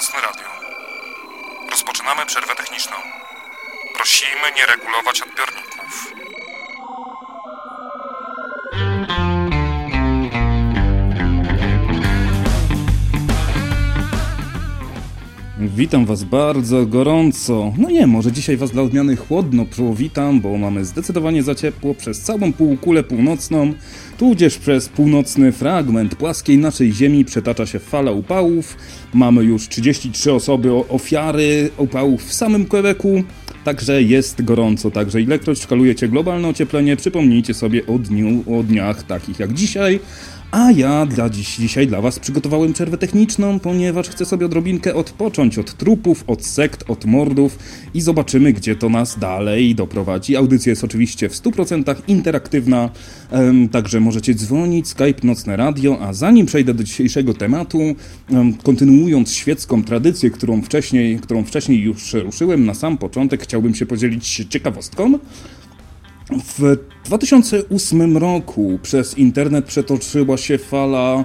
Nocne Radio. Rozpoczynamy przerwę techniczną. Prosimy nie regulować odbiorników. Witam Was bardzo gorąco. No nie, może dzisiaj Was dla odmiany chłodno przywitam, bo mamy zdecydowanie za ciepło przez całą półkulę północną, tudzież przez północny fragment płaskiej naszej ziemi przetacza się fala upałów. Mamy już 33 osoby ofiary upałów w samym Quebecu, także jest gorąco. Także ilekroć szkalujecie globalne ocieplenie, przypomnijcie sobie o, dniu, o dniach takich jak dzisiaj, a ja dla dziś, dzisiaj dla Was przygotowałem przerwę techniczną, ponieważ chcę sobie odrobinkę odpocząć od trupów, od sekt, od mordów i zobaczymy, gdzie to nas dalej doprowadzi. Audycja jest oczywiście w 100% interaktywna, um, także możecie dzwonić, Skype, Nocne Radio, a zanim przejdę do dzisiejszego tematu, um, kontynuując świecką tradycję, którą wcześniej, którą wcześniej już ruszyłem na sam początek, chciałbym się podzielić ciekawostką. W 2008 roku przez internet przetoczyła się fala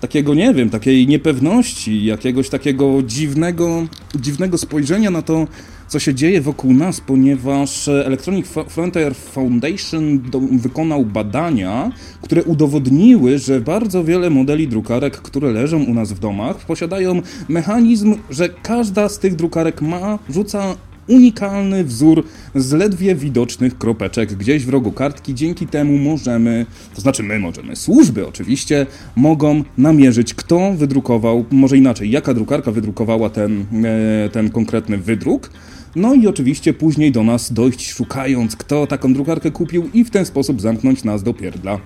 takiego, nie wiem, takiej niepewności, jakiegoś takiego dziwnego, dziwnego spojrzenia na to, co się dzieje wokół nas, ponieważ Electronic Frontier Foundation do, wykonał badania, które udowodniły, że bardzo wiele modeli drukarek, które leżą u nas w domach, posiadają mechanizm, że każda z tych drukarek ma, rzuca unikalny wzór z ledwie widocznych kropeczek gdzieś w rogu kartki. Dzięki temu możemy, to znaczy my możemy, służby oczywiście, mogą namierzyć, kto wydrukował, może inaczej, jaka drukarka wydrukowała ten, e, ten konkretny wydruk. No i oczywiście później do nas dojść, szukając, kto taką drukarkę kupił i w ten sposób zamknąć nas do pierdla.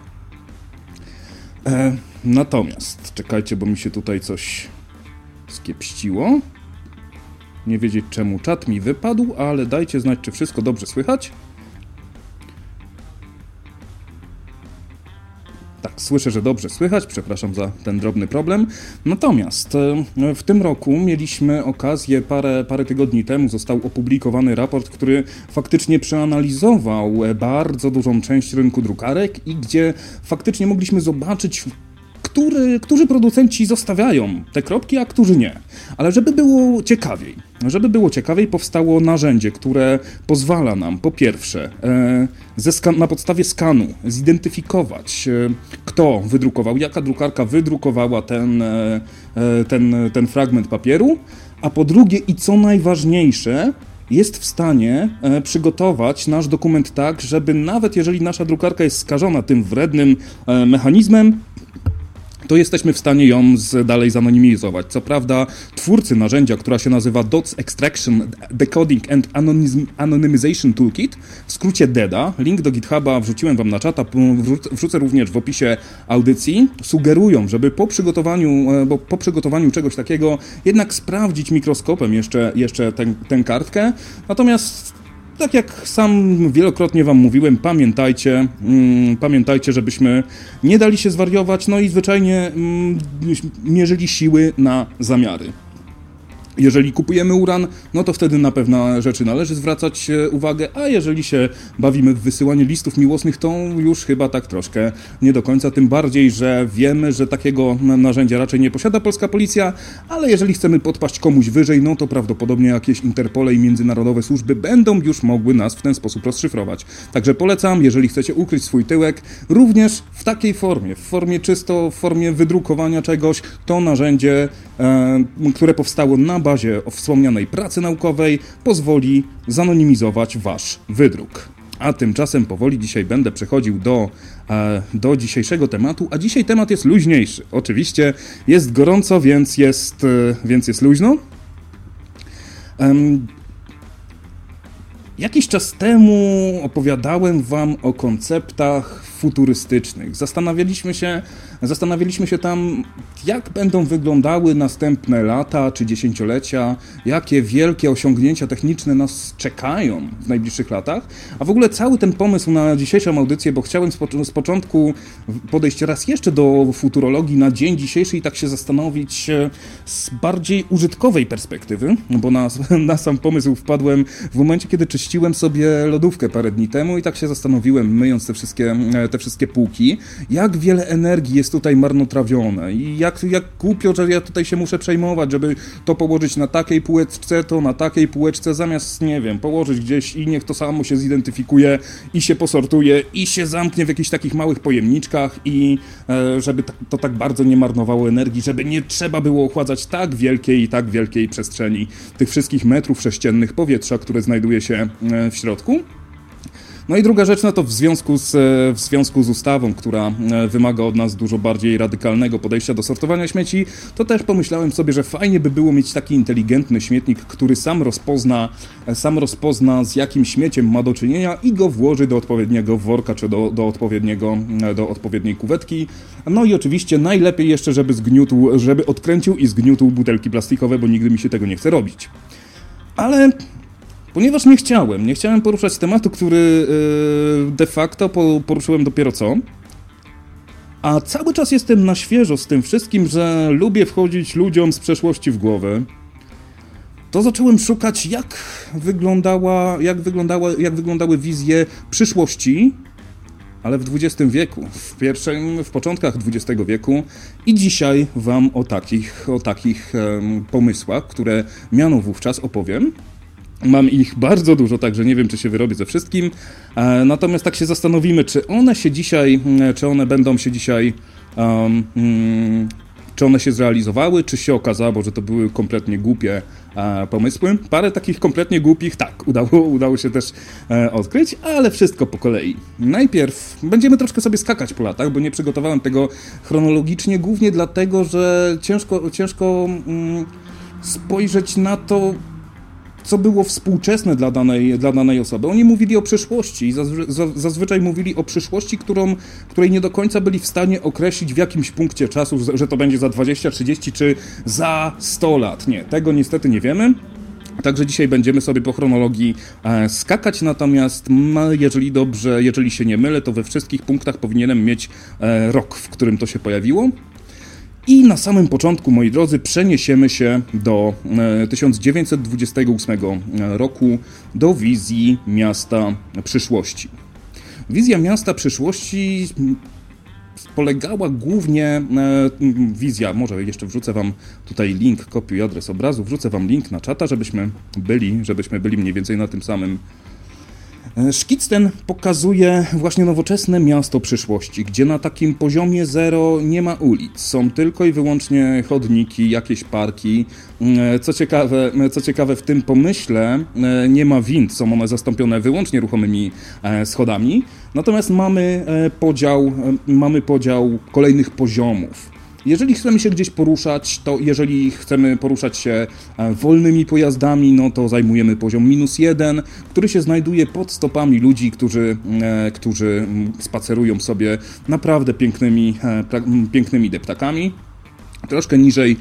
E, natomiast, czekajcie, bo mi się tutaj coś skiepściło. Nie wiedzieć czemu czat mi wypadł, ale dajcie znać, czy wszystko dobrze słychać. Tak, słyszę, że dobrze słychać, przepraszam za ten drobny problem. Natomiast e, w tym roku mieliśmy okazję, parę, parę tygodni temu został opublikowany raport, który faktycznie przeanalizował bardzo dużą część rynku drukarek i gdzie faktycznie mogliśmy zobaczyć który, którzy producenci zostawiają te kropki, a którzy nie. Ale żeby było ciekawiej, żeby było ciekawiej, powstało narzędzie, które pozwala nam po pierwsze e, na podstawie skanu zidentyfikować, e, kto wydrukował, jaka drukarka wydrukowała ten, e, ten, ten fragment papieru, a po drugie i co najważniejsze, jest w stanie przygotować nasz dokument tak, żeby nawet jeżeli nasza drukarka jest skażona tym wrednym mechanizmem, to jesteśmy w stanie ją z, dalej zanonimizować. Co prawda, twórcy narzędzia, która się nazywa DOTS Extraction Decoding and Anonymization Toolkit, w skrócie DEDA, link do GitHuba wrzuciłem wam na czata, wrzucę również w opisie audycji, sugerują, żeby po przygotowaniu, e, bo po przygotowaniu czegoś takiego jednak sprawdzić mikroskopem jeszcze, jeszcze tę kartkę. Natomiast tak jak sam wielokrotnie Wam mówiłem, pamiętajcie, mm, pamiętajcie, żebyśmy nie dali się zwariować, no i zwyczajnie mm, mierzyli siły na zamiary. Jeżeli kupujemy uran, no to wtedy na pewne rzeczy należy zwracać e, uwagę, a jeżeli się bawimy w wysyłanie listów miłosnych, to już chyba tak troszkę nie do końca. Tym bardziej, że wiemy, że takiego narzędzia raczej nie posiada polska policja, ale jeżeli chcemy podpaść komuś wyżej, no to prawdopodobnie jakieś Interpole i międzynarodowe służby będą już mogły nas w ten sposób rozszyfrować. Także polecam, jeżeli chcecie ukryć swój tyłek, również w takiej formie, w formie czysto, w formie wydrukowania czegoś, to narzędzie, e, które powstało na bazie wspomnianej pracy naukowej pozwoli zanonimizować Wasz wydruk. A tymczasem powoli dzisiaj będę przechodził do, e, do dzisiejszego tematu, a dzisiaj temat jest luźniejszy. Oczywiście jest gorąco, więc jest, e, więc jest luźno. Jakiś czas temu opowiadałem Wam o konceptach futurystycznych. Zastanawialiśmy się, zastanawialiśmy się tam, jak będą wyglądały następne lata czy dziesięciolecia, jakie wielkie osiągnięcia techniczne nas czekają w najbliższych latach. A w ogóle cały ten pomysł na dzisiejszą audycję, bo chciałem z początku podejść raz jeszcze do futurologii na dzień dzisiejszy i tak się zastanowić e, z bardziej użytkowej perspektywy, bo na, na sam pomysł wpadłem w momencie, kiedy czyściłem sobie lodówkę parę dni temu i tak się zastanowiłem, myjąc te wszystkie te wszystkie półki, jak wiele energii jest tutaj marnotrawione i jak, jak głupio, że ja tutaj się muszę przejmować, żeby to położyć na takiej półeczce, to na takiej półeczce, zamiast, nie wiem, położyć gdzieś i niech to samo się zidentyfikuje i się posortuje i się zamknie w jakichś takich małych pojemniczkach i e, żeby to tak bardzo nie marnowało energii, żeby nie trzeba było ochładzać tak wielkiej i tak wielkiej przestrzeni tych wszystkich metrów sześciennych powietrza, które znajduje się e, w środku. No i druga rzecz, no to w związku, z, e, w związku z ustawą, która e, wymaga od nas dużo bardziej radykalnego podejścia do sortowania śmieci, to też pomyślałem sobie, że fajnie by było mieć taki inteligentny śmietnik, który sam rozpozna, e, sam rozpozna z jakim śmieciem ma do czynienia i go włoży do odpowiedniego worka czy do, do, odpowiedniego, do odpowiedniej kuwetki. No i oczywiście najlepiej jeszcze, żeby zgniótł, żeby odkręcił i zgniótł butelki plastikowe, bo nigdy mi się tego nie chce robić. Ale Ponieważ nie chciałem, nie chciałem poruszać tematu, który yy, de facto poruszyłem dopiero co. A cały czas jestem na świeżo z tym wszystkim, że lubię wchodzić ludziom z przeszłości w głowę. To zacząłem szukać, jak, wyglądała, jak, wyglądała, jak wyglądały wizje przyszłości, ale w XX wieku, w, pierwszym, w początkach XX wieku. I dzisiaj Wam o takich, o takich um, pomysłach, które miano wówczas opowiem. Mam ich bardzo dużo, także nie wiem, czy się wyrobię ze wszystkim. E, natomiast tak się zastanowimy, czy one się dzisiaj, czy one będą się dzisiaj, um, czy one się zrealizowały, czy się okazało, że to były kompletnie głupie e, pomysły. Parę takich kompletnie głupich, tak, udało, udało się też e, odkryć, ale wszystko po kolei. Najpierw będziemy troszkę sobie skakać po latach, bo nie przygotowałem tego chronologicznie, głównie dlatego, że ciężko, ciężko mm, spojrzeć na to co było współczesne dla danej, dla danej osoby. Oni mówili o przyszłości i zazwyczaj mówili o przyszłości, którą, której nie do końca byli w stanie określić w jakimś punkcie czasu, że to będzie za 20, 30 czy za 100 lat. Nie, tego niestety nie wiemy. Także dzisiaj będziemy sobie po chronologii e, skakać, natomiast jeżeli dobrze, jeżeli się nie mylę, to we wszystkich punktach powinienem mieć e, rok, w którym to się pojawiło. I na samym początku, moi drodzy, przeniesiemy się do 1928 e, roku, do wizji miasta przyszłości. Wizja miasta przyszłości polegała głównie, e, wizja, może jeszcze wrzucę Wam tutaj link, kopiuj adres obrazu, wrzucę Wam link na czata, żebyśmy byli, żebyśmy byli mniej więcej na tym samym E, szkic ten pokazuje właśnie nowoczesne miasto przyszłości, gdzie na takim poziomie zero nie ma ulic, są tylko i wyłącznie chodniki, jakieś parki. E, co ciekawe, co ciekawe w tym pomyśle e, nie ma wind, są one zastąpione wyłącznie ruchomymi schodami, natomiast mamy podział, mamy podział kolejnych poziomów. Jeżeli chcemy się gdzieś poruszać, to jeżeli chcemy poruszać się e, wolnymi pojazdami, no to zajmujemy poziom minus jeden, który się znajduje pod stopami ludzi, którzy, e, którzy spacerują sobie naprawdę pięknymi, e, pięknymi deptakami. Troszkę niżej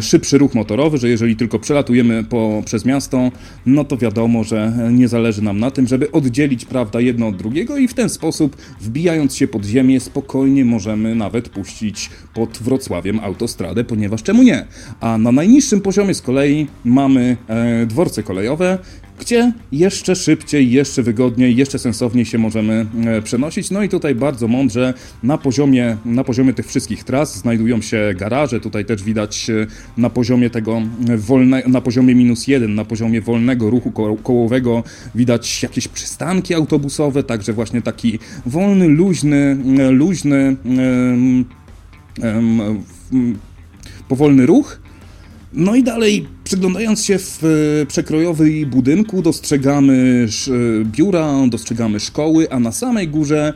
szybszy ruch motorowy, że jeżeli tylko przelatujemy po, przez miasto, no to wiadomo, że nie zależy nam na tym, żeby oddzielić prawda jedno od drugiego i w ten sposób wbijając się pod ziemię spokojnie możemy nawet puścić pod Wrocławiem autostradę, ponieważ czemu nie? A na najniższym poziomie z kolei mamy e, dworce kolejowe, gdzie jeszcze szybciej, jeszcze wygodniej, jeszcze sensowniej się możemy e, przenosić. No i tutaj bardzo mądrze na poziomie, na poziomie tych wszystkich tras znajdują się garaże. Tutaj też widać e, na poziomie tego wolne, na poziomie minus jeden, na poziomie wolnego ruchu kołowego widać jakieś przystanki autobusowe, także właśnie taki wolny, luźny, e, luźny, um, um, powolny ruch. No i dalej, przyglądając się w e, przekrojowej budynku, dostrzegamy e, biura, dostrzegamy szkoły, a na samej górze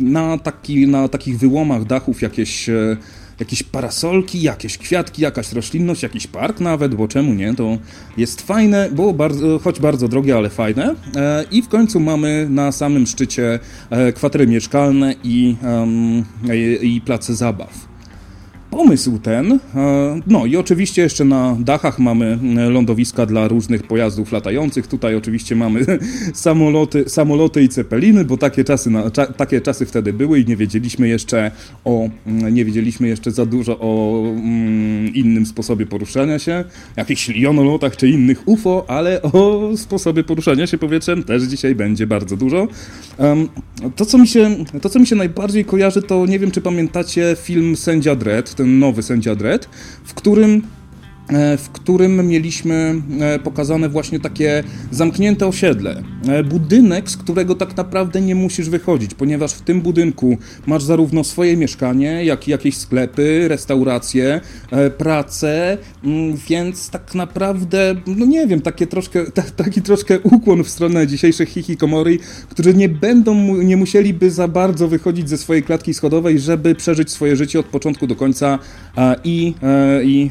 na, taki, na takich wyłomach dachów jakieś e, jakieś parasolki, jakieś kwiatki, jakaś roślinność, jakiś park nawet, bo czemu nie? To jest fajne, bo bardzo, choć bardzo drogie, ale fajne. I w końcu mamy na samym szczycie kwatery mieszkalne i, i, i place zabaw. Pomysł ten, e, no i oczywiście jeszcze na dachach mamy e, lądowiska dla różnych pojazdów latających. Tutaj oczywiście mamy samoloty, samoloty i cepeliny, bo takie czasy, na, cza, takie czasy wtedy były i nie wiedzieliśmy jeszcze o, mm, nie wiedzieliśmy jeszcze za dużo o mm, innym sposobie poruszania się, jakichś jonolotach czy innych UFO, ale o sposobie poruszania się powietrzem też dzisiaj będzie bardzo dużo. To, co mi się, to, co mi się najbardziej kojarzy, to nie wiem, czy pamiętacie film Sędzia Dredd, ten nowy Sędzia Dredd, w którym w którym mieliśmy e, pokazane właśnie takie zamknięte osiedle. E, budynek, z którego tak naprawdę nie musisz wychodzić, ponieważ w tym budynku masz zarówno swoje mieszkanie, jak i jakieś sklepy, restauracje, pracę, mm, więc tak naprawdę, no nie wiem, takie troszkę, taki troszkę ukłon w stronę dzisiejszych hikikomori, którzy nie będą, nie musieliby za bardzo wychodzić ze swojej klatki schodowej, żeby przeżyć swoje życie od początku do końca i, i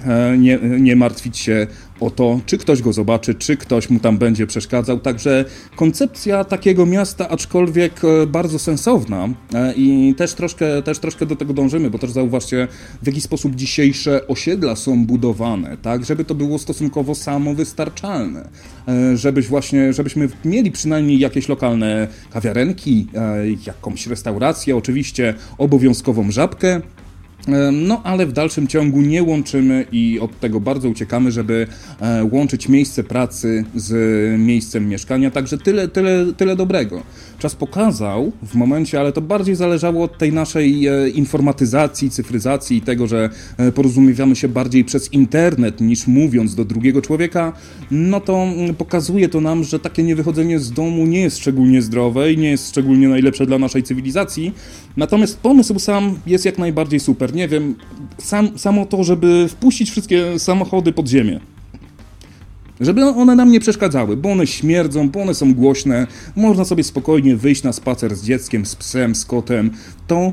nie nie martwić się o to, czy ktoś go zobaczy, czy ktoś mu tam będzie przeszkadzał. Także koncepcja takiego miasta, aczkolwiek e, bardzo sensowna e, i też troszkę, też troszkę do tego dążymy, bo też zauważcie, w jaki sposób dzisiejsze osiedla są budowane, tak, żeby to było stosunkowo samowystarczalne, e, żebyś właśnie, żebyśmy mieli przynajmniej jakieś lokalne kawiarenki, jakąś restaurację, oczywiście obowiązkową żabkę, no, ale w dalszym ciągu nie łączymy i od tego bardzo uciekamy, żeby e, łączyć miejsce pracy z miejscem mieszkania. Także tyle, tyle, tyle dobrego. Czas pokazał w momencie, ale to bardziej zależało od tej naszej e, informatyzacji, cyfryzacji i tego, że e, porozumiewiamy się bardziej przez internet niż mówiąc do drugiego człowieka. No to mm, pokazuje to nam, że takie niewychodzenie z domu nie jest szczególnie zdrowe i nie jest szczególnie najlepsze dla naszej cywilizacji. Natomiast pomysł sam jest jak najbardziej super nie wiem, sam, samo to, żeby wpuścić wszystkie samochody pod ziemię. Żeby one nam nie przeszkadzały, bo one śmierdzą, bo one są głośne. Można sobie spokojnie wyjść na spacer z dzieckiem, z psem, z kotem. To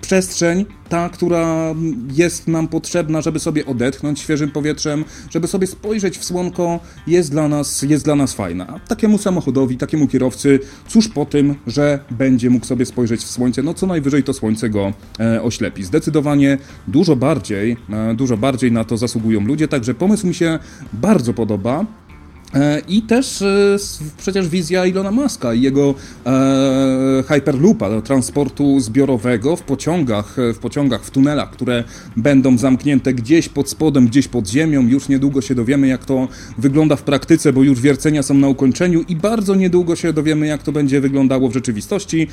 przestrzeń, ta, która jest nam potrzebna, żeby sobie odetchnąć świeżym powietrzem, żeby sobie spojrzeć w słonko, jest dla nas, jest dla nas fajna. Takiemu samochodowi, takiemu kierowcy, cóż po tym, że będzie mógł sobie spojrzeć w słońce, no co najwyżej to słońce go e, oślepi. Zdecydowanie dużo bardziej, e, dużo bardziej na to zasługują ludzie, także pomysł mi się bardzo podoba. E, I też e, przecież wizja Ilona Muska i jego e, Hyperloopa, transportu zbiorowego w pociągach, w pociągach, w tunelach, które będą zamknięte gdzieś pod spodem, gdzieś pod ziemią. Już niedługo się dowiemy, jak to wygląda w praktyce, bo już wiercenia są na ukończeniu i bardzo niedługo się dowiemy, jak to będzie wyglądało w rzeczywistości.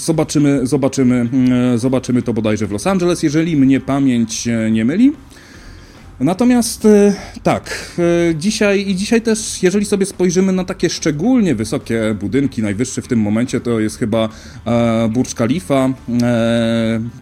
Zobaczymy, zobaczymy, zobaczymy to bodajże w Los Angeles, jeżeli mnie pamięć nie myli. Natomiast e, tak, e, dzisiaj i dzisiaj też, jeżeli sobie spojrzymy na takie szczególnie wysokie budynki, najwyższy w tym momencie to jest chyba e, Burj Khalifa,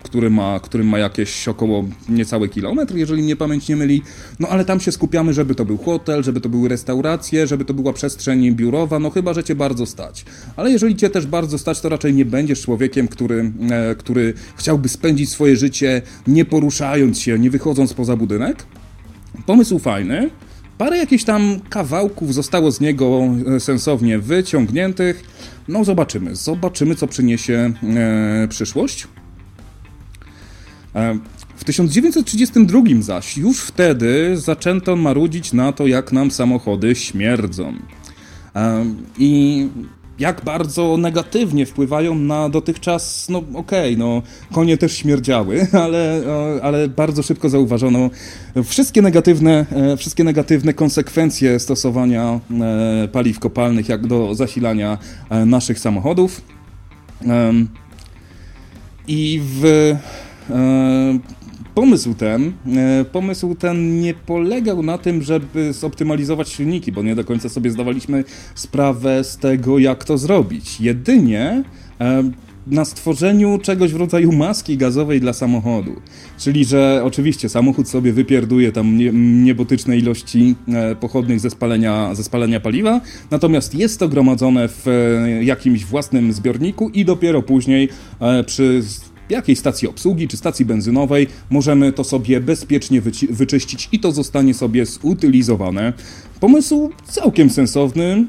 który ma, który ma jakieś około niecały kilometr, jeżeli mnie pamięć nie myli. No ale tam się skupiamy, żeby to był hotel, żeby to były restauracje, żeby to była przestrzeń biurowa, no chyba, że cię bardzo stać. Ale jeżeli cię też bardzo stać, to raczej nie będziesz człowiekiem, który, który chciałby spędzić swoje życie nie poruszając się, nie wychodząc poza budynek. Pomysł fajny. Parę jakichś tam kawałków zostało z niego e, sensownie wyciągniętych. No zobaczymy. Zobaczymy, co przyniesie e, przyszłość. E, w 1932 zaś już wtedy zaczęto marudzić na to, jak nam samochody śmierdzą. E, I jak bardzo negatywnie wpływają na dotychczas, no okej, okay, no konie też śmierdziały, ale, ale bardzo szybko zauważono wszystkie negatywne, e, wszystkie negatywne konsekwencje stosowania e, paliw kopalnych jak do zasilania e, naszych samochodów. I w pomysł ten, e, pomysł ten nie polegał na tym, żeby zoptymalizować silniki, bo nie do końca sobie zdawaliśmy sprawę z tego, jak to zrobić. Jedynie e, na stworzeniu czegoś w rodzaju maski gazowej dla samochodu. Czyli, że oczywiście samochód sobie wypierduje tam niebotyczne ilości e, pochodnych ze spalenia, ze spalenia paliwa, natomiast jest to gromadzone w jakimś własnym zbiorniku i dopiero później przy jakiej stacji obsługi czy stacji benzynowej możemy to sobie bezpiecznie wyczyścić i to zostanie sobie zutylizowane. Pomysł całkiem sensowny.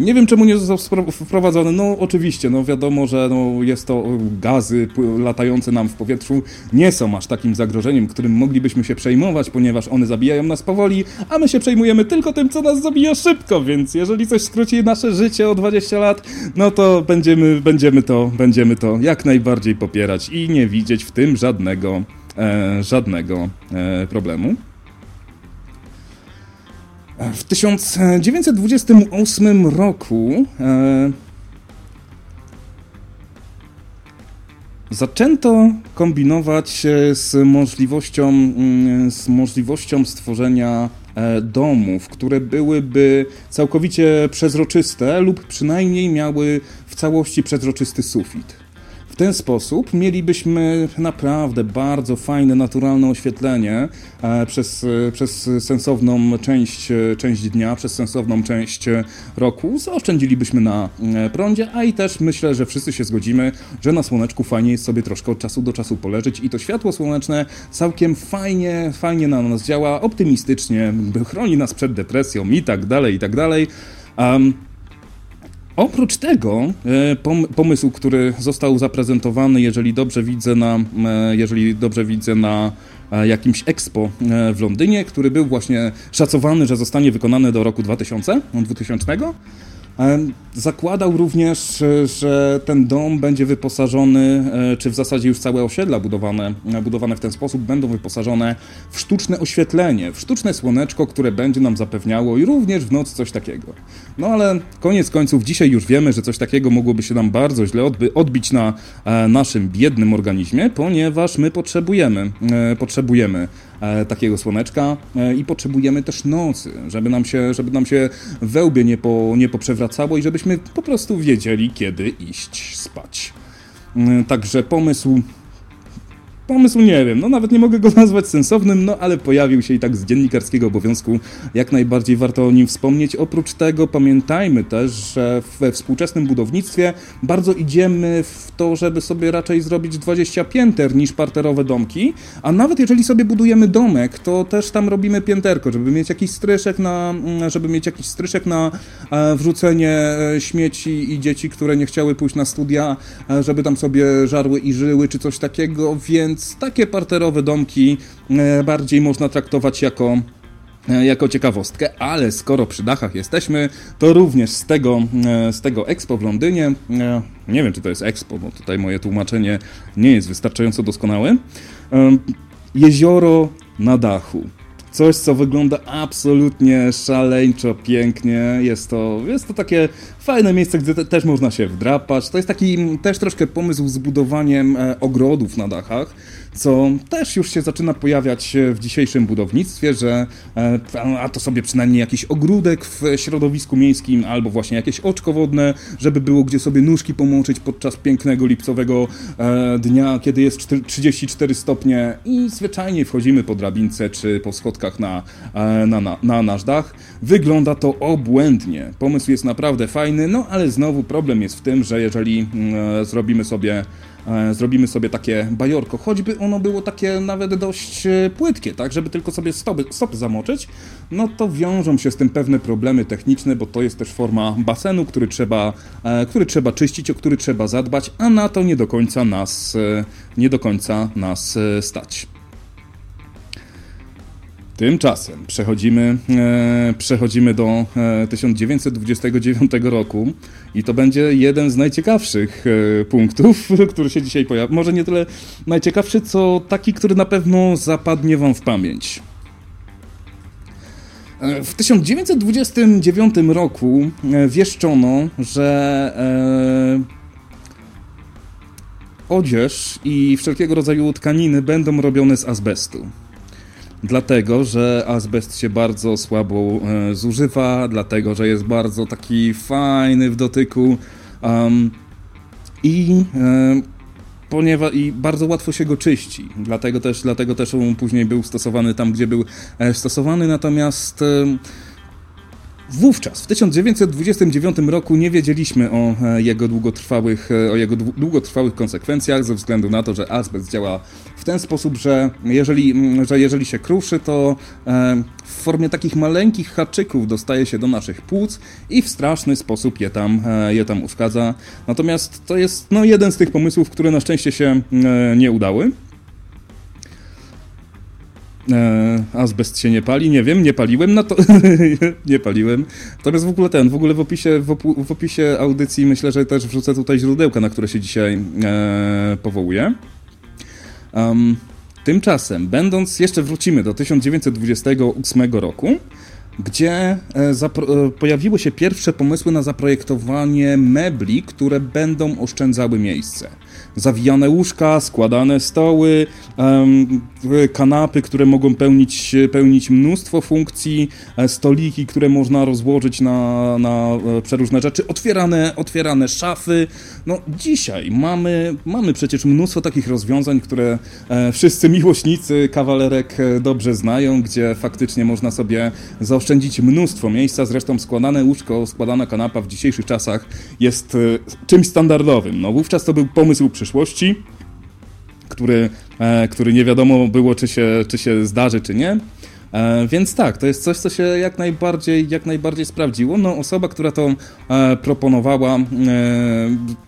Nie wiem, czemu nie został wprowadzony. No, oczywiście, no wiadomo, że no, jest to gazy latające nam w powietrzu nie są aż takim zagrożeniem, którym moglibyśmy się przejmować, ponieważ one zabijają nas powoli, a my się przejmujemy tylko tym, co nas zabija szybko, więc jeżeli coś skróci nasze życie o 20 lat, no to będziemy, będziemy, to, będziemy to jak najbardziej popierać i nie widzieć w tym żadnego, e, żadnego e, problemu. W 1928 roku e, zaczęto kombinować z możliwością, mm, z możliwością stworzenia e, domów, które byłyby całkowicie przezroczyste lub przynajmniej miały w całości przezroczysty sufit ten sposób mielibyśmy naprawdę bardzo fajne, naturalne oświetlenie e, przez, e, przez sensowną część, e, część dnia, przez sensowną część roku. Zaoszczędzilibyśmy na prądzie, a i też myślę, że wszyscy się zgodzimy, że na słoneczku fajnie jest sobie troszkę od czasu do czasu poleżeć i to światło słoneczne całkiem fajnie, fajnie na nas działa, optymistycznie, chroni nas przed depresją i tak dalej, i tak dalej. Um, Oprócz tego e, pomysł, który został zaprezentowany, jeżeli dobrze widzę na, e, jeżeli dobrze widzę na e, jakimś expo w Londynie, który był właśnie szacowany, że zostanie wykonany do roku 2000, 2000 Zakładał również, e, że ten dom będzie wyposażony, e, czy w zasadzie już całe osiedla budowane, budowane w ten sposób będą wyposażone w sztuczne oświetlenie, w sztuczne słoneczko, które będzie nam zapewniało i również w noc coś takiego. No ale koniec końców dzisiaj już wiemy, że coś takiego mogłoby się nam bardzo źle odbić na e, naszym biednym organizmie, ponieważ my potrzebujemy, potrzebujemy E, takiego słoneczka e, i potrzebujemy też nocy, żeby nam się, żeby nam się wełbie nie, po, nie poprzewracało i żebyśmy po prostu wiedzieli, kiedy iść spać. E, także pomysł Pomysł nie wiem, no nawet nie mogę go nazwać sensownym, no ale pojawił się i tak z dziennikarskiego obowiązku. Jak najbardziej warto o nim wspomnieć. Oprócz tego pamiętajmy też, że we współczesnym budownictwie bardzo idziemy w to, żeby sobie raczej zrobić 20 pięter niż parterowe domki, a nawet jeżeli sobie budujemy domek, to też tam robimy pięterko, żeby mieć jakiś stryszek na, żeby mieć jakiś stryszek na e, wrzucenie e, śmieci i dzieci, które nie chciały pójść na studia, e, żeby tam sobie żarły i żyły, czy coś takiego, więc więc takie parterowe domki e, bardziej można traktować jako e, jako ciekawostkę, ale skoro przy dachach jesteśmy, to również z tego, e, z tego Expo w Londynie, nie wiem czy to jest Expo, bo tutaj moje tłumaczenie nie jest wystarczająco doskonałe, jezioro na dachu. Coś, co wygląda absolutnie szaleńczo pięknie. Jest to, jest to takie fajne miejsce, gdzie te, też można się wdrapać. To jest taki też troszkę pomysł z budowaniem e, ogrodów na dachach co też już się zaczyna pojawiać w dzisiejszym budownictwie, że e, a to sobie przynajmniej jakiś ogródek w środowisku miejskim albo właśnie jakieś oczko wodne, żeby było gdzie sobie nóżki pomoczyć podczas pięknego lipcowego e, dnia, kiedy jest 34 stopnie i zwyczajnie wchodzimy po drabince czy po schodkach na, e, na, na, na nasz dach. Wygląda to obłędnie. Pomysł jest naprawdę fajny, no ale znowu problem jest w tym, że jeżeli mm, zrobimy sobie E, zrobimy sobie takie bajorko, choćby ono było takie nawet dość e, płytkie, tak, żeby tylko sobie stopy, stopy zamoczyć, no to wiążą się z tym pewne problemy techniczne, bo to jest też forma basenu, który trzeba, e, który trzeba czyścić, o który trzeba zadbać, a na to nie do końca nas, nie do końca nas stać. Tymczasem przechodzimy, e, przechodzimy do e, 1929 roku i to będzie jeden z najciekawszych e, punktów, który się dzisiaj pojawi. Może nie tyle najciekawszy, co taki, który na pewno zapadnie Wam w pamięć. E, w 1929 roku e, wieszczono, że e, odzież i wszelkiego rodzaju tkaniny będą robione z azbestu dlatego, że azbest się bardzo słabo e, zużywa, dlatego, że jest bardzo taki fajny w dotyku um, i e, ponieważ i bardzo łatwo się go czyści. Dlatego też, dlatego też on później był stosowany tam, gdzie był e, stosowany, natomiast e, Wówczas, w 1929 roku, nie wiedzieliśmy o e, jego długotrwałych, e, o jego długotrwałych konsekwencjach, ze względu na to, że azbest działa w ten sposób, że jeżeli, że jeżeli się kruszy, to e, w formie takich maleńkich haczyków dostaje się do naszych płuc i w straszny sposób je tam, je tam uszkadza. Natomiast to jest no, jeden z tych pomysłów, które na szczęście się nie udały. E, azbest się nie pali, nie wiem, nie paliłem na to, nie paliłem. Natomiast w ogóle ten, w ogóle w opisie, w, opu, w opisie audycji myślę, że też wrzucę tutaj źródełka, na które się dzisiaj e, powołuję. Um, tymczasem, będąc, jeszcze wrócimy do 1928 roku, gdzie e, e, pojawiły się pierwsze pomysły na zaprojektowanie mebli, które będą oszczędzały miejsce zawijane łóżka, składane stoły, kanapy, które mogą pełnić, pełnić mnóstwo funkcji, e, stoliki, które można rozłożyć na, na e, przeróżne rzeczy, otwierane, otwierane szafy. No dzisiaj mamy, mamy przecież mnóstwo takich rozwiązań, które e, wszyscy miłośnicy kawalerek dobrze znają, gdzie faktycznie można sobie zaoszczędzić mnóstwo miejsca. Zresztą składane łóżko, składana kanapa w dzisiejszych czasach jest czymś standardowym. No wówczas to był pomysł przyszłości, który, e, który nie wiadomo było, czy się, czy się zdarzy, czy nie. E, więc tak, to jest coś, co się jak najbardziej, jak najbardziej sprawdziło. No, osoba, która to e, proponowała, e,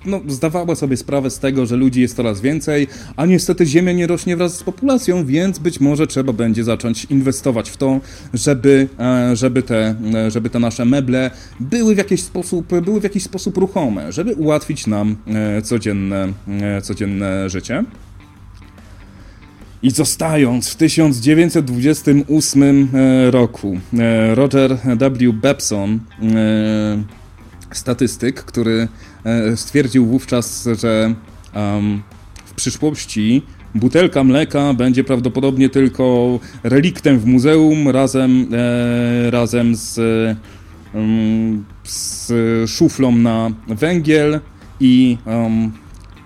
no, zdawała sobie sprawę z tego, że ludzi jest coraz więcej, a niestety Ziemia nie rośnie wraz z populacją, więc być może trzeba będzie zacząć inwestować w to, żeby, żeby, te, żeby te nasze meble były w jakiś sposób, były w jakiś sposób ruchome, żeby ułatwić nam codzienne, codzienne życie. I zostając w 1928 e, roku, e, Roger W. Babson, e, statystyk, który stwierdził wówczas, że w przyszłości butelka mleka będzie prawdopodobnie tylko reliktem w muzeum razem, razem z, z szuflą na węgiel i um,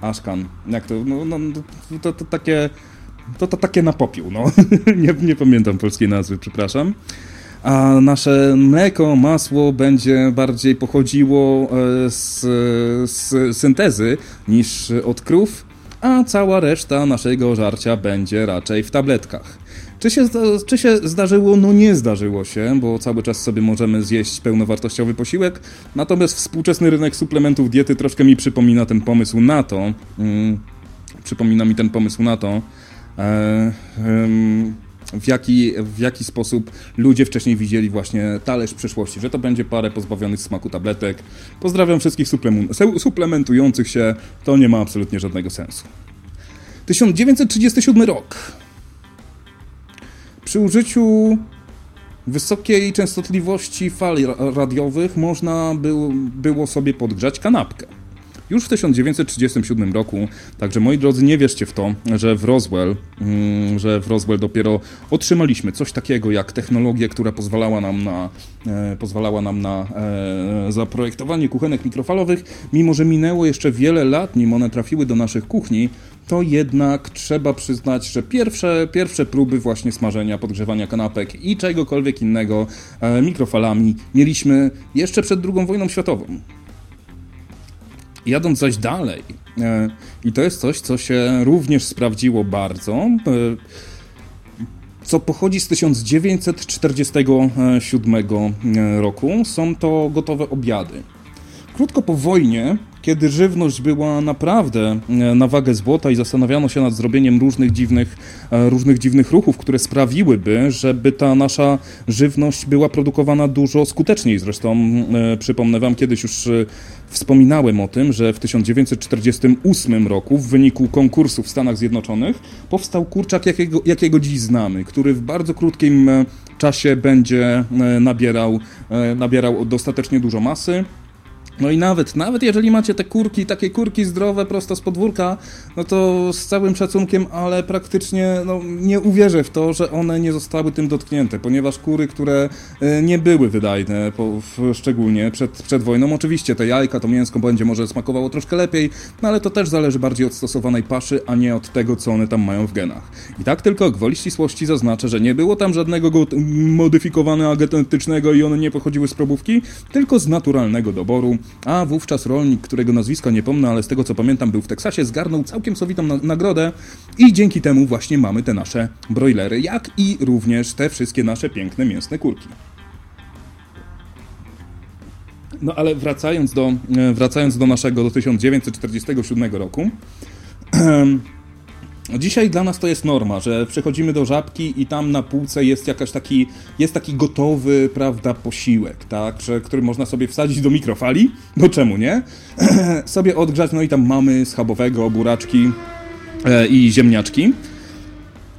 aszkan. Jak to? No, no, to, to takie to, to takie na popiół, no. nie, nie pamiętam polskiej nazwy, przepraszam. A nasze mleko, masło będzie bardziej pochodziło e, z, z syntezy niż od krów, a cała reszta naszego żarcia będzie raczej w tabletkach. Czy się, czy się zdarzyło? No nie zdarzyło się, bo cały czas sobie możemy zjeść pełnowartościowy posiłek. Natomiast współczesny rynek suplementów diety troszkę mi przypomina ten pomysł na to. Hmm, przypomina mi ten pomysł na to, w jaki, w jaki sposób ludzie wcześniej widzieli właśnie talerz przyszłości, że to będzie parę pozbawionych smaku tabletek. Pozdrawiam wszystkich suplementujących się, to nie ma absolutnie żadnego sensu. 1937 rok. Przy użyciu wysokiej częstotliwości fal radiowych można było sobie podgrzać kanapkę. Już w 1937 roku, także moi drodzy, nie wierzcie w to, że w Roswell, mm, że w Roswell dopiero otrzymaliśmy coś takiego jak technologię, która pozwalała nam na, e, pozwalała nam na e, zaprojektowanie kuchenek mikrofalowych, mimo że minęło jeszcze wiele lat, nim one trafiły do naszych kuchni, to jednak trzeba przyznać, że pierwsze, pierwsze próby właśnie smażenia, podgrzewania kanapek i czegokolwiek innego e, mikrofalami mieliśmy jeszcze przed II wojną światową. Jadąc zaś dalej, e, i to jest coś, co się również sprawdziło bardzo, e, co pochodzi z 1947 e, roku, są to gotowe obiady. Krótko po wojnie kiedy żywność była naprawdę e, na wagę złota i zastanawiano się nad zrobieniem różnych dziwnych, e, różnych dziwnych ruchów, które sprawiłyby, żeby ta nasza żywność była produkowana dużo skuteczniej. Zresztą e, przypomnę Wam, kiedyś już wspominałem o tym, że w 1948 roku w wyniku konkursu w Stanach Zjednoczonych powstał kurczak, jakiego, jakiego dziś znamy, który w bardzo krótkim czasie będzie nabierał, nabierał dostatecznie dużo masy No i nawet, nawet jeżeli macie te kurki, takie kurki zdrowe prosto z podwórka, no to z całym szacunkiem, ale praktycznie no, nie uwierzę w to, że one nie zostały tym dotknięte, ponieważ kury, które e, nie były wydajne, po, w, szczególnie przed, przed wojną, oczywiście te jajka, to mięsko będzie może smakowało troszkę lepiej, no ale to też zależy bardziej od stosowanej paszy, a nie od tego, co one tam mają w genach. I tak tylko gwoli ścisłości zaznaczę, że nie było tam żadnego modyfikowanego genetycznego i one nie pochodziły z probówki, tylko z naturalnego doboru, a wówczas rolnik, którego nazwiska nie pomnę, ale z tego co pamiętam był w Teksasie, zgarnął całkiem sowitą na nagrodę i dzięki temu właśnie mamy te nasze broilery, jak i również te wszystkie nasze piękne mięsne kurki. No ale wracając do, e, wracając do naszego, do 1947 roku, Dzisiaj dla nas to jest norma, że przychodzimy do żabki i tam na półce jest jakaś taki, jest taki gotowy, prawda, posiłek, tak, że, który można sobie wsadzić do mikrofali, no czemu nie? sobie odgrzać, no i tam mamy schabowego, buraczki e, i ziemniaczki.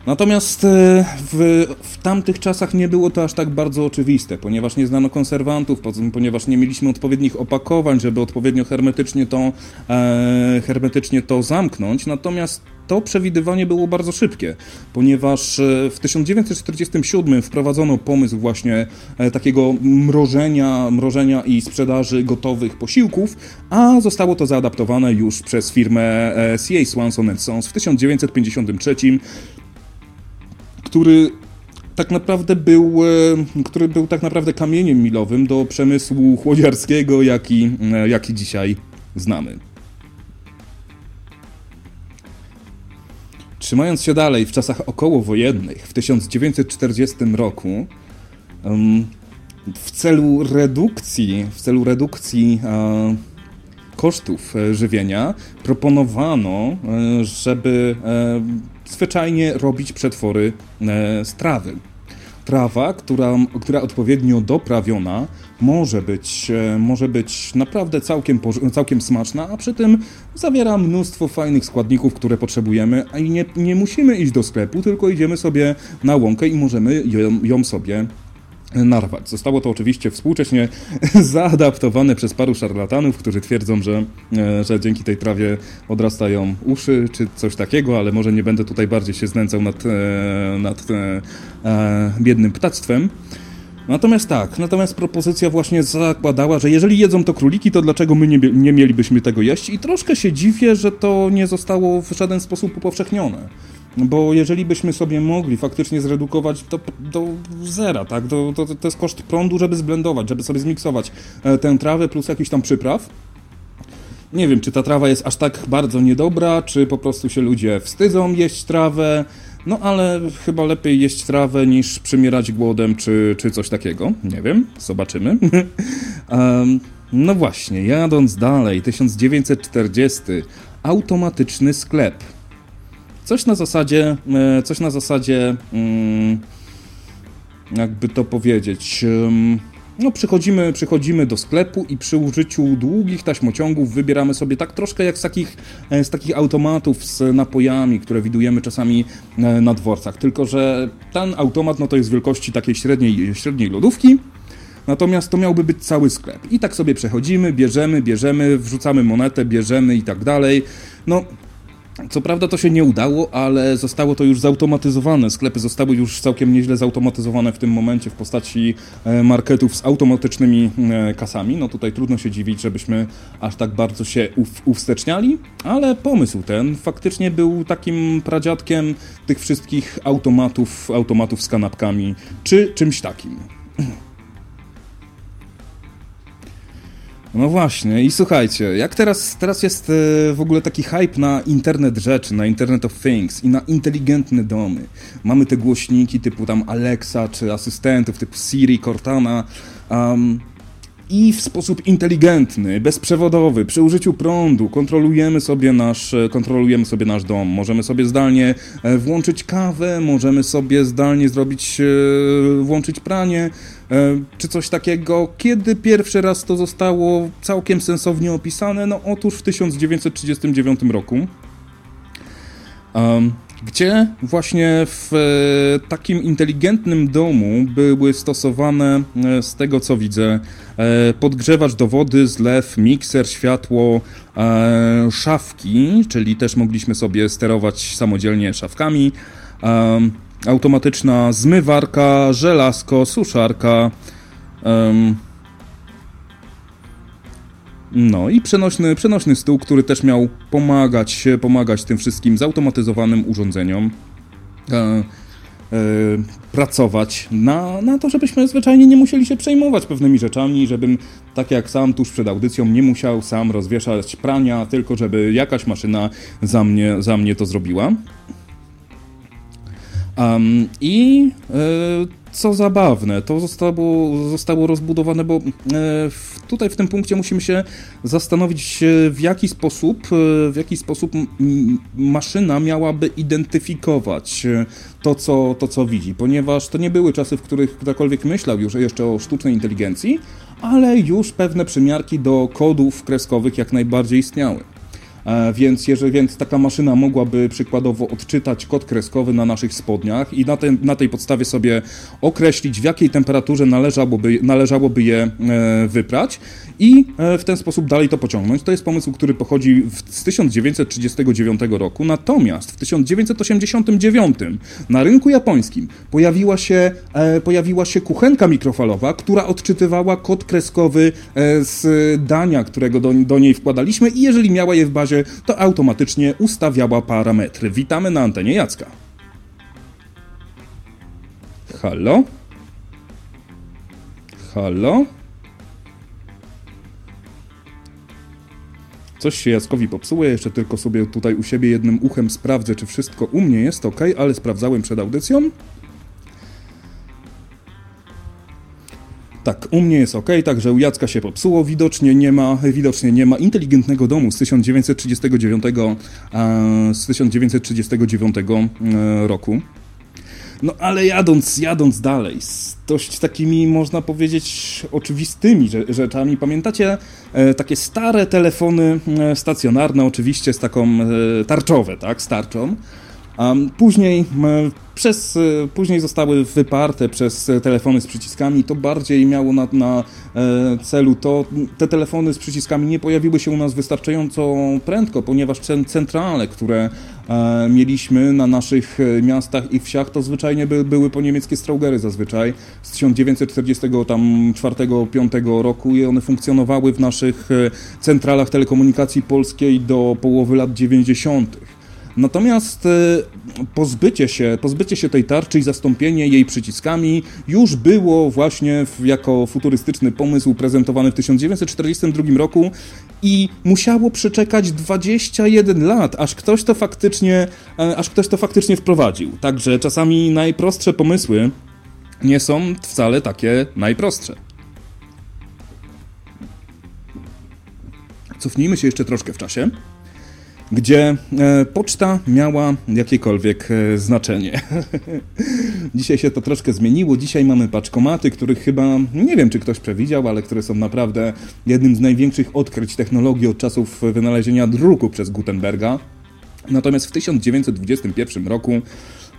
Natomiast e, w, w, tamtych czasach nie było to aż tak bardzo oczywiste, ponieważ nie znano konserwantów, ponieważ nie mieliśmy odpowiednich opakowań, żeby odpowiednio hermetycznie to, e, hermetycznie to zamknąć. Natomiast to przewidywanie było bardzo szybkie, ponieważ e, w 1947 wprowadzono pomysł właśnie e, takiego mrożenia, mrożenia i sprzedaży gotowych posiłków, a zostało to zaadaptowane już przez firmę C.A. Swanson Sons w 1953 który tak naprawdę był, e, który był tak naprawdę kamieniem milowym do przemysłu chłodziarskiego, jaki, jaki dzisiaj znamy. Trzymając się dalej w czasach okołowojennych, w 1940 roku, w celu redukcji, w celu redukcji e, kosztów e, żywienia, proponowano, żeby zwyczajnie robić przetwory z trawy. Trawa, która, która odpowiednio doprawiona może być, e, może być naprawdę całkiem, całkiem smaczna, a przy tym zawiera mnóstwo fajnych składników, które potrzebujemy, a nie, nie musimy iść do sklepu, tylko idziemy sobie na łąkę i możemy ją, ją sobie narwać. Zostało to oczywiście współcześnie zaadaptowane przez paru szarlatanów, którzy twierdzą, że, e, że dzięki tej trawie odrastają uszy czy coś takiego, ale może nie będę tutaj bardziej się znęcał nad, e, nad e, biednym ptactwem. Natomiast tak, natomiast propozycja właśnie zakładała, że jeżeli jedzą to króliki, to dlaczego my nie, nie mielibyśmy tego jeść? I troszkę się dziwię, że to nie zostało w żaden sposób upowszechnione. Bo jeżeli byśmy sobie mogli faktycznie zredukować to do zera, tak? To, to, to jest koszt prądu, żeby zblendować, żeby sobie zmiksować e, tę trawę plus jakiś tam przypraw. Nie wiem, czy ta trawa jest aż tak bardzo niedobra, czy po prostu się ludzie wstydzą jeść trawę. No ale chyba lepiej jeść trawę niż przymierać głodem, czy, czy coś takiego. Nie wiem, zobaczymy. um, no właśnie, jadąc dalej, 1940. Automatyczny sklep. Coś na zasadzie, e, coś na zasadzie, mm, jakby to powiedzieć, no przychodzimy, przychodzimy do sklepu i przy użyciu długich taśmociągów wybieramy sobie tak troszkę jak z takich, e, z takich automatów z napojami, które widujemy czasami e, na dworcach, tylko że ten automat no to jest wielkości takiej średniej, średniej lodówki, Natomiast to miałby być cały sklep. I tak sobie przechodzimy, bierzemy, bierzemy, wrzucamy monetę, bierzemy i tak dalej. No, co prawda to się nie udało, ale zostało to już zautomatyzowane. Sklepy zostały już całkiem nieźle zautomatyzowane w tym momencie w postaci e, marketów z automatycznymi e, kasami. No tutaj trudno się dziwić, żebyśmy aż tak bardzo się uwsteczniali, ale pomysł ten faktycznie był takim pradziadkiem tych wszystkich automatów, automatów z kanapkami, czy czymś takim. No właśnie, i słuchajcie, jak teraz, teraz jest e, w ogóle taki hype na internet rzeczy, na Internet of Things i na inteligentne domy. Mamy te głośniki typu tam Alexa, czy asystentów typu Siri, Cortana. Um, i w sposób inteligentny, bezprzewodowy, przy użyciu prądu kontrolujemy sobie nasz, kontrolujemy sobie nasz dom. Możemy sobie zdalnie e, włączyć kawę, możemy sobie zdalnie zrobić, e, włączyć pranie, e, czy coś takiego. Kiedy pierwszy raz to zostało całkiem sensownie opisane? No otóż w 1939 roku. Gdzie właśnie w e, takim inteligentnym domu były stosowane, e, z tego co widzę, e, podgrzewacz do wody, zlew, mikser, światło, szafki, czyli też mogliśmy sobie sterować samodzielnie szafkami, automatyczna zmywarka, żelazko, suszarka, no i przenośny, przenośny stół, który też miał pomagać, pomagać tym wszystkim zautomatyzowanym urządzeniom. E, e, pracować na, na to, żebyśmy zwyczajnie nie musieli się przejmować pewnymi rzeczami, żebym, tak jak sam tuż przed audycją, nie musiał sam rozwieszać prania, tylko żeby jakaś maszyna za mnie, za mnie to zrobiła. Um, I e, co zabawne, to zostało, zostało rozbudowane, bo e, tutaj w tym punkcie musimy się zastanowić, w jaki sposób, e, w jaki sposób maszyna miałaby identyfikować e, to co, to, co widzi, ponieważ to nie były czasy, w których ktokolwiek myślał już jeszcze o sztucznej inteligencji, ale już pewne przymiarki do kodów kreskowych jak najbardziej istniały. E, więc, jeżeli, więc taka maszyna mogłaby przykładowo odczytać kod kreskowy na naszych spodniach i na, na tej podstawie sobie określić, w jakiej temperaturze należałoby, należałoby je e, wyprać i e, w ten sposób dalej to pociągnąć. To jest pomysł, który pochodzi z 1939 roku, natomiast w 1989 na rynku japońskim pojawiła się, pojawiła się kuchenka mikrofalowa, która odczytywała kod kreskowy z dania, którego do, do niej wkładaliśmy i jeżeli miała je w bazie to automatycznie ustawiała parametry. Witamy na antenie Jacka. Halo? Halo? Coś się Jackowi popsuło, jeszcze tylko sobie tutaj u siebie jednym uchem sprawdzę, czy wszystko u mnie jest ok, ale sprawdzałem przed audycją. Tak, u mnie jest ok, także u Jacka się popsuło. Widocznie nie ma, widocznie nie ma inteligentnego domu z 1939, z 1939 e, roku. No ale jadąc, jadąc dalej, z dość takimi, można powiedzieć, oczywistymi rzeczami. Pamiętacie e, takie stare telefony e, stacjonarne, oczywiście z taką tarczowe, tak, z tarczą. Później, przez, e, później zostały wyparte przez telefony z przyciskami. To bardziej miało na, na e, celu to, te telefony z przyciskami nie pojawiły się u nas wystarczająco prędko, ponieważ centrale, które e, mieliśmy na naszych miastach i wsiach, to zwyczajnie by, były po niemieckie Straugery zazwyczaj z 1944-5 roku i one funkcjonowały w naszych centralach telekomunikacji polskiej do połowy lat 90. Natomiast e, pozbycie się, pozbycie się tej tarczy i zastąpienie jej przyciskami już było właśnie jako futurystyczny pomysł prezentowany w 1942 roku i musiało przeczekać 21 lat, aż ktoś to faktycznie, e, aż ktoś to faktycznie wprowadził. Także czasami najprostsze pomysły nie są wcale takie najprostsze. Cofnijmy się jeszcze troszkę w czasie gdzie e, poczta miała jakiekolwiek e, znaczenie. Dzisiaj się to troszkę zmieniło. Dzisiaj mamy paczkomaty, których chyba nie wiem, czy ktoś przewidział, ale które są naprawdę jednym z największych odkryć technologii od czasów wynalezienia druku przez Gutenberga. Natomiast w 1921 roku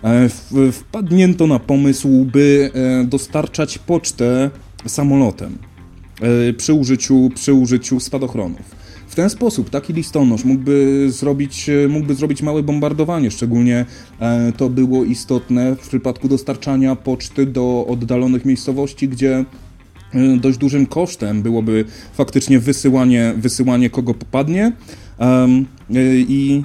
e, wpadnięto na pomysł, by dostarczać pocztę samolotem przy użyciu, przy użyciu spadochronów. W ten sposób taki listonosz mógłby zrobić, e, mógłby zrobić małe bombardowanie, szczególnie e, to było istotne w przypadku dostarczania poczty do oddalonych miejscowości, gdzie e, dość dużym kosztem byłoby faktycznie wysyłanie, wysyłanie kogo popadnie. I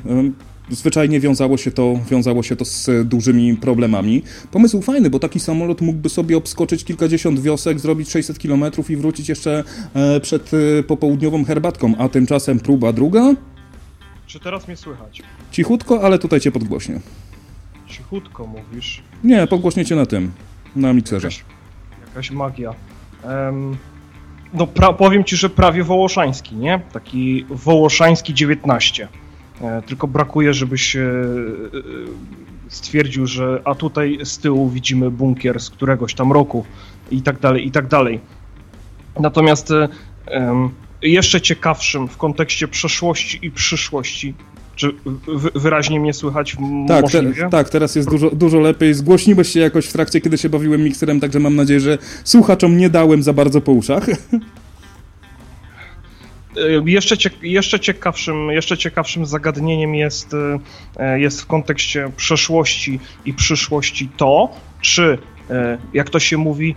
zwyczajnie wiązało się, to, wiązało się to z dużymi problemami. Pomysł fajny, bo taki samolot mógłby sobie obskoczyć kilkadziesiąt wiosek, zrobić 600 km i wrócić jeszcze e, przed e, popołudniową herbatką, a tymczasem próba druga. Czy teraz mnie słychać? Cichutko, ale tutaj cię podgłośnie. Cichutko mówisz? Nie, podgłośnie cię na tym, na mikserze. Jakaś, jakaś magia. Um, no pra, powiem ci, że prawie wołoszański, nie? Taki wołoszański 19. E, tylko brakuje, żebyś e, e, stwierdził, że a tutaj z tyłu widzimy bunkier z któregoś tam roku i tak dalej, i tak dalej. Natomiast jeszcze ciekawszym w kontekście przeszłości i przyszłości Czy wyraźnie mnie słychać tak, te, tak, teraz jest dużo, dużo lepiej. Zgłośniłeś się jakoś w trakcie, kiedy się bawiłem mikserem, także mam nadzieję, że słuchaczom nie dałem za bardzo po uszach. E, jeszcze, ciek jeszcze, ciekawszym, jeszcze ciekawszym zagadnieniem jest, e, jest w kontekście przeszłości i przyszłości to, czy, e, jak to się mówi,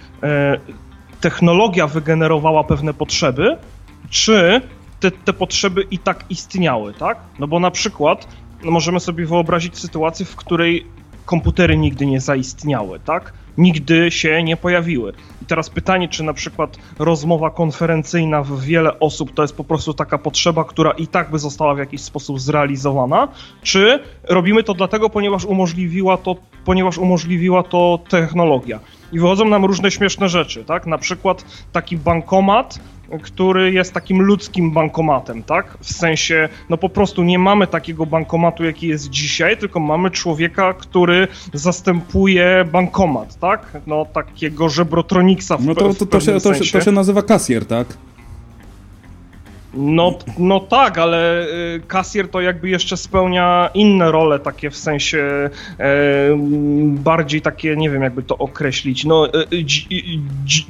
technologia wygenerowała pewne potrzeby, czy te, te potrzeby i tak istniały, tak? No bo na przykład no możemy sobie wyobrazić sytuację, w której komputery nigdy nie zaistniały, tak? Nigdy się nie pojawiły. I teraz pytanie, czy na przykład rozmowa konferencyjna w wiele osób to jest po prostu taka potrzeba, która i tak by została w jakiś sposób zrealizowana, czy robimy to dlatego, ponieważ umożliwiła to, ponieważ umożliwiła to technologia. I wychodzą nam różne śmieszne rzeczy, tak? Na przykład taki bankomat, który jest takim ludzkim bankomatem, tak? W sensie, no po prostu nie mamy takiego bankomatu, jaki jest dzisiaj, tylko mamy człowieka, który zastępuje bankomat, tak? No takiego żebrotroniksa w No to, to, to, się, to, to się nazywa kasjer, tak? No, no tak, ale y, kasjer to jakby jeszcze spełnia inne role, takie w sensie e, bardziej takie, nie wiem jakby to określić. No, e,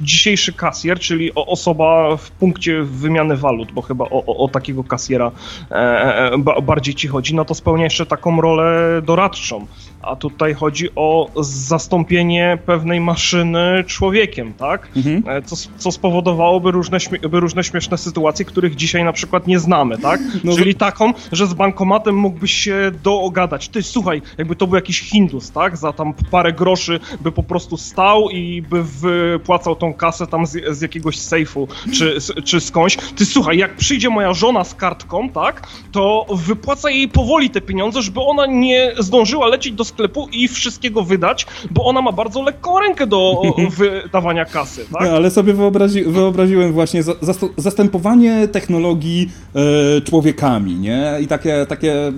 dzisiejszy kasjer, czyli osoba w punkcie wymiany walut, bo chyba o, o takiego kasjera e, bardziej ci chodzi, no to spełnia jeszcze taką rolę doradczą. A tutaj chodzi o zastąpienie pewnej maszyny człowiekiem, tak? Mhm. Co, co spowodowałoby różne, różne śmieszne sytuacje, których dzisiaj na przykład nie znamy, tak? No Czyli taką, że z bankomatem mógłbyś się doogadać. Ty, słuchaj, jakby to był jakiś Hindus, tak? Za tam parę groszy by po prostu stał i by wypłacał tą kasę tam z, z jakiegoś sejfu czy, czy skądś. Ty, słuchaj, jak przyjdzie moja żona z kartką, tak? To wypłaca jej powoli te pieniądze, żeby ona nie zdążyła lecieć do sklepu i wszystkiego wydać, bo ona ma bardzo lekką rękę do wydawania kasy, tak? No, ale sobie wyobrazi wyobraziłem właśnie za zastępowanie technologii e, człowiekami, nie? I takie, takie e,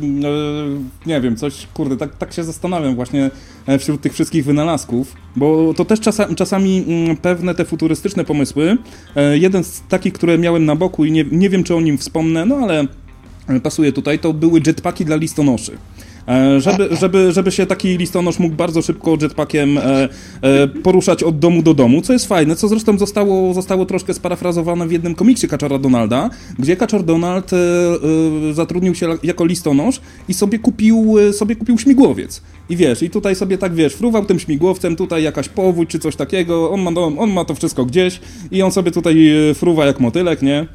nie wiem, coś, kurde, tak, tak się zastanawiam właśnie e, wśród tych wszystkich wynalazków, bo to też czasa, czasami m, mm, pewne te futurystyczne pomysły, e, jeden z takich, które miałem na boku i nie, nie wiem, czy o nim wspomnę, no ale pasuje tutaj, to były jetpacki dla listonoszy. E, żeby, żeby, żeby się taki listonosz mógł bardzo szybko jetpackiem e, e, poruszać od domu do domu, co jest fajne, co zresztą zostało, zostało troszkę sparafrazowane w jednym komiksie Kaczora Donalda, gdzie Kaczor Donald zatrudnił się jako listonosz i sobie kupił, sobie kupił śmigłowiec. I wiesz, i tutaj sobie tak, wiesz, fruwał tym śmigłowcem, tutaj jakaś powódź czy coś takiego, on ma, on ma to wszystko gdzieś i on sobie tutaj fruwa jak motylek, nie?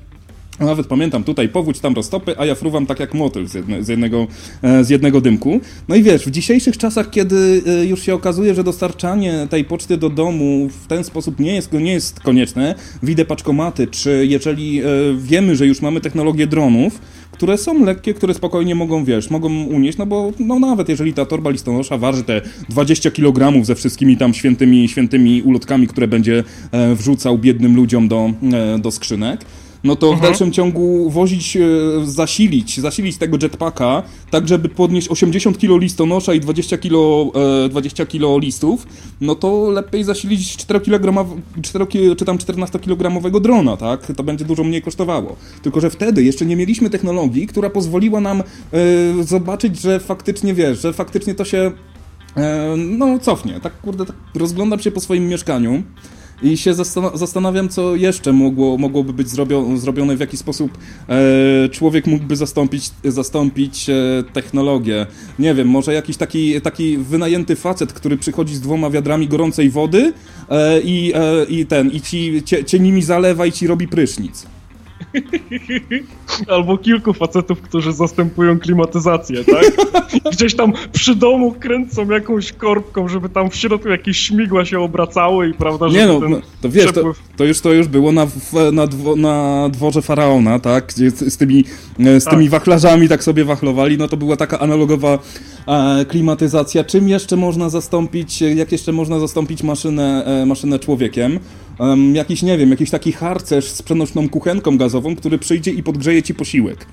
Nawet pamiętam tutaj powódź, tam roztopy, a ja fruwam tak jak motyl z, jedne, z, jednego, e, z jednego dymku. No i wiesz, w dzisiejszych czasach, kiedy e, już się okazuje, że dostarczanie tej poczty do domu w ten sposób nie jest, nie jest konieczne, widzę paczkomaty, czy jeżeli e, wiemy, że już mamy technologię dronów, które są lekkie, które spokojnie mogą, wiesz, mogą unieść, no bo no nawet jeżeli ta torba listonosza waży te 20 kg ze wszystkimi tam świętymi, świętymi ulotkami, które będzie wrzucał biednym ludziom do, do skrzynek, no to w mhm. dalszym ciągu wozić, e, zasilić, zasilić tego jetpacka, tak żeby podnieść 80 kg listonosza i 20 kg, 20 kg listów, no to lepiej zasilić 4 kg, 4, czy tam 14-kilogramowego drona, tak? To będzie dużo mniej kosztowało. Tylko, że wtedy jeszcze nie mieliśmy technologii, która pozwoliła nam e, zobaczyć, że faktycznie, wiesz, że faktycznie to się e, no cofnie. Tak, kurde, tak rozglądam się po swoim mieszkaniu i się zastanawiam, co jeszcze mogło, mogłoby być zrobione, w jaki sposób e, człowiek mógłby zastąpić, zastąpić e, technologię. Nie wiem, może jakiś taki, taki wynajęty facet, który przychodzi z dwoma wiadrami gorącej wody e, i, e, i ten, i ci cie, cię nimi zalewa i ci robi prysznic. Albo kilku facetów, którzy zastępują klimatyzację, tak? Gdzieś tam przy domu kręcą jakąś korbką, żeby tam w środku jakieś śmigła się obracały i prawda, że Nie no, no, to wiesz, przepływ... to, to, już, to już było na, na, dwo, na dworze Faraona, tak? Gdzie z tymi, e, z tymi tak. wachlarzami tak sobie wachlowali, no to była taka analogowa e, klimatyzacja. Czym jeszcze można zastąpić, jak jeszcze można zastąpić maszynę, e, maszynę człowiekiem? Um, jakiś, nie wiem, jakiś taki harcerz z przenośną kuchenką gazową, który przyjdzie i podgrzeje ci posiłek.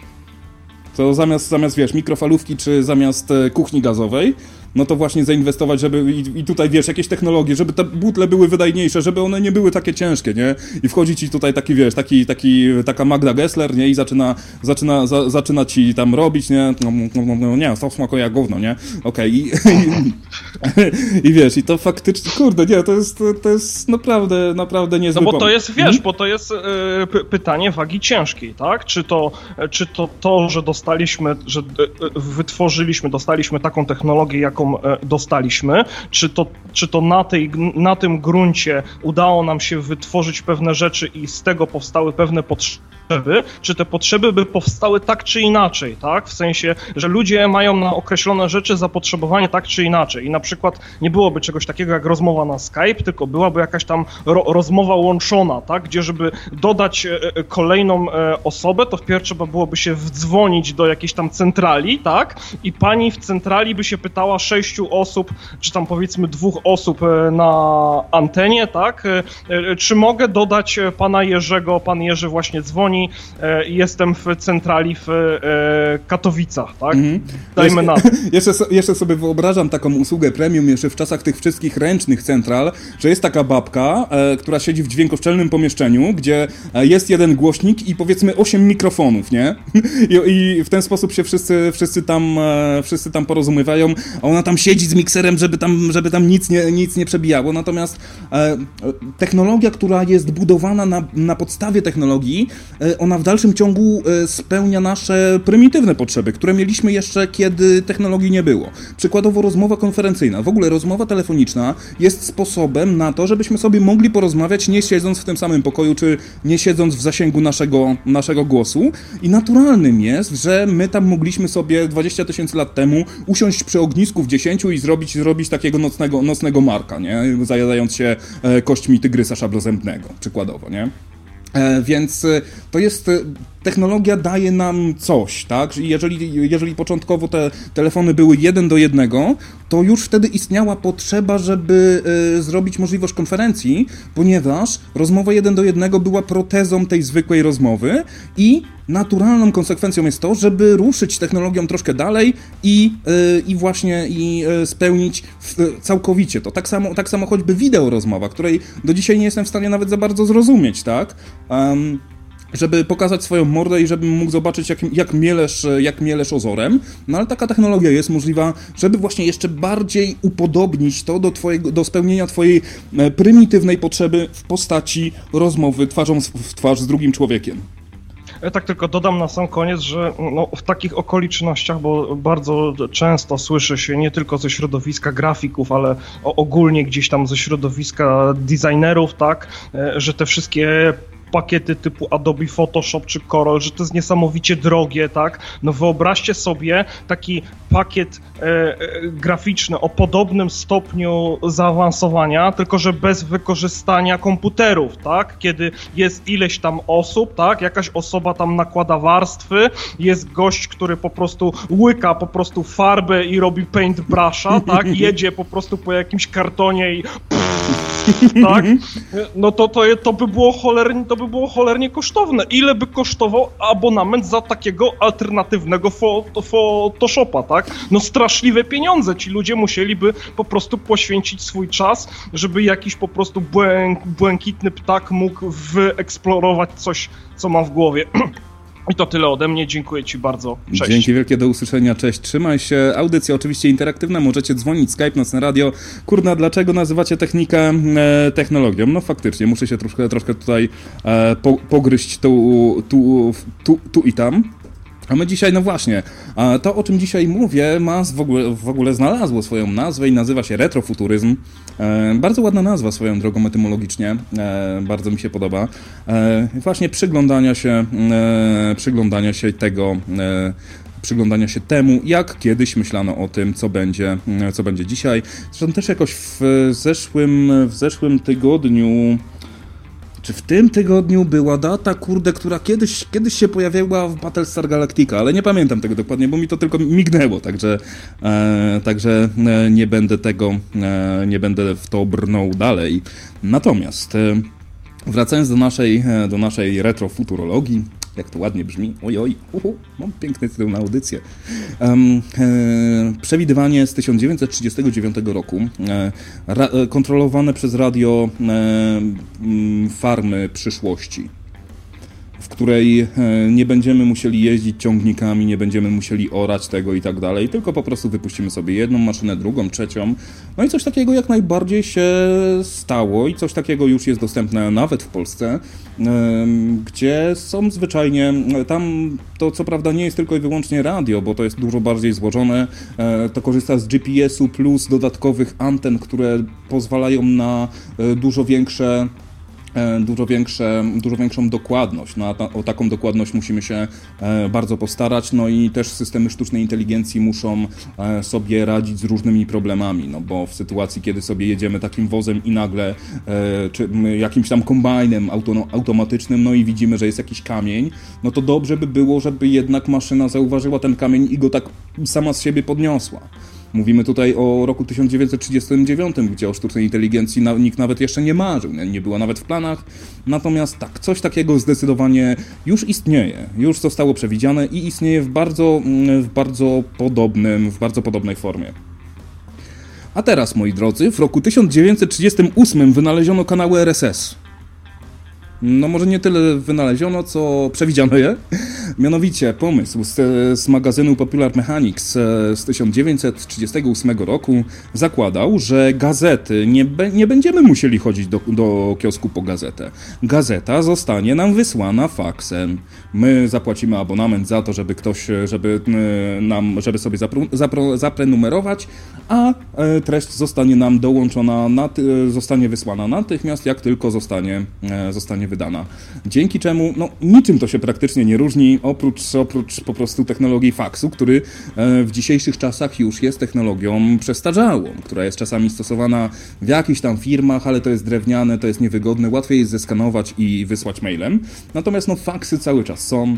To zamiast, zamiast, wiesz, mikrofalówki czy zamiast e, kuchni gazowej, no to właśnie zainwestować, żeby i, i tutaj, wiesz, jakieś technologie, żeby te butle były wydajniejsze, żeby one nie były takie ciężkie, nie? I wchodzi ci tutaj taki, wiesz, taki, taki, taka Magda Gessler, nie? I zaczyna, zaczyna, za, zaczyna ci tam robić, nie? No, no, no, no nie, to smakuje jak gówno, nie? Okej, okay. I, i, i, wiesz, i to faktycznie, kurde, nie, to jest, to jest naprawdę, naprawdę niezły No bo to jest, wiesz, hmm? bo to jest y, pytanie wagi ciężkiej, tak? Czy to, czy to to, że dostaliśmy, że y, wytworzyliśmy, dostaliśmy taką technologię, jaką y, dostaliśmy, czy to, czy to na, tej, na tym gruncie udało nam się wytworzyć pewne rzeczy i z tego powstały pewne potrzeby, czy te potrzeby by powstały tak czy inaczej, tak? W sensie, że ludzie mają na określone rzeczy zapotrzebowanie tak czy inaczej i na przykład nie byłoby czegoś takiego jak rozmowa na Skype, tylko byłaby jakaś tam ro rozmowa łączona, tak? Gdzie żeby dodać e, e, kolejną e, osobę, to wpierw trzeba byłoby się wdzwonić do jakiejś tam centrali, tak? I pani w centrali by się pytała sześciu osób, czy tam powiedzmy dwóch osób na antenie, tak? Czy mogę dodać pana Jerzego? Pan Jerzy właśnie dzwoni, jestem w centrali w Katowicach, tak? Mhm. Dajmy na to. jeszcze, jeszcze sobie wyobrażam taką usługę premium jeszcze w czasach tych wszystkich ręcznych central, że jest taka babka, e, która siedzi w dźwiękoszczelnym pomieszczeniu, gdzie e, jest jeden głośnik i powiedzmy osiem mikrofonów, nie? I, I, w ten sposób się wszyscy, wszyscy, tam, e, wszyscy tam porozumiewają, a ona tam siedzi z mikserem, żeby tam, żeby tam nic, nie, nic nie przebijało. Natomiast e, technologia, która jest budowana na, na podstawie technologii, e, ona w dalszym ciągu e, spełnia nasze prymitywne potrzeby, które mieliśmy jeszcze, kiedy technologii nie było. Przykładowo rozmowa konferencyjna, w ogóle rozmowa telefoniczna jest sposobem na to, żebyśmy sobie mogli porozmawiać nie siedząc w tym samym pokoju, czy nie siedząc w zasięgu naszego, naszego głosu. I naturalnym jest, że my tam mogliśmy sobie 20 tysięcy lat temu usiąść przy ognisku w 10 i zrobić, zrobić takiego nocnego, nocnego marka, nie? Zajadając się e, kośćmi tygrysa szablozębnego, przykładowo, nie? E, więc e, to jest technologia daje nam coś, tak? Jeżeli, jeżeli początkowo te telefony były jeden do jednego, to już wtedy istniała potrzeba, żeby y, zrobić możliwość konferencji, ponieważ rozmowa jeden do jednego była protezą tej zwykłej rozmowy i naturalną konsekwencją jest to, żeby ruszyć technologią troszkę dalej i, y, i właśnie i y, spełnić w, całkowicie to. Tak samo, tak samo choćby wideo rozmowa, której do dzisiaj nie jestem w stanie nawet za bardzo zrozumieć, tak? Um, żeby pokazać swoją mordę i żebym mógł zobaczyć, jak, jak, mielesz, jak mielesz ozorem. No ale taka technologia jest możliwa, żeby właśnie jeszcze bardziej upodobnić to do, twojego, do spełnienia twojej e, prymitywnej potrzeby w postaci rozmowy twarzą w twarz z drugim człowiekiem. Ja tak tylko dodam na sam koniec, że no, w takich okolicznościach, bo bardzo często słyszy się nie tylko ze środowiska grafików, ale ogólnie gdzieś tam ze środowiska designerów, tak, e, że te wszystkie pakiety typu Adobe Photoshop czy Corel, że to jest niesamowicie drogie, tak? No wyobraźcie sobie taki pakiet e, e, graficzny o podobnym stopniu zaawansowania, tylko że bez wykorzystania komputerów, tak? Kiedy jest ileś tam osób, tak? Jakaś osoba tam nakłada warstwy, jest gość, który po prostu łyka po prostu farbę i robi paintbrusha, tak? Jedzie po prostu po jakimś kartonie i tak? No to, to, to, by było cholernie, to by było cholernie kosztowne. Ile by kosztował abonament za takiego alternatywnego Photoshopa, tak? No straszliwe pieniądze. Ci ludzie musieliby po prostu poświęcić swój czas, żeby jakiś po prostu błęk, błękitny ptak mógł wyeksplorować coś, co ma w głowie. I to tyle ode mnie. Dziękuję Ci bardzo. Cześć. Dzięki wielkie, do usłyszenia. Cześć. Trzymaj się. Audycja oczywiście interaktywna. Możecie dzwonić Skype, Nocne Radio. Kurna, dlaczego nazywacie technikę e, technologią? No faktycznie, muszę się troszkę, troszkę tutaj e, po, pogryźć tu, tu, tu, tu i tam. A my dzisiaj, no właśnie, to o czym dzisiaj mówię, ma w ogóle, w ogóle znalazło swoją nazwę i nazywa się retrofuturyzm. E, bardzo ładna nazwa swoją drogą etymologicznie, e, bardzo mi się podoba. E, właśnie przyglądania się, przyglądania się tego, przyglądania się temu, jak kiedyś myślano o tym, co będzie, co będzie dzisiaj. Zresztą też jakoś w zeszłym, w zeszłym tygodniu czy w tym tygodniu była data, kurde, która kiedyś, kiedyś się pojawiała w Battlestar Galactica, ale nie pamiętam tego dokładnie, bo mi to tylko mignęło, także, e, także e, nie będę tego, e, nie będę w to brnął dalej. Natomiast e, wracając do naszej, e, do naszej retrofuturologii, jak to ładnie brzmi. Oj, oj, uhu, mam piękny tytuł na audycję. Um, e, przewidywanie z 1939 roku, e, ra, e, kontrolowane przez radio e, farmy przyszłości której e, nie będziemy musieli jeździć ciągnikami, nie będziemy musieli orać tego i tak dalej, tylko po prostu wypuścimy sobie jedną maszynę, drugą, trzecią. No i coś takiego jak najbardziej się stało i coś takiego już jest dostępne nawet w Polsce, gdzie są zwyczajnie, tam to co prawda nie jest tylko i wyłącznie radio, bo to jest dużo bardziej złożone, e, to korzysta z GPS-u plus dodatkowych anten, które pozwalają na e, dużo większe dużo, większe, dużo większą dokładność. No, ta, o taką dokładność musimy się e, bardzo postarać, no i też systemy sztucznej inteligencji muszą e, sobie radzić z różnymi problemami, no bo w sytuacji, kiedy sobie jedziemy takim wozem i nagle, czy jakimś tam kombajnem auto, automatycznym, no i widzimy, że jest jakiś kamień, no to dobrze by było, żeby jednak maszyna zauważyła ten kamień i go tak sama z siebie podniosła. Mówimy tutaj o roku 1939, gdzie o sztucznej inteligencji nikt nawet jeszcze nie marzył, nie było nawet w planach. Natomiast tak, coś takiego zdecydowanie już istnieje, już zostało przewidziane i istnieje w bardzo, w bardzo podobnym, w bardzo podobnej formie. A teraz, moi drodzy, w roku 1938 wynaleziono kanały RSS. No może nie tyle wynaleziono, co przewidziano je. Mianowicie pomysł z, z magazynu Popular Mechanics e, z 1938 roku zakładał, że gazety nie, nie będziemy musieli chodzić do, do kiosku po gazetę. Gazeta zostanie nam wysłana faksem. My zapłacimy abonament za to, żeby ktoś, żeby e, nam, żeby sobie zaprenumerować, a e, treść zostanie nam dołączona, zostanie wysłana natychmiast, jak tylko zostanie, zostanie wydana. Dzięki czemu, no niczym to się praktycznie nie różni, oprócz, oprócz po prostu technologii faksu, który e, w dzisiejszych czasach już jest technologią przestarzałą, która jest czasami stosowana w jakichś tam firmach, ale to jest drewniane, to jest niewygodne, łatwiej jest zeskanować i wysłać mailem. Natomiast no faksy cały czas są,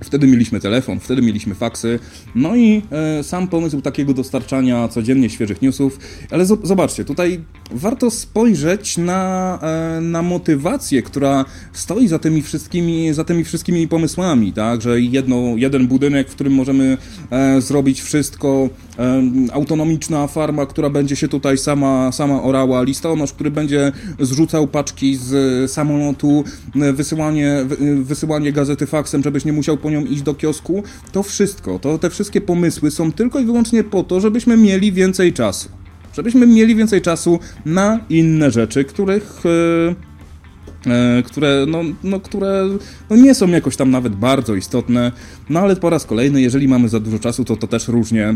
Wtedy mieliśmy telefon, wtedy mieliśmy faksy, no i e, sam pomysł takiego dostarczania codziennie świeżych newsów, ale zobaczcie, tutaj warto spojrzeć na, e, na motywację, która stoi za tymi wszystkimi, za tymi wszystkimi pomysłami, tak, że jedno, jeden budynek, w którym możemy e, zrobić wszystko, e, autonomiczna farma, która będzie się tutaj sama, sama orała, listonosz, który będzie zrzucał paczki z samolotu, e, wysyłanie, wysyłanie gazety faksem, żebyś nie musiał po nią iść do kiosku, to wszystko, to te wszystkie pomysły są tylko i wyłącznie po to, żebyśmy mieli więcej czasu. Żebyśmy mieli więcej czasu na inne rzeczy, których. Yy, które, no, no, które no nie są jakoś tam nawet bardzo istotne, no ale po raz kolejny, jeżeli mamy za dużo czasu, to to też różnie,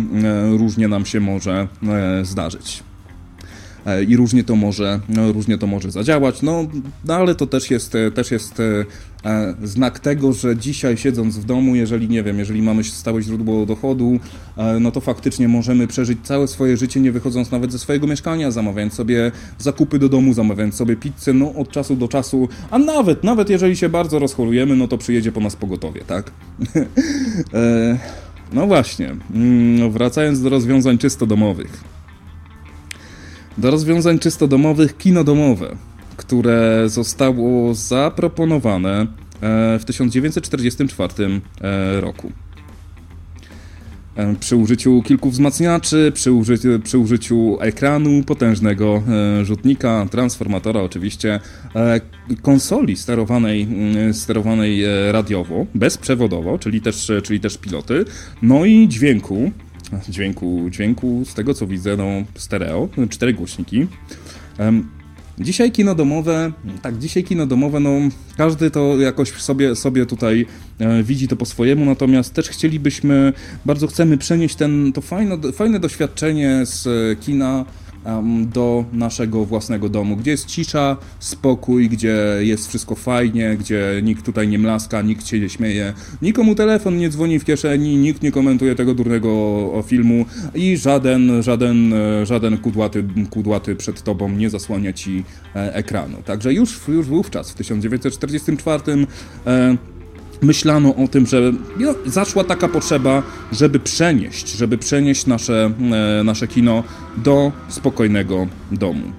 yy, różnie nam się może zdarzyć. E, i różnie to może, no, różnie to może zadziałać, no, no ale to też jest, e, też jest e, znak tego, że dzisiaj siedząc w domu, jeżeli nie wiem, jeżeli mamy stałe źródło dochodu, no to faktycznie możemy przeżyć całe swoje życie nie wychodząc nawet ze swojego mieszkania, zamawiając sobie zakupy do domu, zamawiając sobie pizzę, no od czasu do czasu, a nawet, nawet jeżeli się bardzo rozchorujemy, no to przyjedzie po nas pogotowie, tak? no właśnie, mm, wracając do rozwiązań czysto domowych do rozwiązań czysto domowych kino domowe, które zostało zaproponowane e, w 1944 e, roku. E, przy użyciu kilku wzmacniaczy, przy użyciu, przy użyciu ekranu, potężnego rzutnika, transformatora oczywiście, konsoli sterowanej, mm, sterowanej radiowo, bezprzewodowo, czyli też, czyli też piloty, no i dźwięku, dźwięku, dźwięku z tego co widzę, no stereo, cztery głośniki. Dzisiaj kino domowe, tak, dzisiaj kino domowe, no każdy to jakoś sobie, sobie tutaj e, widzi to po swojemu, natomiast też chcielibyśmy, bardzo chcemy przenieść ten, to fajne, fajne doświadczenie z kina do naszego własnego domu, gdzie jest cisza, spokój, gdzie jest wszystko fajnie, gdzie nikt tutaj nie mlaska, nikt się nie śmieje, nikomu telefon nie dzwoni w kieszeni, nikt nie komentuje tego durnego filmu i żaden, żaden, e, żaden kudłaty, kudłaty przed tobą nie zasłania ci e, ekranu. Także już, już wówczas, w 1944 myślano o tym, że no, zaszła taka potrzeba, żeby przenieść, żeby przenieść nasze, e, nasze kino do spokojnego domu.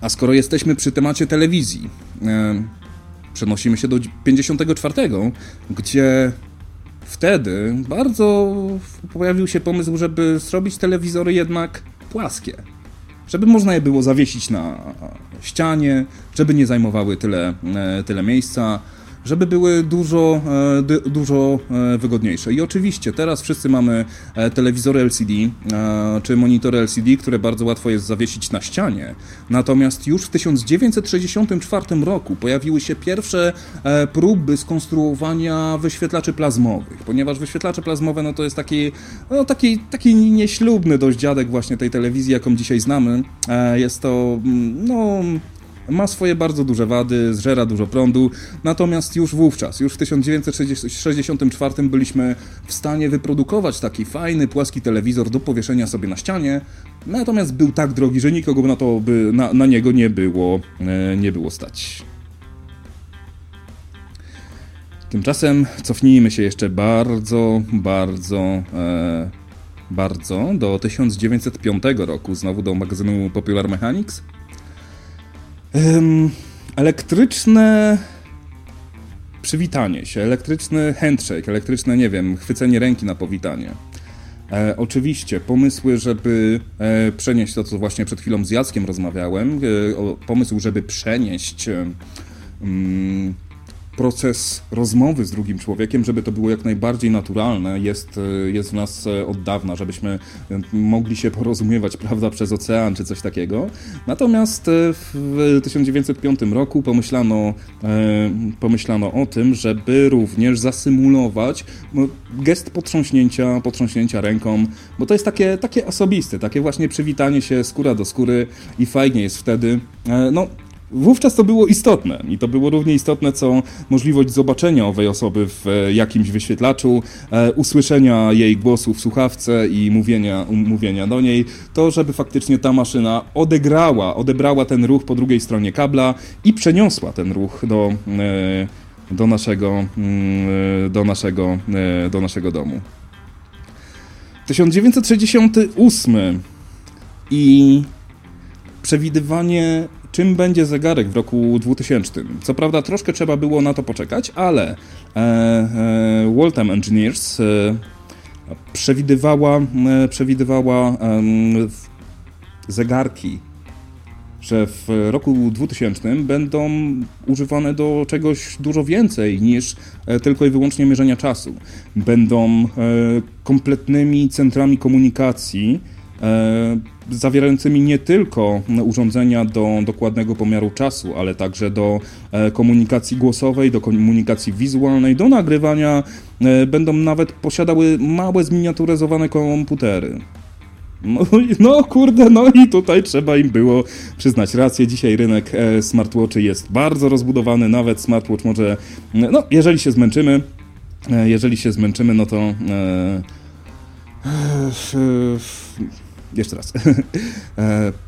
A skoro jesteśmy przy temacie telewizji, e, Przenosimy się do 54, gdzie wtedy bardzo pojawił się pomysł, żeby zrobić telewizory jednak płaskie. Żeby można je było zawiesić na ścianie, żeby nie zajmowały tyle, e, tyle miejsca żeby były dużo, e, dużo e, wygodniejsze. I oczywiście teraz wszyscy mamy e, telewizory LCD czy monitory LCD, które bardzo łatwo jest zawiesić na ścianie. Natomiast już w 1964 roku pojawiły się pierwsze próby skonstruowania wyświetlaczy plazmowych, ponieważ wyświetlacze plazmowe no to jest taki, no, taki, taki nieślubny dość dziadek właśnie tej telewizji, jaką dzisiaj znamy. Jest to mm, no, ma swoje bardzo duże wady, zżera dużo prądu, natomiast już wówczas, już w 1964 byliśmy w stanie wyprodukować taki fajny, płaski telewizor do powieszenia sobie na ścianie, natomiast był tak drogi, że nikogo na to by, na, na niego nie było, e, nie było stać. Tymczasem cofnijmy się jeszcze bardzo, bardzo, e, bardzo do 1905 roku, znowu do magazynu Popular Mechanics. Um, elektryczne przywitanie się, elektryczny handshake, elektryczne, nie wiem, chwycenie ręki na powitanie. E, oczywiście pomysły, żeby e, przenieść to, co właśnie przed chwilą z Jackiem rozmawiałem, e, o, pomysł, żeby przenieść mm, proces rozmowy z drugim człowiekiem, żeby to było jak najbardziej naturalne, jest, e, jest w nas e, od dawna, żebyśmy e, mogli się porozumiewać, prawda, przez ocean czy coś takiego. Natomiast w 1905 roku pomyślano, pomyślano o tym, żeby również zasymulować no, gest potrząśnięcia, potrząśnięcia ręką, bo to jest takie, takie osobiste, takie właśnie przywitanie się skóra do skóry i fajnie jest wtedy, no Wówczas to było istotne i to było równie istotne, co możliwość zobaczenia owej osoby w e, jakimś wyświetlaczu, e, usłyszenia jej głosu w słuchawce i mówienia, mówienia do niej, to żeby faktycznie ta maszyna odegrała, odebrała ten ruch po drugiej stronie kabla i przeniosła ten ruch do, e, do, naszego, mm, do, naszego, do naszego domu. 1968 i przewidywanie czym będzie zegarek w roku 2000. Co prawda troszkę trzeba było na to poczekać, ale e, e, Waltham Engineers e, przewidywała, e, przewidywała zegarki, że w roku 2000 będą używane do czegoś dużo więcej niż e, tylko i wyłącznie mierzenia czasu. Będą e, kompletnymi centrami komunikacji, E, zawierającymi nie tylko urządzenia do dokładnego pomiaru czasu, ale także do e, komunikacji głosowej, do komunikacji wizualnej, do nagrywania, e, będą nawet posiadały małe zminiaturyzowane komputery. No, no, kurde, no i tutaj trzeba im było przyznać rację. Dzisiaj rynek smartwatchy jest bardzo rozbudowany, nawet smartwatch może, no, jeżeli się zmęczymy, jeżeli się zmęczymy, no to e, e, jeszcze raz.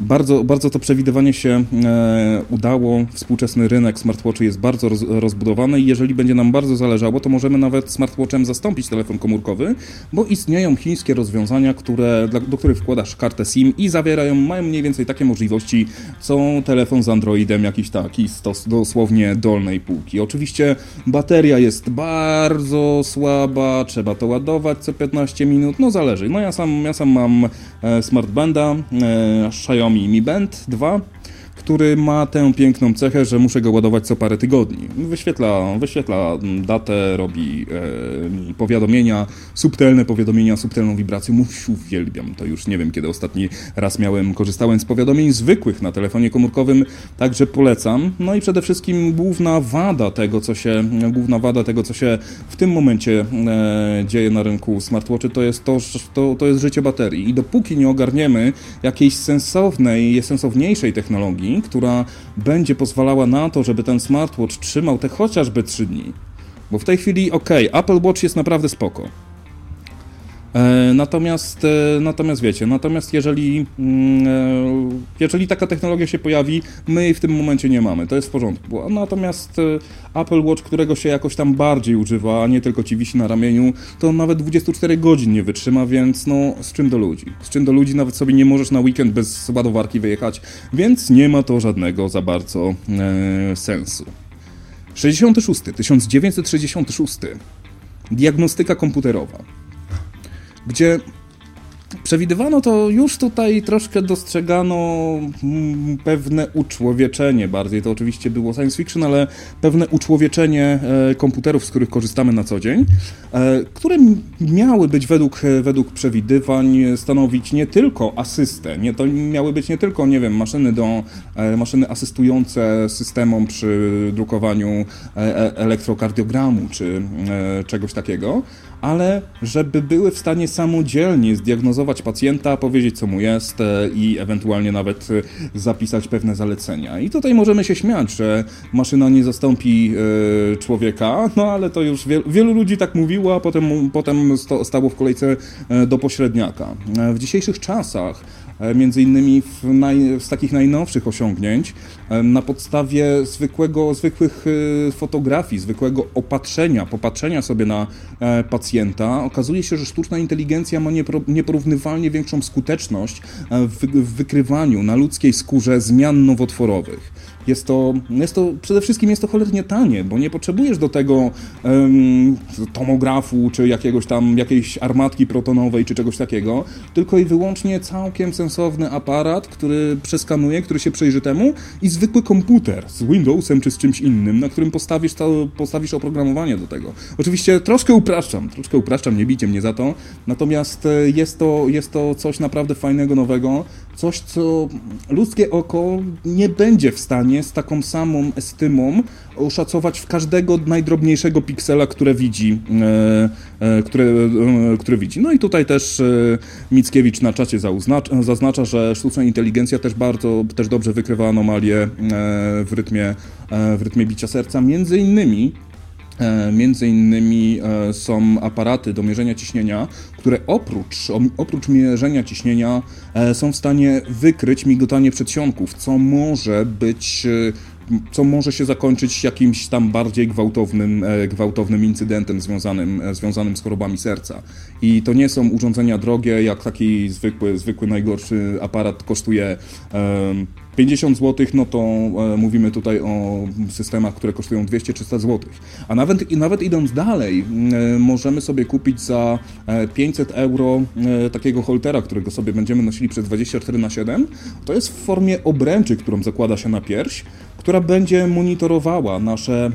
Bardzo, bardzo to przewidywanie się e, udało. Współczesny rynek smartwatchy jest bardzo roz, rozbudowany i jeżeli będzie nam bardzo zależało, to możemy nawet smartwatchem zastąpić telefon komórkowy, bo istnieją chińskie rozwiązania, które, do których wkładasz kartę SIM i zawierają, mają mniej więcej takie możliwości, co telefon z Androidem jakiś taki stos, dosłownie dolnej półki. Oczywiście bateria jest bardzo słaba, trzeba to ładować co 15 minut, no zależy. No ja sam, ja sam mam e, smartbanda, e, Xiaomi Mi Band 2 który ma tę piękną cechę, że muszę go ładować co parę tygodni. Wyświetla, wyświetla datę, robi e, powiadomienia, subtelne powiadomienia, subtelną wibrację. Mów, uwielbiam to już. Nie wiem, kiedy ostatni raz miałem, korzystałem z powiadomień zwykłych na telefonie komórkowym, także polecam. No i przede wszystkim główna wada tego, co się, główna wada tego, co się w tym momencie e, dzieje na rynku smartwatchy, to jest to, to, to jest życie baterii. I dopóki nie ogarniemy jakiejś sensownej, sensowniejszej technologii, która będzie pozwalała na to, żeby ten smartwatch trzymał te chociażby 3 dni. Bo w tej chwili, ok, Apple Watch jest naprawdę spoko. E, natomiast, e, natomiast wiecie, natomiast jeżeli, mm, e, jeżeli taka technologia się pojawi, my jej w tym momencie nie mamy, to jest w porządku. Natomiast Apple Watch, którego się jakoś tam bardziej używa, a nie tylko ci wisi na ramieniu, to nawet 24 godzin nie wytrzyma, więc no z czym do ludzi? Z czym do ludzi nawet sobie nie możesz na weekend bez ładowarki wyjechać, więc nie ma to żadnego za bardzo e, sensu. 66, 1966. Diagnostyka komputerowa, gdzie Przewidywano to już tutaj troszkę dostrzegano mm, pewne uczłowieczenie, bardziej. To oczywiście było science fiction, ale pewne uczłowieczenie e, komputerów, z których korzystamy na co dzień, e, które miały być według, e, według przewidywań stanowić nie tylko asystę, nie, to miały być nie tylko, nie wiem, maszyny do, maszyny asystujące systemom przy drukowaniu elektrokardiogramu czy czegoś takiego, ale żeby były w stanie samodzielnie zdiagnozować pacjenta, powiedzieć co mu jest e, i ewentualnie nawet e, zapisać pewne zalecenia. I tutaj możemy się śmiać, że maszyna nie zastąpi e, człowieka, no ale to już wielu, wielu ludzi tak mówiło, a potem, potem stało w kolejce do pośredniaka. W dzisiejszych czasach między innymi w naj, z takich najnowszych osiągnięć e, na podstawie zwykłego, zwykłych e, fotografii, zwykłego opatrzenia, popatrzenia sobie na pacjenta, okazuje się, że sztuczna inteligencja ma nieporównywalnie większą skuteczność w wykrywaniu na ludzkiej skórze zmian nowotworowych. Jest to, jest to przede wszystkim jest to cholernie tanie, bo nie potrzebujesz do tego um, tomografu, czy jakiegoś tam, jakiejś armatki protonowej, czy czegoś takiego, tylko i wyłącznie całkiem sensowny aparat, który przeskanuje, który się przejrzy temu i zwykły komputer z Windowsem czy z czymś innym, na którym postawisz, to, postawisz oprogramowanie do tego. Oczywiście troszkę upraszczam, troszkę upraszczam, nie bicie mnie za to, natomiast e, jest to, jest to coś naprawdę fajnego, nowego, coś, co ludzkie oko nie będzie w stanie z taką samą estymą oszacować w każdego najdrobniejszego piksela, które widzi, e, e, które, e, które widzi. No i tutaj też Mickiewicz na czacie zaznacza, zaznacza, że sztuczna inteligencja też bardzo, też dobrze wykrywa anomalie w rytmie, w rytmie bicia serca, między innymi między innymi e, są aparaty do mierzenia ciśnienia, które oprócz, oprócz mierzenia ciśnienia e, są w stanie wykryć migotanie przedsionków, co może być co może się zakończyć jakimś tam bardziej gwałtownym, gwałtownym incydentem związanym, związanym z chorobami serca. I to nie są urządzenia drogie, jak taki zwykły, zwykły najgorszy aparat kosztuje 50 zł, no to e, mówimy tutaj o systemach, które kosztują 200-300 zł. A nawet, i nawet idąc dalej, e, możemy sobie kupić za 500 e, euro e, takiego holtera, którego sobie będziemy nosili przez 24 na 7. To jest w formie obręczy, którą zakłada się na pierś, która będzie monitorowała nasze,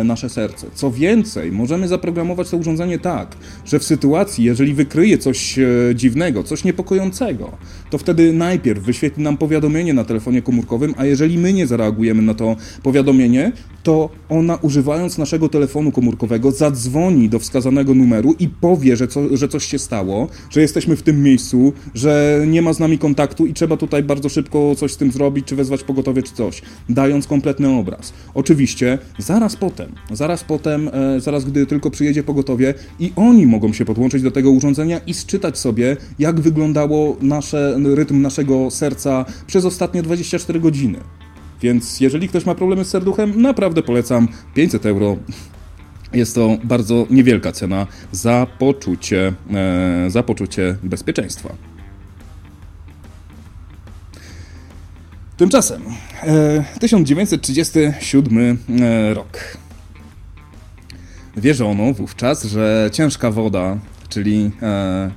e, nasze serce. Co więcej, możemy zaprogramować to urządzenie tak, że w sytuacji, jeżeli wykryje coś e, dziwnego, coś niepokojącego, to wtedy najpierw wyświetli nam powiadomienie na telefonie komórkowym, a jeżeli my nie zareagujemy na to powiadomienie, to ona używając naszego telefonu komórkowego zadzwoni do wskazanego numeru i powie, że, co, że coś się stało, że jesteśmy w tym miejscu, że nie ma z nami kontaktu i trzeba tutaj bardzo szybko coś z tym zrobić, czy wezwać pogotowie, czy coś, dając kompletny obraz. Oczywiście zaraz potem, zaraz potem, e, zaraz gdy tylko przyjedzie pogotowie i oni mogą się podłączyć do tego urządzenia i sczytać sobie, jak wyglądało nasze, rytm naszego serca przez ostatnie 24 godziny. Więc jeżeli ktoś ma problemy z serduchem, naprawdę polecam 500 euro. Jest to bardzo niewielka cena za poczucie, e, za poczucie bezpieczeństwa. Tymczasem e, 1937 e, rok. Wierzono wówczas, że ciężka woda, czyli, e,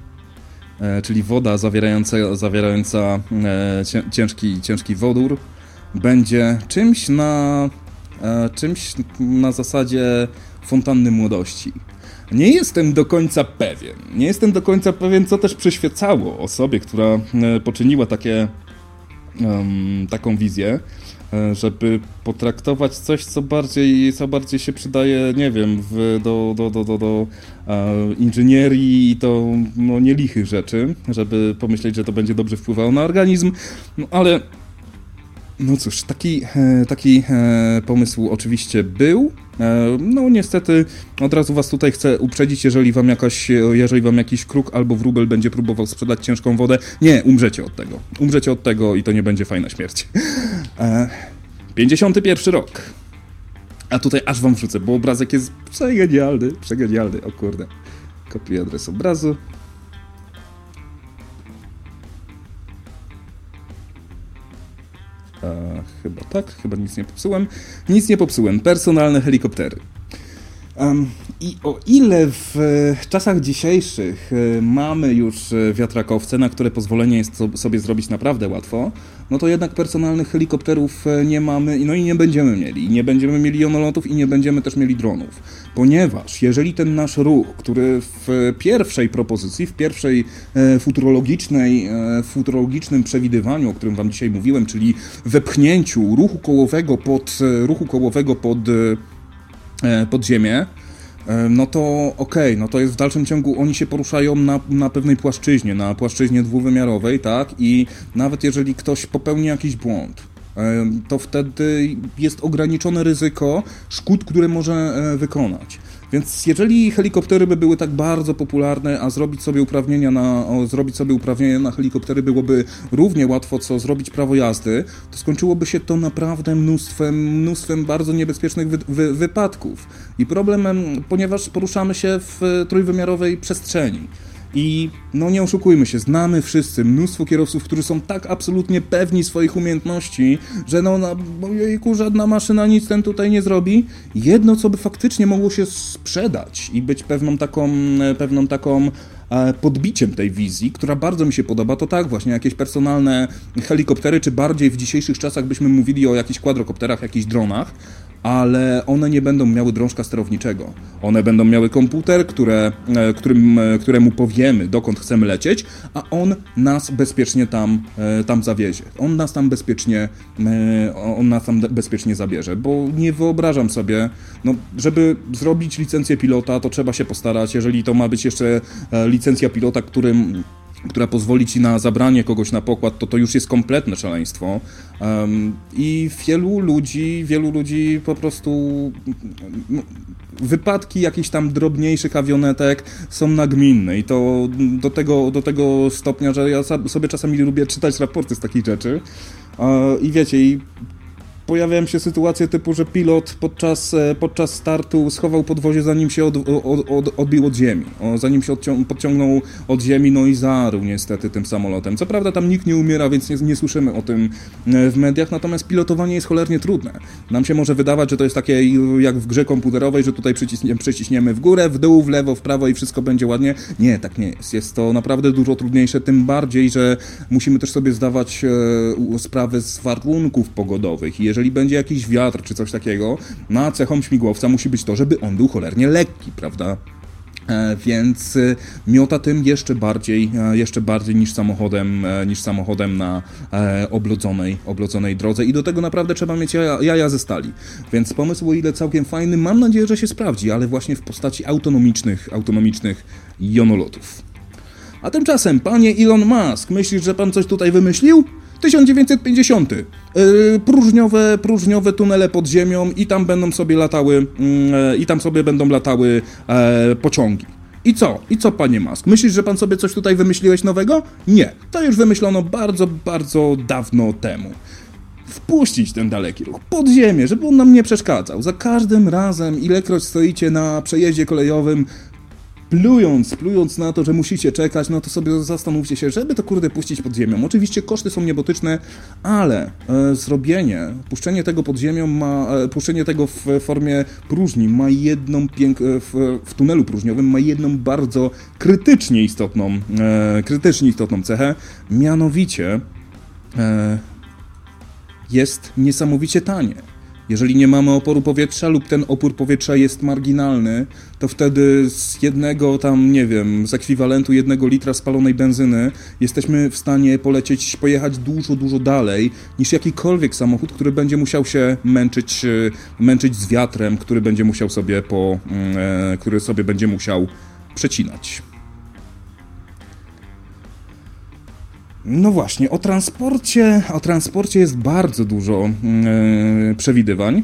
e czyli woda zawierająca, zawierająca e, ciężki, ciężki wodór, będzie czymś na, e, czymś na zasadzie fontanny młodości. Nie jestem do końca pewien. Nie jestem do końca pewien, co też przyświecało osobie, która e, poczyniła takie, um, taką wizję, e, żeby potraktować coś, co bardziej, co bardziej się przydaje, nie wiem, w, do, do, do, do, do e, inżynierii i to no, lichych rzeczy, żeby pomyśleć, że to będzie dobrze wpływało na organizm, no ale no cóż, taki, e, taki e, pomysł oczywiście był. E, no niestety od razu was tutaj chcę uprzedzić, jeżeli wam, jakaś, jeżeli wam jakiś kruk albo wróbel będzie próbował sprzedać ciężką wodę, nie, umrzecie od tego. Umrzecie od tego i to nie będzie fajna śmierć. 51 rok. A tutaj aż wam wrzucę, bo obrazek jest przegenialny, przegenialny, o kurde. Kopiuję adres obrazu. Chyba tak, chyba nic nie popsułem. Nic nie popsułem. Personalne helikoptery. Um, I o ile w czasach dzisiejszych e, mamy już e, wiatrakowce, na które pozwolenie jest sobie zrobić naprawdę łatwo, no to jednak personalnych helikopterów e, nie mamy, no i nie będziemy mieli. Nie będziemy mieli jonolotów i nie będziemy też mieli dronów. Ponieważ jeżeli ten nasz ruch, który w pierwszej propozycji, w pierwszej futurologicznej, futurologicznym przewidywaniu, o którym wam dzisiaj mówiłem, czyli wepchnięciu ruchu kołowego pod, ruchu kołowego pod E, pod ziemię, e, no to okej, okay, no to jest w dalszym ciągu, oni się poruszają na, na pewnej płaszczyźnie, na płaszczyźnie dwuwymiarowej, tak, i nawet jeżeli ktoś popełni jakiś błąd, e, to wtedy jest ograniczone ryzyko szkód, które może wykonać. Więc jeżeli helikoptery by były tak bardzo popularne, a zrobić sobie uprawnienia na, o, zrobić sobie uprawnienia na helikoptery byłoby równie łatwo, co zrobić prawo jazdy, to skończyłoby się to naprawdę mnóstwem, mnóstwem bardzo niebezpiecznych wy, wy, wypadków. I problemem, ponieważ poruszamy się w trójwymiarowej przestrzeni. I no nie oszukujmy się, znamy wszyscy mnóstwo kierowców, którzy są tak absolutnie pewni swoich umiejętności, że no, na, jejku, żadna maszyna nic ten tutaj nie zrobi. Jedno, co by faktycznie mogło się sprzedać i być pewną taką, pewną taką e, podbiciem tej wizji, która bardzo mi się podoba, to tak, właśnie jakieś personalne helikoptery, czy bardziej w dzisiejszych czasach byśmy mówili o jakichś kwadrokopterach, jakichś dronach, ale one nie będą miały drążka sterowniczego. One będą miały komputer, które, e, którym, e, któremu powiemy, dokąd chcemy lecieć, a on nas bezpiecznie tam, e, tam zawiezie. On nas tam bezpiecznie, on nas tam bezpiecznie zabierze, bo nie wyobrażam sobie, no, żeby zrobić licencję pilota, to trzeba się postarać, jeżeli to ma być jeszcze licencja pilota, którym która pozwoli ci na zabranie kogoś na pokład, to to już jest kompletne szaleństwo. Um, I wielu ludzi, wielu ludzi po prostu no, wypadki jakichś tam drobniejszych awionetek są nagminne i to do tego, do tego stopnia, że ja sobie czasami lubię czytać raporty z takich rzeczy. I wiecie, i pojawiają się sytuacje typu, że pilot podczas, e, podczas startu schował podwozie, zanim się od, od, od, odbił od ziemi. O, zanim się odcią, podciągnął od ziemi, no i zarył niestety tym samolotem. Co prawda tam nikt nie umiera, więc nie, nie słyszymy o tym e, w mediach, natomiast pilotowanie jest cholernie trudne. Nam się może wydawać, że to jest takie jak w grze komputerowej, że tutaj przyciśniemy, przyciśniemy w górę, w dół, w lewo, w prawo i wszystko będzie ładnie. Nie, tak nie jest. Jest to naprawdę dużo trudniejsze, tym bardziej, że musimy też sobie zdawać e, sprawę z warunków pogodowych jeżeli będzie jakiś wiatr czy coś takiego, na cechą śmigłowca musi być to, żeby on był cholernie lekki, prawda? E, więc e, miota tym jeszcze bardziej, e, jeszcze bardziej niż samochodem, niż samochodem na oblodzonej, oblodzonej drodze i do tego naprawdę trzeba mieć jaja, jaja ze stali. Więc pomysł o ile całkiem fajny, mam nadzieję, że się sprawdzi, ale właśnie w postaci autonomicznych, autonomicznych jonolotów. A tymczasem, panie Elon Musk, myślisz, że pan coś tutaj wymyślił? 1950. Yy, próżniowe, próżniowe tunele pod ziemią i tam będą sobie latały, yy, i tam sobie będą latały yy, pociągi. I co? I co, panie Musk? Myślisz, że pan sobie coś tutaj wymyśliłeś nowego? Nie. To już wymyślono bardzo, bardzo dawno temu wpuścić ten daleki ruch pod ziemię, żeby on nam nie przeszkadzał. Za każdym razem, ilekroć stoicie na przejeździe kolejowym, plując, plując na to, że musicie czekać, no to sobie zastanówcie się, żeby to kurde puścić pod ziemią. Oczywiście koszty są niebotyczne, ale e, zrobienie, puszczenie tego pod ziemią ma, e, puszczenie tego w formie próżni ma jedną pięk e, w, w, tunelu próżniowym ma jedną bardzo krytycznie istotną, e, krytycznie istotną cechę, mianowicie e, jest niesamowicie tanie. Jeżeli nie mamy oporu powietrza lub ten opór powietrza jest marginalny, to wtedy z jednego tam, nie wiem, z ekwiwalentu jednego litra spalonej benzyny jesteśmy w stanie polecieć, pojechać dużo, dużo dalej niż jakikolwiek samochód, który będzie musiał się męczyć, e, męczyć z wiatrem, który będzie musiał sobie po, mm, e, który sobie będzie musiał przecinać. No właśnie, o transporcie, o transporcie jest bardzo dużo e, przewidywań. E,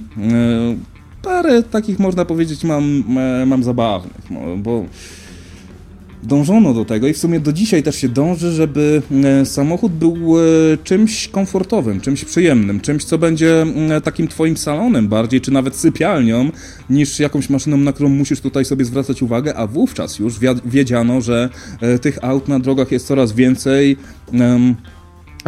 parę takich można powiedzieć mam, e, mam zabawnych, bo dążono do tego i w sumie do dzisiaj też się dąży, żeby e, samochód był e, czymś komfortowym, czymś przyjemnym, czymś, co będzie e, takim twoim salonem bardziej, czy nawet sypialnią, niż jakąś maszyną, na którą musisz tutaj sobie zwracać uwagę, a wówczas już wiedziano, że tych aut na drogach jest coraz więcej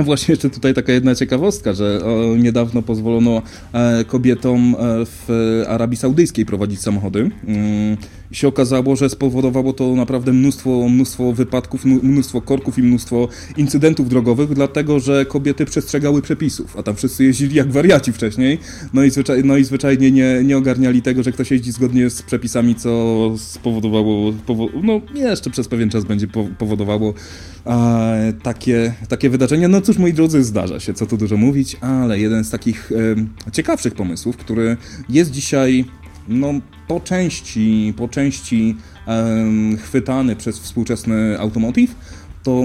Właśnie jeszcze tutaj taka jedna ciekawostka, że niedawno pozwolono e, kobietom e, w Arabii Saudyjskiej prowadzić samochody. Mm, I się okazało, że spowodowało to naprawdę mnóstwo, mnóstwo wypadków, mnóstwo korków i mnóstwo incydentów drogowych, dlatego że kobiety przestrzegały przepisów, a tam wszyscy jeździli jak wariaci wcześniej, no i, no i zwyczajnie nie, nie ogarniali tego, że ktoś jeździ zgodnie z przepisami, co spowodowało, powo no jeszcze przez pewien czas będzie powodowało e, takie, takie wydarzenia. No cóż, moi drodzy, zdarza się, co tu dużo mówić, ale jeden z takich e, ciekawszych pomysłów, który jest dzisiaj no, po części, po części e, chwytany przez współczesny automotive, to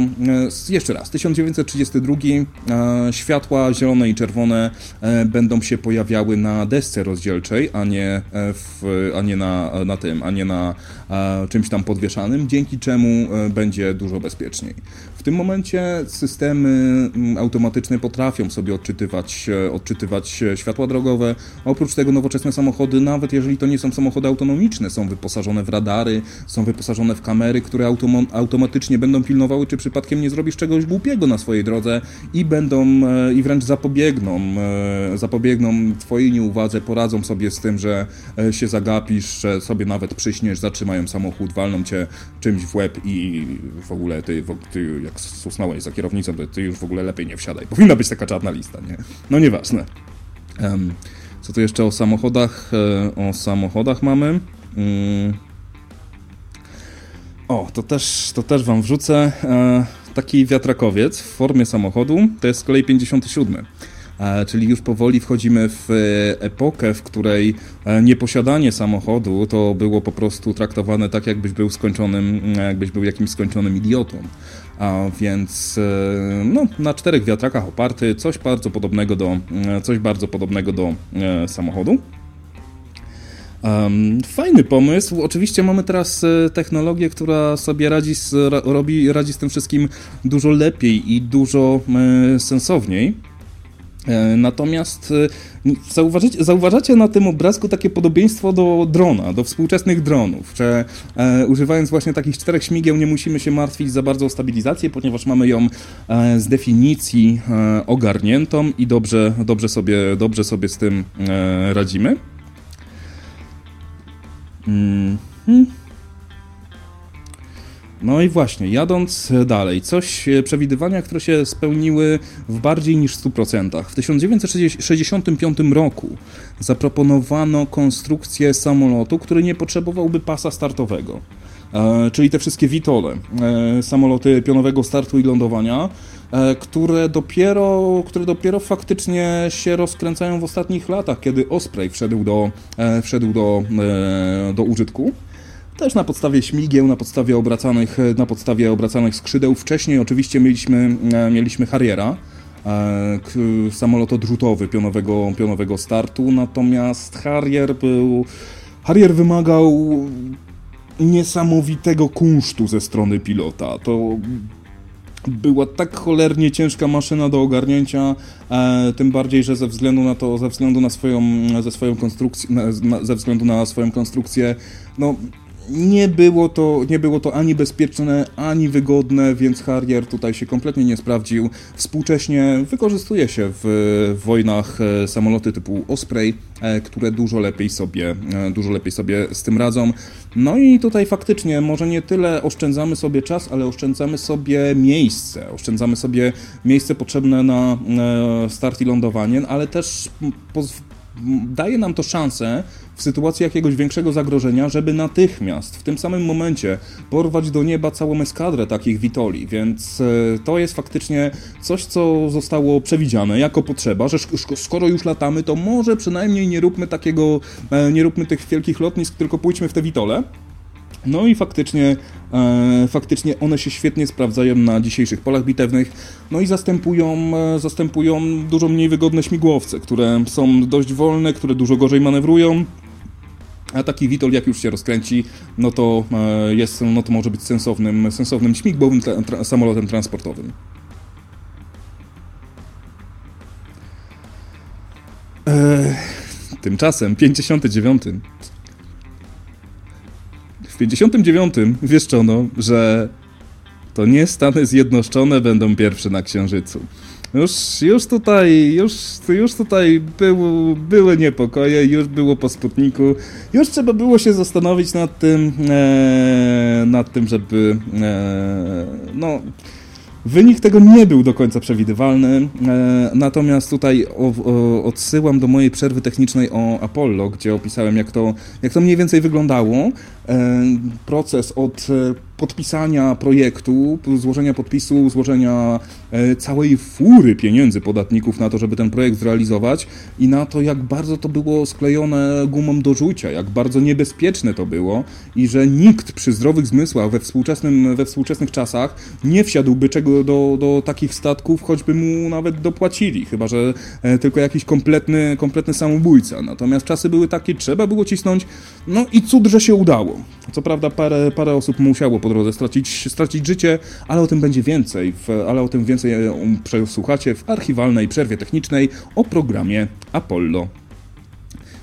e, jeszcze raz, 1932 e, światła zielone i czerwone e, będą się pojawiały na desce rozdzielczej, a nie, w, a nie na, na tym, a nie na czymś tam podwieszanym, dzięki czemu będzie dużo bezpieczniej. Tym momencie systemy mm, automatyczne potrafią sobie odczytywać, odczytywać światła drogowe. Oprócz tego nowoczesne samochody, nawet jeżeli to nie są samochody autonomiczne, są wyposażone w radary, są wyposażone w kamery, które automatycznie będą pilnowały czy przypadkiem nie zrobisz czegoś głupiego na swojej drodze i będą e, i wręcz zapobiegną, e, zapobiegną twojej nieuwadze, poradzą sobie z tym, że e, się zagapisz, że sobie nawet przyśniesz, zatrzymają samochód, walną cię czymś w łeb i w ogóle ty, ty jak susnąłeś za kierownicą, to ty już w ogóle lepiej nie wsiadaj. Powinna być taka czarna lista, nie? No nieważne. Um, co tu jeszcze o samochodach? O samochodach mamy. Um, o, to też, to też wam wrzucę. E, taki wiatrakowiec w formie samochodu, to jest z kolei 57. E, czyli już powoli wchodzimy w epokę, w której e, nieposiadanie samochodu to było po prostu traktowane tak, jakbyś był skończonym, jakbyś był jakimś skończonym idiotą. A więc no, na czterech wiatrakach oparty, coś bardzo podobnego do, coś bardzo podobnego do samochodu. Um, fajny pomysł. Oczywiście mamy teraz e, technologię, która sobie radzi z, robi, radzi z tym wszystkim dużo lepiej i dużo e, sensowniej. E, natomiast zauważycie, zauważacie na tym obrazku takie podobieństwo do drona, do współczesnych dronów, że e, używając właśnie takich czterech śmigieł nie musimy się martwić za bardzo o stabilizację, ponieważ mamy ją e, z definicji e, ogarniętą i dobrze, dobrze, sobie, dobrze sobie z tym radzimy. Mm -hmm. No i właśnie, jadąc dalej, coś, e, przewidywania, które się spełniły w bardziej niż 100%. W 1965 roku zaproponowano konstrukcję samolotu, który nie potrzebowałby pasa startowego. E, czyli te wszystkie Vitole, e, samoloty pionowego startu i lądowania, e, które dopiero, które dopiero faktycznie się rozkręcają w ostatnich latach, kiedy Osprey wszedł do, e, wszedł do, e, do użytku. Też na podstawie śmigieł, na podstawie obracanych, na podstawie obracanych skrzydeł. Wcześniej oczywiście mieliśmy, e, mieliśmy Harriera, samolot odrzutowy pionowego, pionowego startu, natomiast Harrier był... Harrier wymagał niesamowitego kunsztu ze strony pilota. To była tak cholernie ciężka maszyna do ogarnięcia, e, tym bardziej, że ze względu na to, ze względu na swoją, ze swoją konstrukcję, ze względu na swoją konstrukcję, no nie było, to, nie było to ani bezpieczne, ani wygodne, więc Harrier tutaj się kompletnie nie sprawdził. Współcześnie wykorzystuje się w wojnach e, samoloty typu Osprey, e, które dużo lepiej sobie, e, dużo lepiej sobie z tym radzą. No i tutaj faktycznie może nie tyle oszczędzamy sobie czas, ale oszczędzamy sobie miejsce. Oszczędzamy sobie miejsce potrzebne na start i lądowanie, ale też daje nam to szansę w sytuacji jakiegoś większego zagrożenia, żeby natychmiast, w tym samym momencie porwać do nieba całą eskadrę takich Witoli, więc e, to jest faktycznie coś, co zostało przewidziane jako potrzeba, że skoro już latamy, to może przynajmniej nie róbmy takiego, e, nie róbmy tych wielkich lotnisk, tylko pójdźmy w te Witole. No i faktycznie, e, faktycznie one się świetnie sprawdzają na dzisiejszych polach bitewnych, no i zastępują, e, zastępują dużo mniej wygodne śmigłowce, które są dość wolne, które dużo gorzej manewrują. A taki Witol, jak już się rozkręci, no to, e, jest, no to może być sensownym, sensownym śmigłowym tra tra samolotem transportowym. Eee, tymczasem 59 w 59 wieszczono, że to nie Stany Zjednoczone będą pierwsze na Księżycu. Już, już tutaj, już, już tutaj był, były niepokoje, już było po Sputniku, już trzeba było się zastanowić nad tym, e, nad tym, żeby, e, no, Wynik tego nie był do końca przewidywalny, e, natomiast tutaj odsyłam do mojej przerwy technicznej o Apollo, gdzie opisałem, jak to, jak to mniej więcej wyglądało. E, proces od e, podpisania projektu, złożenia podpisu, złożenia e, całej fury pieniędzy podatników na to, żeby ten projekt zrealizować i na to, jak bardzo to było sklejone gumą do rzucia, jak bardzo niebezpieczne to było i że nikt przy zdrowych zmysłach we, współczesnym, we współczesnych czasach nie wsiadłby czego do, do takich statków, choćby mu nawet dopłacili, chyba że tylko jakiś kompletny, kompletny samobójca. Natomiast czasy były takie, trzeba było cisnąć, no i cud, że się udało. Co prawda parę, parę osób musiało po drodze stracić, stracić życie, ale o tym będzie więcej, w, ale o tym więcej e, przesłuchacie w archiwalnej przerwie technicznej o programie Apollo.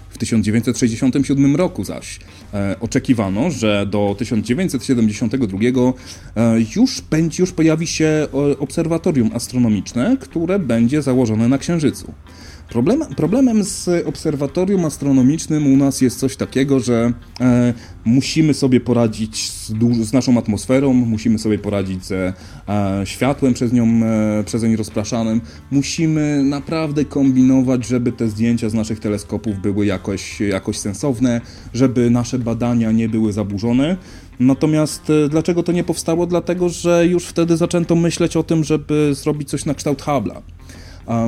W 1967 roku zaś e, oczekiwano, że do 1972 e, już, będzie, już pojawi się e, obserwatorium astronomiczne, które będzie założone na Księżycu. Problem, problemem z obserwatorium astronomicznym u nas jest coś takiego, że e, musimy sobie poradzić z, z, naszą atmosferą, musimy sobie poradzić ze e, światłem przez nią, e, przez rozpraszanym. Musimy naprawdę kombinować, żeby te zdjęcia z naszych teleskopów były jakoś, jakoś sensowne, żeby nasze badania nie były zaburzone. Natomiast e, dlaczego to nie powstało? Dlatego, że już wtedy zaczęto myśleć o tym, żeby zrobić coś na kształt Hubble'a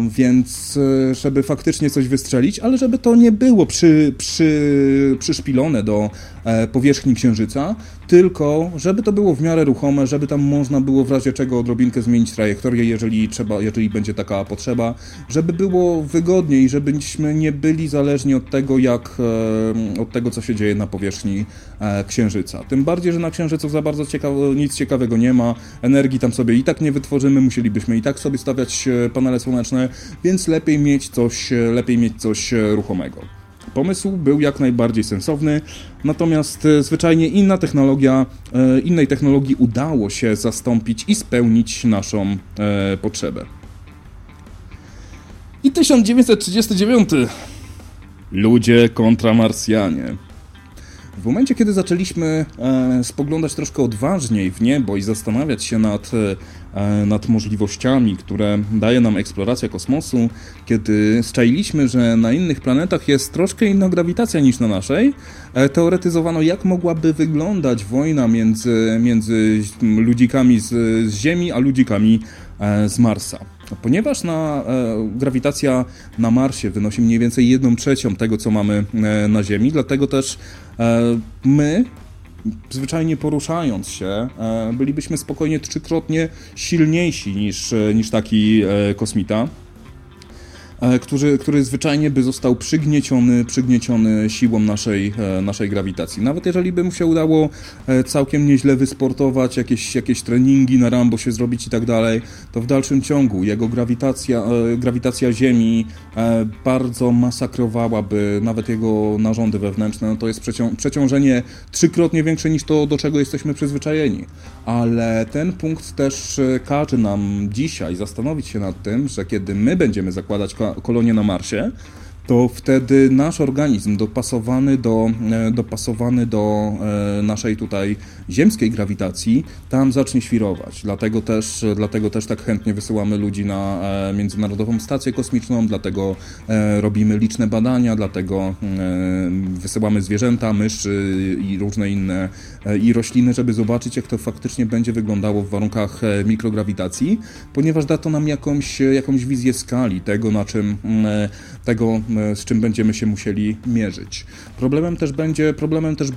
więc e, żeby faktycznie coś wystrzelić, ale żeby to nie było przy, przy, przyszpilone do e, powierzchni Księżyca, tylko żeby to było w miarę ruchome, żeby tam można było w razie czego odrobinkę zmienić trajektorię, jeżeli trzeba, jeżeli będzie taka potrzeba, żeby było wygodniej, żebyśmy nie byli zależni od tego, jak, od tego, co się dzieje na powierzchni Księżyca. Tym bardziej, że na Księżycu za bardzo nic ciekawego nie ma, energii tam sobie i tak nie wytworzymy, musielibyśmy i tak sobie stawiać panele słoneczne, więc lepiej mieć coś, lepiej mieć coś ruchomego. Pomysł był jak najbardziej sensowny, natomiast e, zwyczajnie inna technologia, e, innej technologii udało się zastąpić i spełnić naszą e, potrzebę. I 1939. Ludzie kontra Marsjanie. W momencie, kiedy zaczęliśmy e, spoglądać troszkę odważniej w niebo i zastanawiać się nad, e, nad możliwościami, które daje nam eksploracja kosmosu, kiedy zczailiśmy, że na innych planetach jest troszkę inna grawitacja niż na naszej, e, teoretyzowano, jak mogłaby wyglądać wojna między, między ludzikami z, z Ziemi, a ludzikami z Marsa. Ponieważ na, e, grawitacja na Marsie wynosi mniej więcej 1 trzecią tego, co mamy e, na Ziemi, dlatego też e, my, zwyczajnie poruszając się, e, bylibyśmy spokojnie trzykrotnie silniejsi niż, e, niż taki e, kosmita. E, który, który zwyczajnie by został przygnieciony, przygnieciony siłą naszej, e, naszej grawitacji. Nawet jeżeli by mu się udało e, całkiem nieźle wysportować, jakieś, jakieś treningi na Rambo się zrobić i tak dalej, to w dalszym ciągu jego grawitacja, grawitacja Ziemi bardzo masakrowałaby nawet jego narządy wewnętrzne. No to jest przecią przeciążenie trzykrotnie większe niż to, do czego jesteśmy przyzwyczajeni. Ale ten punkt też każe nam dzisiaj zastanowić się nad tym, że kiedy my będziemy zakładać kolonię na Marsie, to wtedy nasz organizm dopasowany do, e, dopasowany do e, naszej tutaj ziemskiej grawitacji tam zacznie świrować. Dlatego też, dlatego też tak chętnie wysyłamy ludzi na e, Międzynarodową Stację Kosmiczną, dlatego robimy liczne badania, dlatego wysyłamy zwierzęta, myszy i różne inne i rośliny, żeby zobaczyć, jak to faktycznie będzie wyglądało w warunkach mikrograwitacji, ponieważ da to nam jakąś, jakąś wizję skali tego, na czym tego E, z czym będziemy się musieli mierzyć. Problemem też będzie, problemem też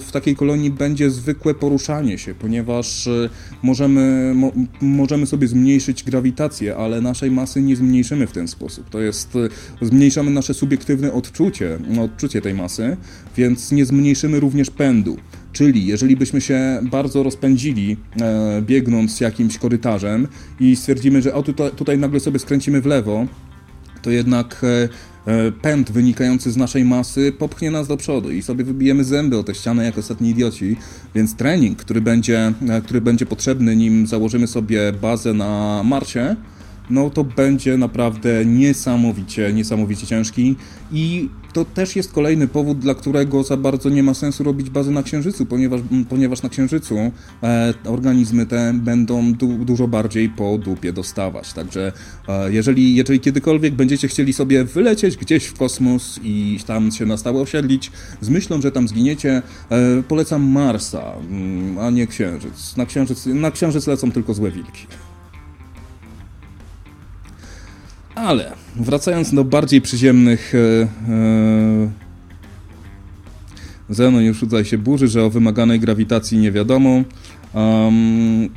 w takiej kolonii będzie zwykłe poruszanie się, ponieważ e, możemy, mo, możemy sobie zmniejszyć grawitację, ale naszej masy nie zmniejszymy w ten sposób. To jest, e, zmniejszamy nasze subiektywne odczucie, odczucie tej masy, więc nie zmniejszymy również pędu. Czyli jeżeli byśmy się bardzo rozpędzili, e, biegnąc jakimś korytarzem i stwierdzimy, że o tutaj, tutaj nagle sobie skręcimy w lewo, to jednak e, e, pęd wynikający z naszej masy popchnie nas do przodu i sobie wybijemy zęby o tę ścianę jak ostatni idioci, więc trening, który będzie, e, który będzie potrzebny, nim założymy sobie bazę na Marsie, no to będzie naprawdę niesamowicie, niesamowicie ciężki i to też jest kolejny powód, dla którego za bardzo nie ma sensu robić bazy na Księżycu, ponieważ, ponieważ na Księżycu e, organizmy te będą du, dużo bardziej po dupie dostawać. Także e, jeżeli, jeżeli kiedykolwiek będziecie chcieli sobie wylecieć gdzieś w kosmos i tam się na stałe osiedlić z myślą, że tam zginiecie, e, polecam Marsa, mm, a nie Księżyc. Na Księżyc, na Księżyc lecą tylko złe wilki. Ale wracając do bardziej przyziemnych. E, Zenon już tutaj się burzy, że o wymaganej grawitacji nie wiadomo. Um,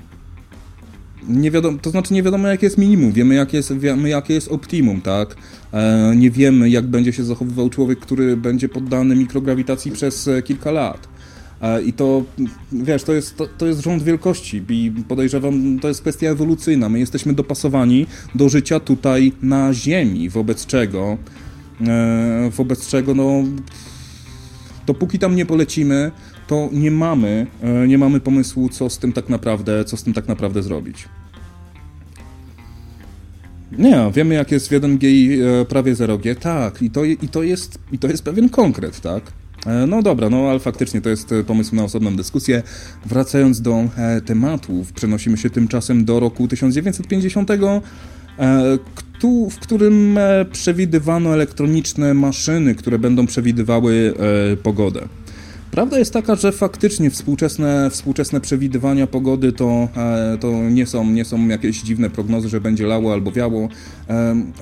nie wiadomo, to znaczy nie wiadomo jakie jest minimum, wiemy jakie jest, wiemy jakie jest optimum, tak? E, nie wiemy jak będzie się zachowywał człowiek, który będzie poddany mikrograwitacji przez e, kilka lat. E, I to, wiesz, to jest, to, to jest rząd wielkości i podejrzewam, to jest kwestia ewolucyjna. My jesteśmy dopasowani do życia tutaj na Ziemi, wobec czego, e, wobec czego, no, dopóki tam nie polecimy, to nie mamy, e, nie mamy pomysłu, co z tym tak naprawdę, co z tym tak naprawdę zrobić. Nie, wiemy jak jest w 1G prawie 0G, tak, i to, i, to jest, i to jest pewien konkret, tak? E, no dobra, no ale faktycznie to jest e, pomysł na osobną dyskusję. Wracając do e, tematów, przenosimy się tymczasem do roku 1950, w którym przewidywano elektroniczne maszyny, które będą przewidywały pogodę. Prawda jest taka, że faktycznie współczesne, współczesne przewidywania pogody to, to nie, są, nie są jakieś dziwne prognozy, że będzie lało albo wiało.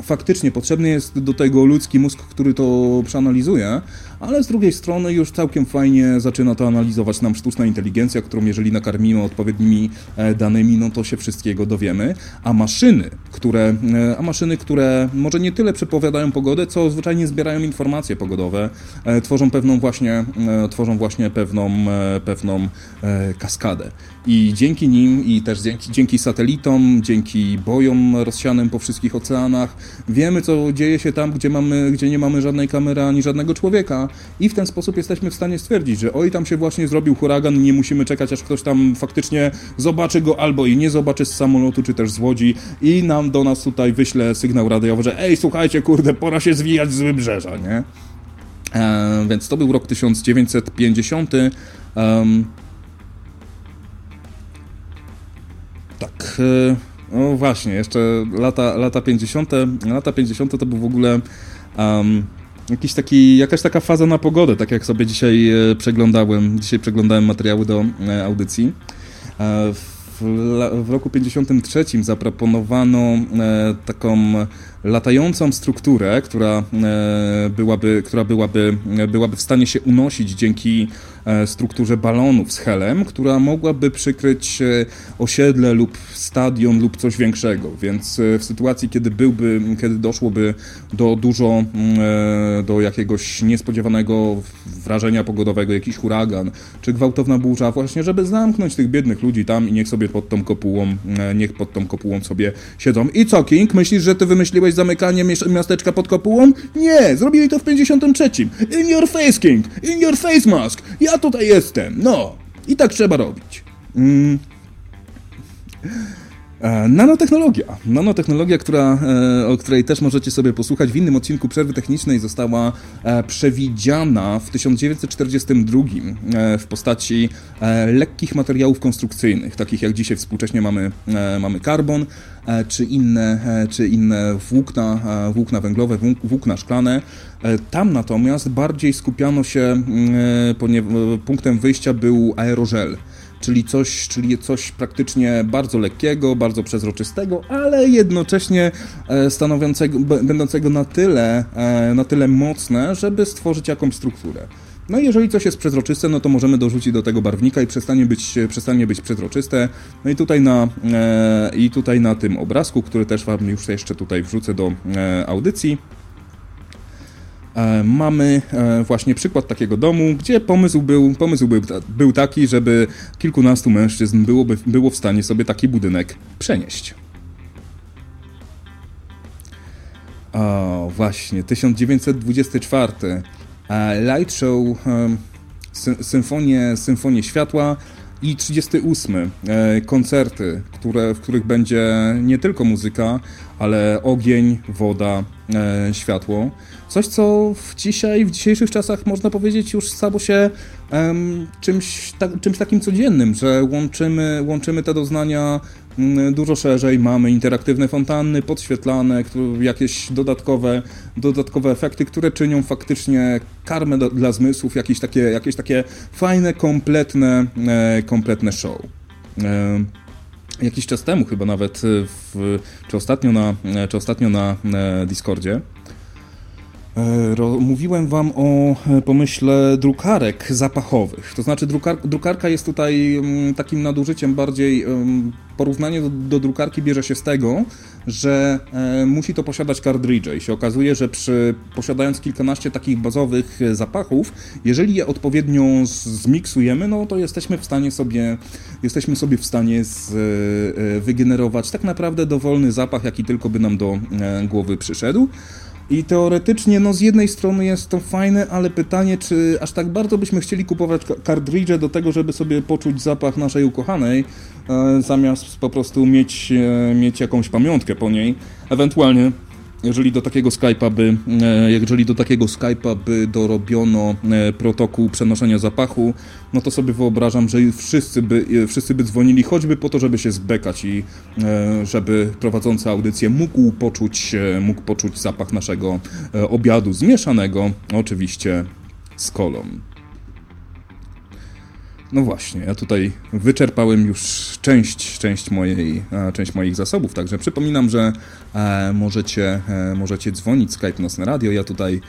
Faktycznie potrzebny jest do tego ludzki mózg, który to przeanalizuje, ale z drugiej strony już całkiem fajnie zaczyna to analizować nam sztuczna inteligencja, którą jeżeli nakarmimy odpowiednimi e, danymi, no to się wszystkiego dowiemy. A maszyny, które, a maszyny, które może nie tyle przepowiadają pogodę, co zwyczajnie zbierają informacje pogodowe, tworzą pewną właśnie, tworzą właśnie pewną, e, pewną e, kaskadę. I dzięki nim, i też dzięki, dzięki satelitom, dzięki bojom rozsianym po wszystkich oceanach, wiemy, co dzieje się tam, gdzie, mamy, gdzie nie mamy żadnej kamery ani żadnego człowieka. I w ten sposób jesteśmy w stanie stwierdzić, że oj, tam się właśnie zrobił huragan, nie musimy czekać, aż ktoś tam faktycznie zobaczy go albo i nie zobaczy z samolotu, czy też z łodzi i nam do nas tutaj wyśle sygnał radiowy, że ej, słuchajcie, kurde, pora się zwijać z wybrzeża, nie? E, więc to był rok 1950. Um, tak. E, no właśnie, jeszcze lata, lata 50. Lata 50. to był w ogóle um, jakiś taki, jakaś taka faza na pogodę, tak jak sobie dzisiaj e, przeglądałem, dzisiaj przeglądałem materiały do e, audycji. E, w, w, roku 53 zaproponowano taką latającą strukturę, która, byłaby, która byłaby, byłaby w stanie się unosić dzięki strukturze balonów z helem, która mogłaby przykryć e, osiedle lub stadion lub coś większego. Więc w sytuacji, kiedy byłby, kiedy doszłoby do dużo, do jakiegoś niespodziewanego wrażenia pogodowego, jakiś huragan, czy gwałtowna burza, właśnie żeby zamknąć tych biednych ludzi tam i niech sobie pod tą kopułą, niech pod tą kopułą sobie siedzą. I co, King? Myślisz, że ty wymyśliłeś zamykanie miasteczka pod kopułą? Nie, zrobili to w 53. In your face, King! In your face, Mask! Ja tutaj jestem, no! I tak trzeba robić. Mm. E, nanotechnologia. Nanotechnologia, która, e, o której też możecie sobie posłuchać w innym odcinku Przerwy Technicznej, została e, przewidziana w 1942 w postaci lekkich materiałów konstrukcyjnych, takich jak dzisiaj współcześnie mamy, mamy karbon, czy inne, czy inne włókna, włókna węglowe, włókna szklane. Tam natomiast bardziej skupiano się, punktem wyjścia był aerożel czyli coś, czyli coś praktycznie bardzo lekkiego, bardzo przezroczystego, ale jednocześnie e, stanowiącego, będącego na tyle, e, na tyle mocne, żeby stworzyć jakąś strukturę. No i jeżeli coś jest przezroczyste, no to możemy dorzucić do tego barwnika i przestanie być, przestanie być przezroczyste. No i tutaj na, e, i tutaj na tym obrazku, który też Wam już jeszcze tutaj wrzucę do e, audycji, E, mamy e, właśnie przykład takiego domu, gdzie pomysł był, pomysł był, był taki, żeby kilkunastu mężczyzn byłoby, było w stanie sobie taki budynek przenieść. O, właśnie, 1924. E, light Show, symfonię, symfonię światła i 38 koncerty, które, w których będzie nie tylko muzyka, ale ogień, woda, światło. Coś, co w dzisiaj, w dzisiejszych czasach można powiedzieć już stało się um, czymś, ta, czymś takim codziennym, że łączymy, łączymy te doznania dużo szerzej, mamy interaktywne fontanny, podświetlane, jakieś dodatkowe, dodatkowe efekty, które czynią faktycznie karmę do, dla zmysłów, jakieś takie, jakieś takie fajne, kompletne, e, kompletne show. E, jakiś czas temu chyba nawet, w, czy ostatnio na, czy ostatnio na e, Discordzie, E, mówiłem Wam o e, pomyśle drukarek zapachowych. To znaczy, drukar, drukarka jest tutaj mm, takim nadużyciem bardziej. Porównanie do, do drukarki bierze się z tego, że e, musi to posiadać kartridże i się okazuje, że przy posiadając kilkanaście takich bazowych zapachów, jeżeli je odpowiednio zmiksujemy, no to jesteśmy w stanie sobie, jesteśmy sobie w stanie z, wygenerować tak naprawdę dowolny zapach, jaki tylko by nam do głowy przyszedł. I teoretycznie, no z jednej strony jest to fajne, ale pytanie, czy aż tak bardzo byśmy chcieli kupować kartridże do tego, żeby sobie poczuć zapach naszej ukochanej, e, zamiast po prostu mieć, e, mieć jakąś pamiątkę po niej. Ewentualnie jeżeli do takiego Skype'a by, e, jeżeli do takiego Skype'a by dorobiono e, protokół przenoszenia zapachu, no to sobie wyobrażam, że wszyscy by, e, wszyscy by dzwonili choćby po to, żeby się zbekać i żeby prowadzący audycję mógł poczuć, mógł poczuć zapach naszego obiadu zmieszanego, oczywiście z kolą. No właśnie, ja tutaj wyczerpałem już część, część, mojej, część moich zasobów, także przypominam, że e, możecie, e, możecie dzwonić Skype Nocne Radio, ja tutaj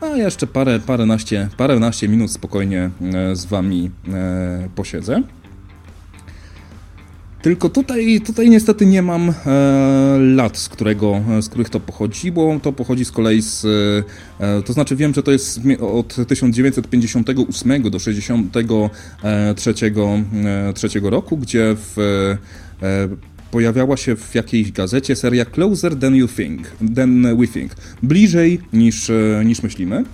a jeszcze parę, paręnaście, paręnaście minut spokojnie e, z Wami e, posiedzę. Tylko tutaj, tutaj niestety nie mam e, lat, z, którego, z których to pochodzi, bo to pochodzi z kolei z. E, to znaczy wiem, że to jest od 1958 do 1963 e, e, roku, gdzie w, e, pojawiała się w jakiejś gazecie seria Closer than you think, than we think. Bliżej niż, e, niż myślimy.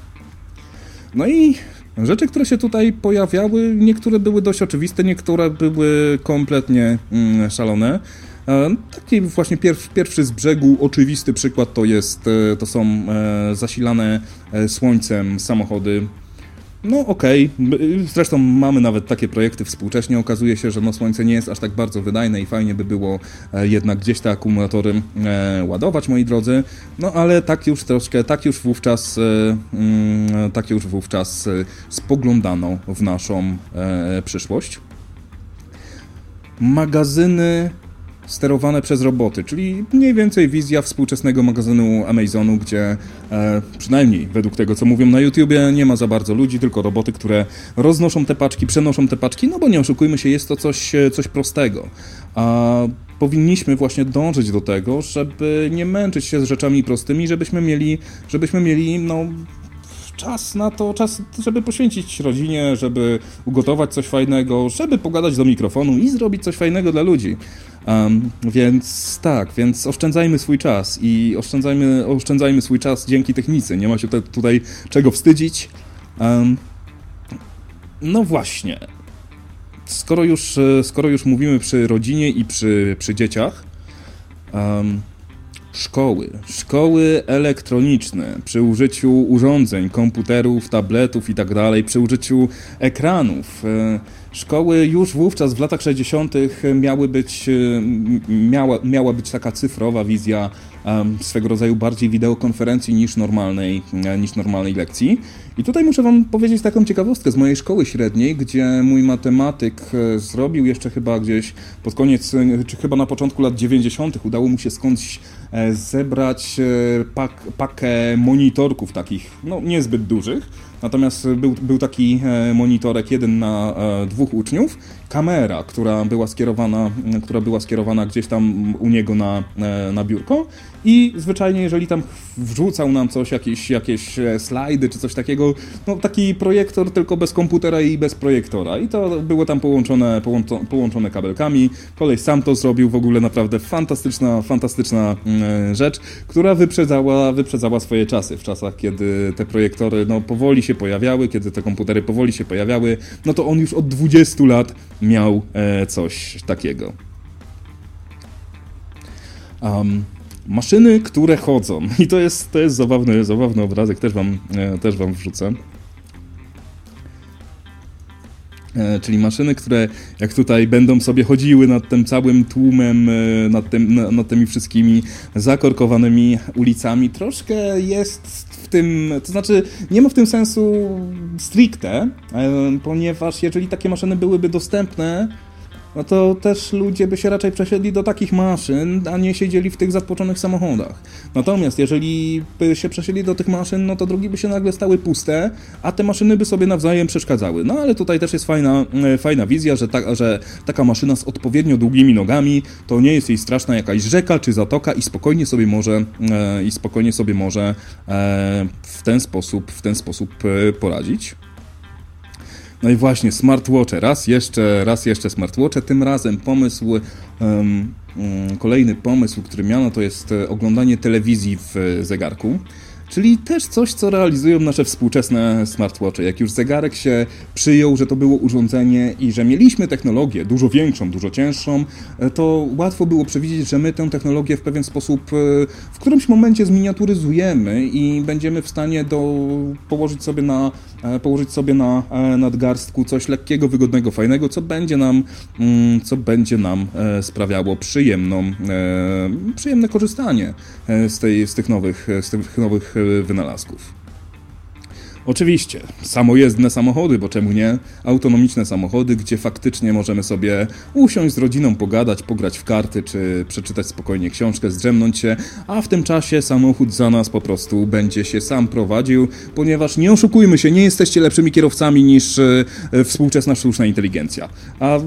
No i Rzeczy, które się tutaj pojawiały, niektóre były dość oczywiste, niektóre były kompletnie mm, szalone. E, taki właśnie pierwszy, z brzegu oczywisty przykład to jest, e, to są e, zasilane słońcem samochody no okej, okay. zresztą mamy nawet takie projekty współcześnie. Okazuje się, że no, słońce nie jest aż tak bardzo wydajne i fajnie by było e, jednak gdzieś te akumulatory e, ładować, moi drodzy. No ale tak już troszkę, tak już wówczas, e, mm, tak już wówczas spoglądano w naszą przyszłość. Magazyny sterowane przez roboty, czyli mniej więcej wizja współczesnego magazynu Amazonu, gdzie e, przynajmniej według tego, co mówią na YouTubie, nie ma za bardzo ludzi, tylko roboty, które roznoszą te paczki, przenoszą te paczki, no bo nie oszukujmy się, jest to coś, e, coś prostego. A powinniśmy właśnie dążyć do tego, żeby nie męczyć się z rzeczami prostymi, żebyśmy mieli, żebyśmy mieli no, czas na to, czas, żeby poświęcić rodzinie, żeby ugotować coś fajnego, żeby pogadać do mikrofonu i zrobić coś fajnego dla ludzi. Um, więc tak, więc oszczędzajmy swój czas i oszczędzajmy, oszczędzajmy swój czas dzięki technice. Nie ma się tutaj czego wstydzić. Um, no właśnie. Skoro już, skoro już mówimy przy rodzinie i przy, przy dzieciach, um, Szkoły. Szkoły elektroniczne przy użyciu urządzeń, komputerów, tabletów itd., tak przy użyciu ekranów. E, szkoły już wówczas w latach 60. miały być, e, miała, miała być taka cyfrowa wizja swego rodzaju bardziej wideokonferencji niż normalnej, e, niż normalnej lekcji. I tutaj muszę Wam powiedzieć taką ciekawostkę z mojej szkoły średniej, gdzie mój matematyk e, zrobił jeszcze chyba gdzieś pod koniec, e, czy chyba na początku lat 90. udało mu się skądś zebrać pak, pakę monitorków takich, no niezbyt dużych, Natomiast był, był taki monitorek jeden na dwóch uczniów, kamera, która była skierowana, która była skierowana gdzieś tam u niego na, na biurko i zwyczajnie, jeżeli tam wrzucał nam coś, jakieś, jakieś e, slajdy czy coś takiego, no taki projektor tylko bez komputera i bez projektora. I to było tam połączone, połączone kabelkami. Kolej sam to zrobił, w ogóle naprawdę fantastyczna, fantastyczna mm, rzecz, która wyprzedzała, wyprzedzała swoje czasy, w czasach, kiedy te projektory no, powoli się pojawiały, kiedy te komputery powoli się pojawiały, no to on już od 20 lat miał e, coś takiego. Um, maszyny, które chodzą. I to jest, to jest zabawny, zabawny obrazek, też wam, e, też wam wrzucę. E, czyli maszyny, które jak tutaj będą sobie chodziły nad tym całym tłumem, e, nad, tym, nad tymi wszystkimi zakorkowanymi ulicami, troszkę jest w tym, to znaczy nie ma w tym sensu stricte, ponieważ jeżeli takie maszyny byłyby dostępne, no to też ludzie by się raczej przesiedli do takich maszyn, a nie siedzieli w tych zatłoczonych samochodach. Natomiast jeżeli by się przesiedli do tych maszyn, no to drogi by się nagle stały puste, a te maszyny by sobie nawzajem przeszkadzały. No ale tutaj też jest fajna, e, fajna wizja, że, ta, że taka maszyna z odpowiednio długimi nogami to nie jest jej straszna jakaś rzeka czy zatoka i spokojnie sobie może, e, i spokojnie sobie może e, w ten sposób, w ten sposób poradzić. No i właśnie, smartwatche. Raz jeszcze, raz jeszcze smartwatche. Tym razem pomysł, um, kolejny pomysł, który miano, to jest e, oglądanie telewizji w e, zegarku. Czyli też coś, co realizują nasze współczesne smartwatche. Jak już zegarek się przyjął, że to było urządzenie i że mieliśmy technologię dużo większą, dużo cięższą, e, to łatwo było przewidzieć, że my tę technologię w pewien sposób e, w którymś momencie zminiaturyzujemy i będziemy w stanie do, położyć sobie na, e, położyć sobie na nadgarstku coś lekkiego, wygodnego, fajnego, co będzie nam, mm, co będzie nam sprawiało przyjemną, przyjemne korzystanie z, tej, z tych nowych, z tych nowych wynalazków. Oczywiście, samojezdne samochody, bo czemu nie? Autonomiczne samochody, gdzie faktycznie możemy sobie usiąść z rodziną, pogadać, pograć w karty, czy przeczytać spokojnie książkę, zdrzemnąć się, a w tym czasie samochód za nas po prostu będzie się sam prowadził, ponieważ nie oszukujmy się, nie jesteście lepszymi kierowcami niż e, współczesna sztuczna inteligencja. A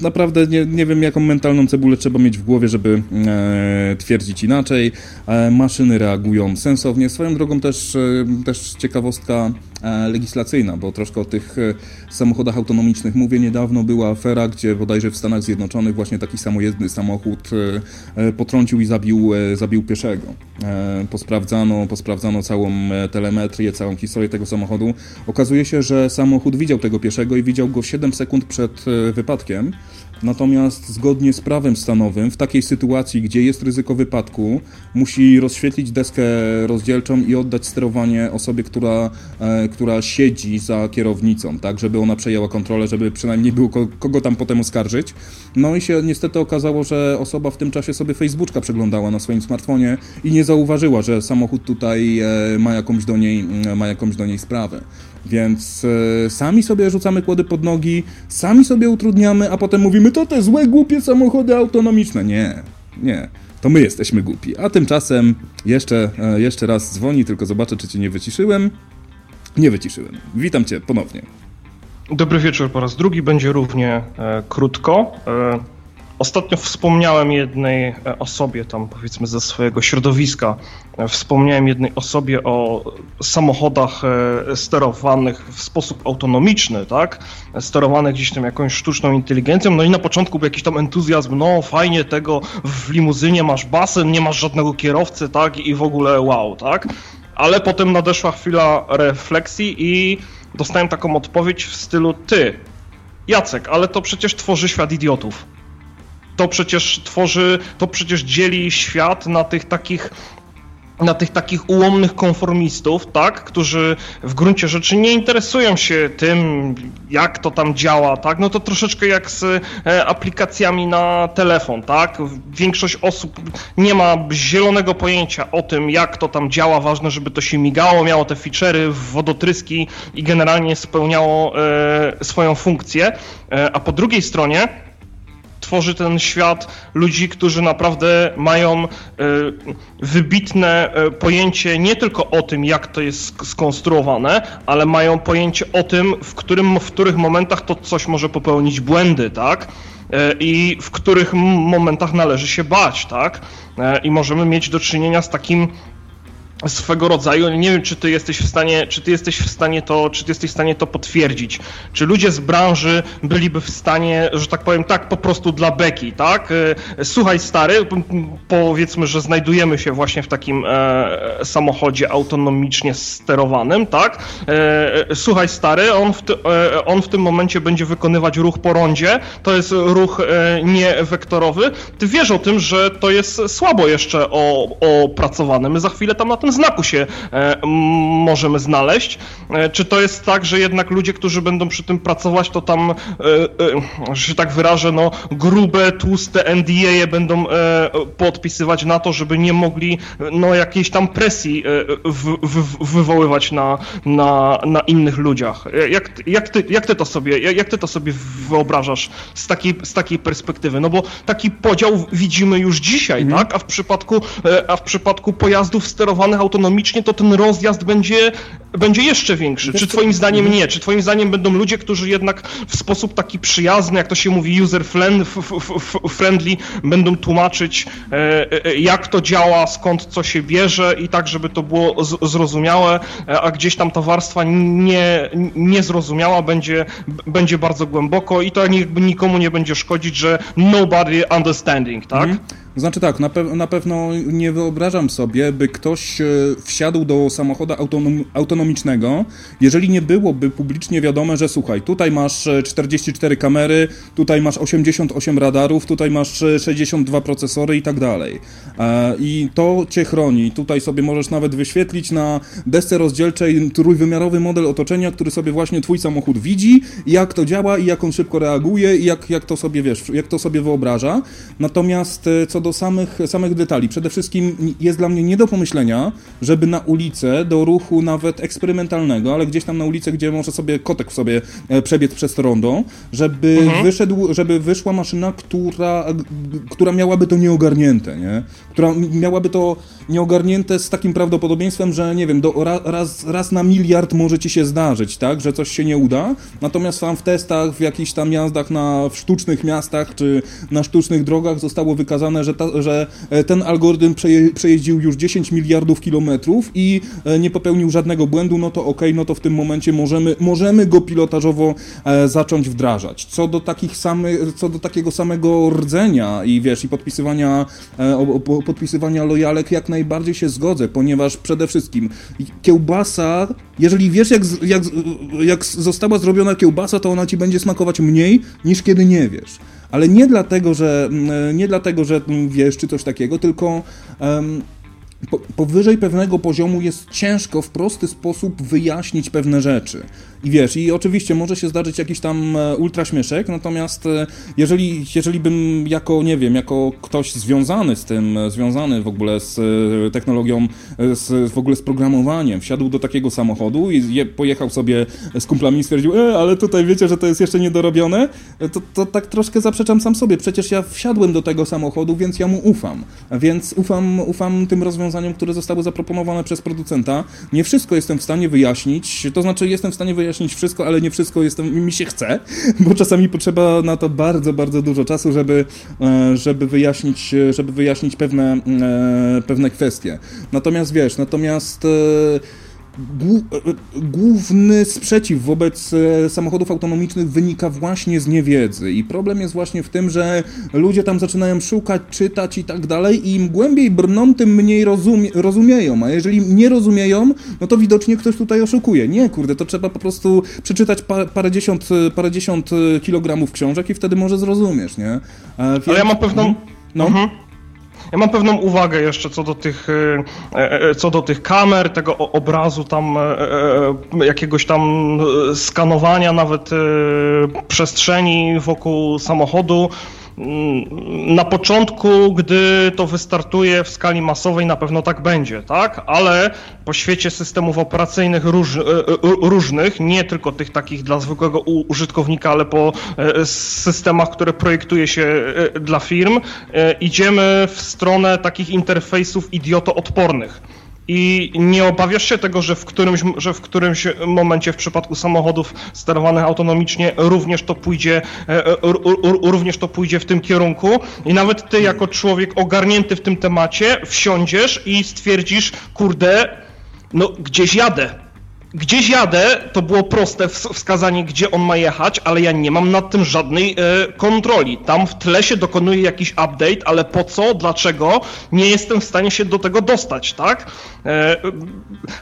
naprawdę nie, nie wiem, jaką mentalną cebulę trzeba mieć w głowie, żeby e, twierdzić inaczej. E, maszyny reagują sensownie. Swoją drogą też, e, też ciekawostka legislacyjna, bo troszkę o tych e, samochodach autonomicznych mówię. Niedawno była afera, gdzie bodajże w Stanach Zjednoczonych właśnie taki samojezdny samochód e, potrącił i zabił, zabił pieszego. Posprawdzano, posprawdzano całą telemetrię, całą historię tego samochodu. Okazuje się, że samochód widział tego pieszego i widział go 7 sekund przed wypadkiem. Natomiast zgodnie z prawem stanowym, w takiej sytuacji, gdzie jest ryzyko wypadku, musi rozświetlić deskę rozdzielczą i oddać sterowanie osobie, która, e, która siedzi za kierownicą, tak, żeby ona przejęła kontrolę, żeby przynajmniej było kogo tam potem oskarżyć. No i się niestety okazało, że osoba w tym czasie sobie Facebooka przeglądała na swoim smartfonie i nie zauważyła, że samochód tutaj e, ma jakąś do niej, ma jakąś do niej sprawę. Więc e, sami sobie rzucamy kłody pod nogi, sami sobie utrudniamy, a potem mówimy, to te złe, głupie samochody autonomiczne. Nie, nie. To my jesteśmy głupi. A tymczasem jeszcze, e, jeszcze raz dzwoni, tylko zobaczę, czy cię nie wyciszyłem. Nie wyciszyłem. Witam cię ponownie. Dobry wieczór po raz drugi, będzie równie e, krótko. E, Ostatnio wspomniałem jednej e, osobie, tam powiedzmy ze swojego środowiska, e, wspomniałem jednej osobie o samochodach e, sterowanych w sposób autonomiczny, tak? Sterowanych gdzieś tam jakąś sztuczną inteligencją. No i na początku był jakiś tam entuzjazm, no fajnie tego, w limuzynie masz basen, nie masz żadnego kierowcy, tak? I w ogóle wow, tak? Ale potem nadeszła chwila refleksji i dostałem taką odpowiedź w stylu ty, Jacek, ale to przecież tworzy świat idiotów to przecież tworzy, to przecież dzieli świat na tych takich na tych takich ułomnych konformistów, tak, którzy w gruncie rzeczy nie interesują się tym, jak to tam działa, tak, no to troszeczkę jak z e, aplikacjami na telefon, tak, większość osób nie ma zielonego pojęcia o tym, jak to tam działa, ważne, żeby to się migało, miało te feature'y, wodotryski i generalnie spełniało e, swoją funkcję, e, a po drugiej stronie tworzy ten świat ludzi, którzy naprawdę mają e, wybitne e, pojęcie nie tylko o tym, jak to jest skonstruowane, ale mają pojęcie o tym, w, którym, w których momentach to coś może popełnić błędy, tak? E, I w których momentach należy się bać, tak? I możemy mieć do czynienia z takim swego rodzaju. Nie wiem, czy ty jesteś w stanie, czy ty jesteś w stanie to, czy ty jesteś w stanie to potwierdzić. Czy ludzie z branży byliby w stanie, że tak powiem, tak po prostu dla beki, tak? E, słuchaj, stary, powiedzmy, że znajdujemy się właśnie w takim e, samochodzie autonomicznie sterowanym, tak? E, słuchaj, stary, on w, e, on w tym momencie będzie wykonywać ruch po rondzie, to jest ruch e, niewektorowy. Ty wiesz o tym, że to jest słabo jeszcze opracowane. My za chwilę tam na tym znaku się e, możemy znaleźć. E, czy to jest tak, że jednak ludzie, którzy będą przy tym pracować, to tam, e, że się tak wyrażę, no grube, tłuste NDA będą podpisywać na to, żeby nie mogli no jakiejś tam presji wywoływać na, na, na innych ludziach. Jak, jak, ty, jak, ty to sobie, jak ty to sobie wyobrażasz z takiej, z takiej perspektywy? No bo taki podział widzimy już dzisiaj, mm. tak? A w przypadku, a w przypadku pojazdów sterowanych autonomicznie, to ten rozjazd będzie, będzie jeszcze większy. Czy twoim zdaniem nie? Czy twoim zdaniem będą ludzie, którzy jednak w sposób taki przyjazny, jak to się mówi, user friendly, będą tłumaczyć, e, e, jak to działa, skąd co się bierze i tak, żeby to było zrozumiałe, e, a gdzieś tam ta warstwa nie, niezrozumiała będzie, będzie bardzo głęboko i to jakby nikomu nie będzie szkodzić, że nobody understanding, tak? Mhm. Znaczy tak, na, pe na pewno nie wyobrażam sobie, by ktoś e, wsiadł do samochodu autonom autonomicznego, jeżeli nie byłoby publicznie wiadome, że słuchaj, tutaj masz 44 e, kamery, tutaj masz 88 radarów, tutaj masz 62 e, procesory i tak dalej. I to cię chroni. Tutaj sobie możesz nawet wyświetlić na desce rozdzielczej trójwymiarowy model otoczenia, który sobie właśnie twój samochód widzi, jak to działa i jak on szybko reaguje i jak, jak to sobie, wiesz, jak to sobie wyobraża. Natomiast co do do samych, samych detali. Przede wszystkim jest dla mnie nie do pomyślenia, żeby na ulicę, do ruchu nawet eksperymentalnego, ale gdzieś tam na ulicę, gdzie może sobie kotek sobie e, przebiec przez rondo, żeby mhm. wyszedł, żeby wyszła maszyna, która, która miałaby to nieogarnięte, nie? Która miałaby to nieogarnięte z takim prawdopodobieństwem, że nie wiem, do, raz, raz na miliard może ci się zdarzyć, tak, że coś się nie uda, natomiast tam w testach, w jakichś tam jazdach na, w sztucznych miastach, czy na sztucznych drogach zostało wykazane, że, ta, że e, ten algorytm przeje, przejeździł już 10 miliardów kilometrów i e, nie popełnił żadnego błędu, no to ok, no to w tym momencie możemy, możemy go pilotażowo e, zacząć wdrażać. Co do takich co do takiego samego rdzenia i wiesz, i podpisywania, podpisywania lojalek, jak najbardziej się zgodzę, ponieważ przede wszystkim kiełbasa, jeżeli wiesz jak, jak, jak została zrobiona kiełbasa, to ona ci będzie smakować mniej niż kiedy nie wiesz ale nie dlatego, że mm, nie dlatego, że wiesz, czy coś takiego, tylko um, powyżej pewnego poziomu jest ciężko w prosty sposób wyjaśnić pewne rzeczy. I wiesz, i oczywiście może się zdarzyć jakiś tam e, ultraśmieszek, natomiast e, jeżeli, jeżeli bym jako, nie wiem, jako ktoś związany z tym, e, związany w ogóle z technologią, z, w ogóle z programowaniem, wsiadł do takiego samochodu i je, pojechał sobie z kumplami i stwierdził, e, ale tutaj wiecie, że to jest jeszcze niedorobione, to, to tak troszkę zaprzeczam sam sobie. Przecież ja wsiadłem do tego samochodu, więc ja mu ufam. Więc ufam, ufam tym rozwiązaniom, które zostały zaproponowane przez producenta. Nie wszystko jestem w stanie wyjaśnić, to znaczy jestem w stanie wyjaśnić wyjaśnić wszystko, ale nie wszystko jestem, mi się chce, bo czasami potrzeba na to bardzo, bardzo dużo czasu, żeby, e, żeby wyjaśnić, żeby wyjaśnić pewne, e, pewne kwestie. Natomiast wiesz, natomiast e, główny sprzeciw wobec e, samochodów autonomicznych wynika właśnie z niewiedzy. I problem jest właśnie w tym, że ludzie tam zaczynają szukać, czytać i tak dalej, i im głębiej brną, tym mniej rozumie, rozumieją. A jeżeli nie rozumieją, no to widocznie ktoś tutaj oszukuje. Nie, kurde, to trzeba po prostu przeczytać parę dziesiąt, parę dziesiąt kilogramów książek i wtedy może zrozumiesz, nie? Ale ja mam pewną. Mhm. No. Mhm. Ja mam pewną uwagę jeszcze co do tych, e, e, e, co do tych kamer, tego obrazu tam, jakiegoś tam skanowania nawet przestrzeni wokół samochodu. Mm, na początku, gdy to wystartuje w skali masowej, na pewno tak będzie, tak? Ale po świecie systemów operacyjnych róż, e, e, różnych, nie tylko tych takich dla zwykłego użytkownika, ale po e, systemach, które projektuje się dla firm, idziemy w stronę takich interfejsów idiotoodpornych I nie obawiasz się tego, że w, którymś, że w którymś momencie w przypadku samochodów sterowanych autonomicznie również to pójdzie, e, e, również to pójdzie w tym kierunku? I nawet ty jako człowiek ogarnięty w tym temacie wsiądziesz i stwierdzisz, kurde, no gdzieś jadę Gdzieś jadę, to było proste wskazanie, gdzie on ma jechać, ale ja nie mam nad tym żadnej e, kontroli. Tam w tle się dokonuje jakiś update, ale po co, dlaczego, nie jestem w stanie się do tego dostać, tak? E,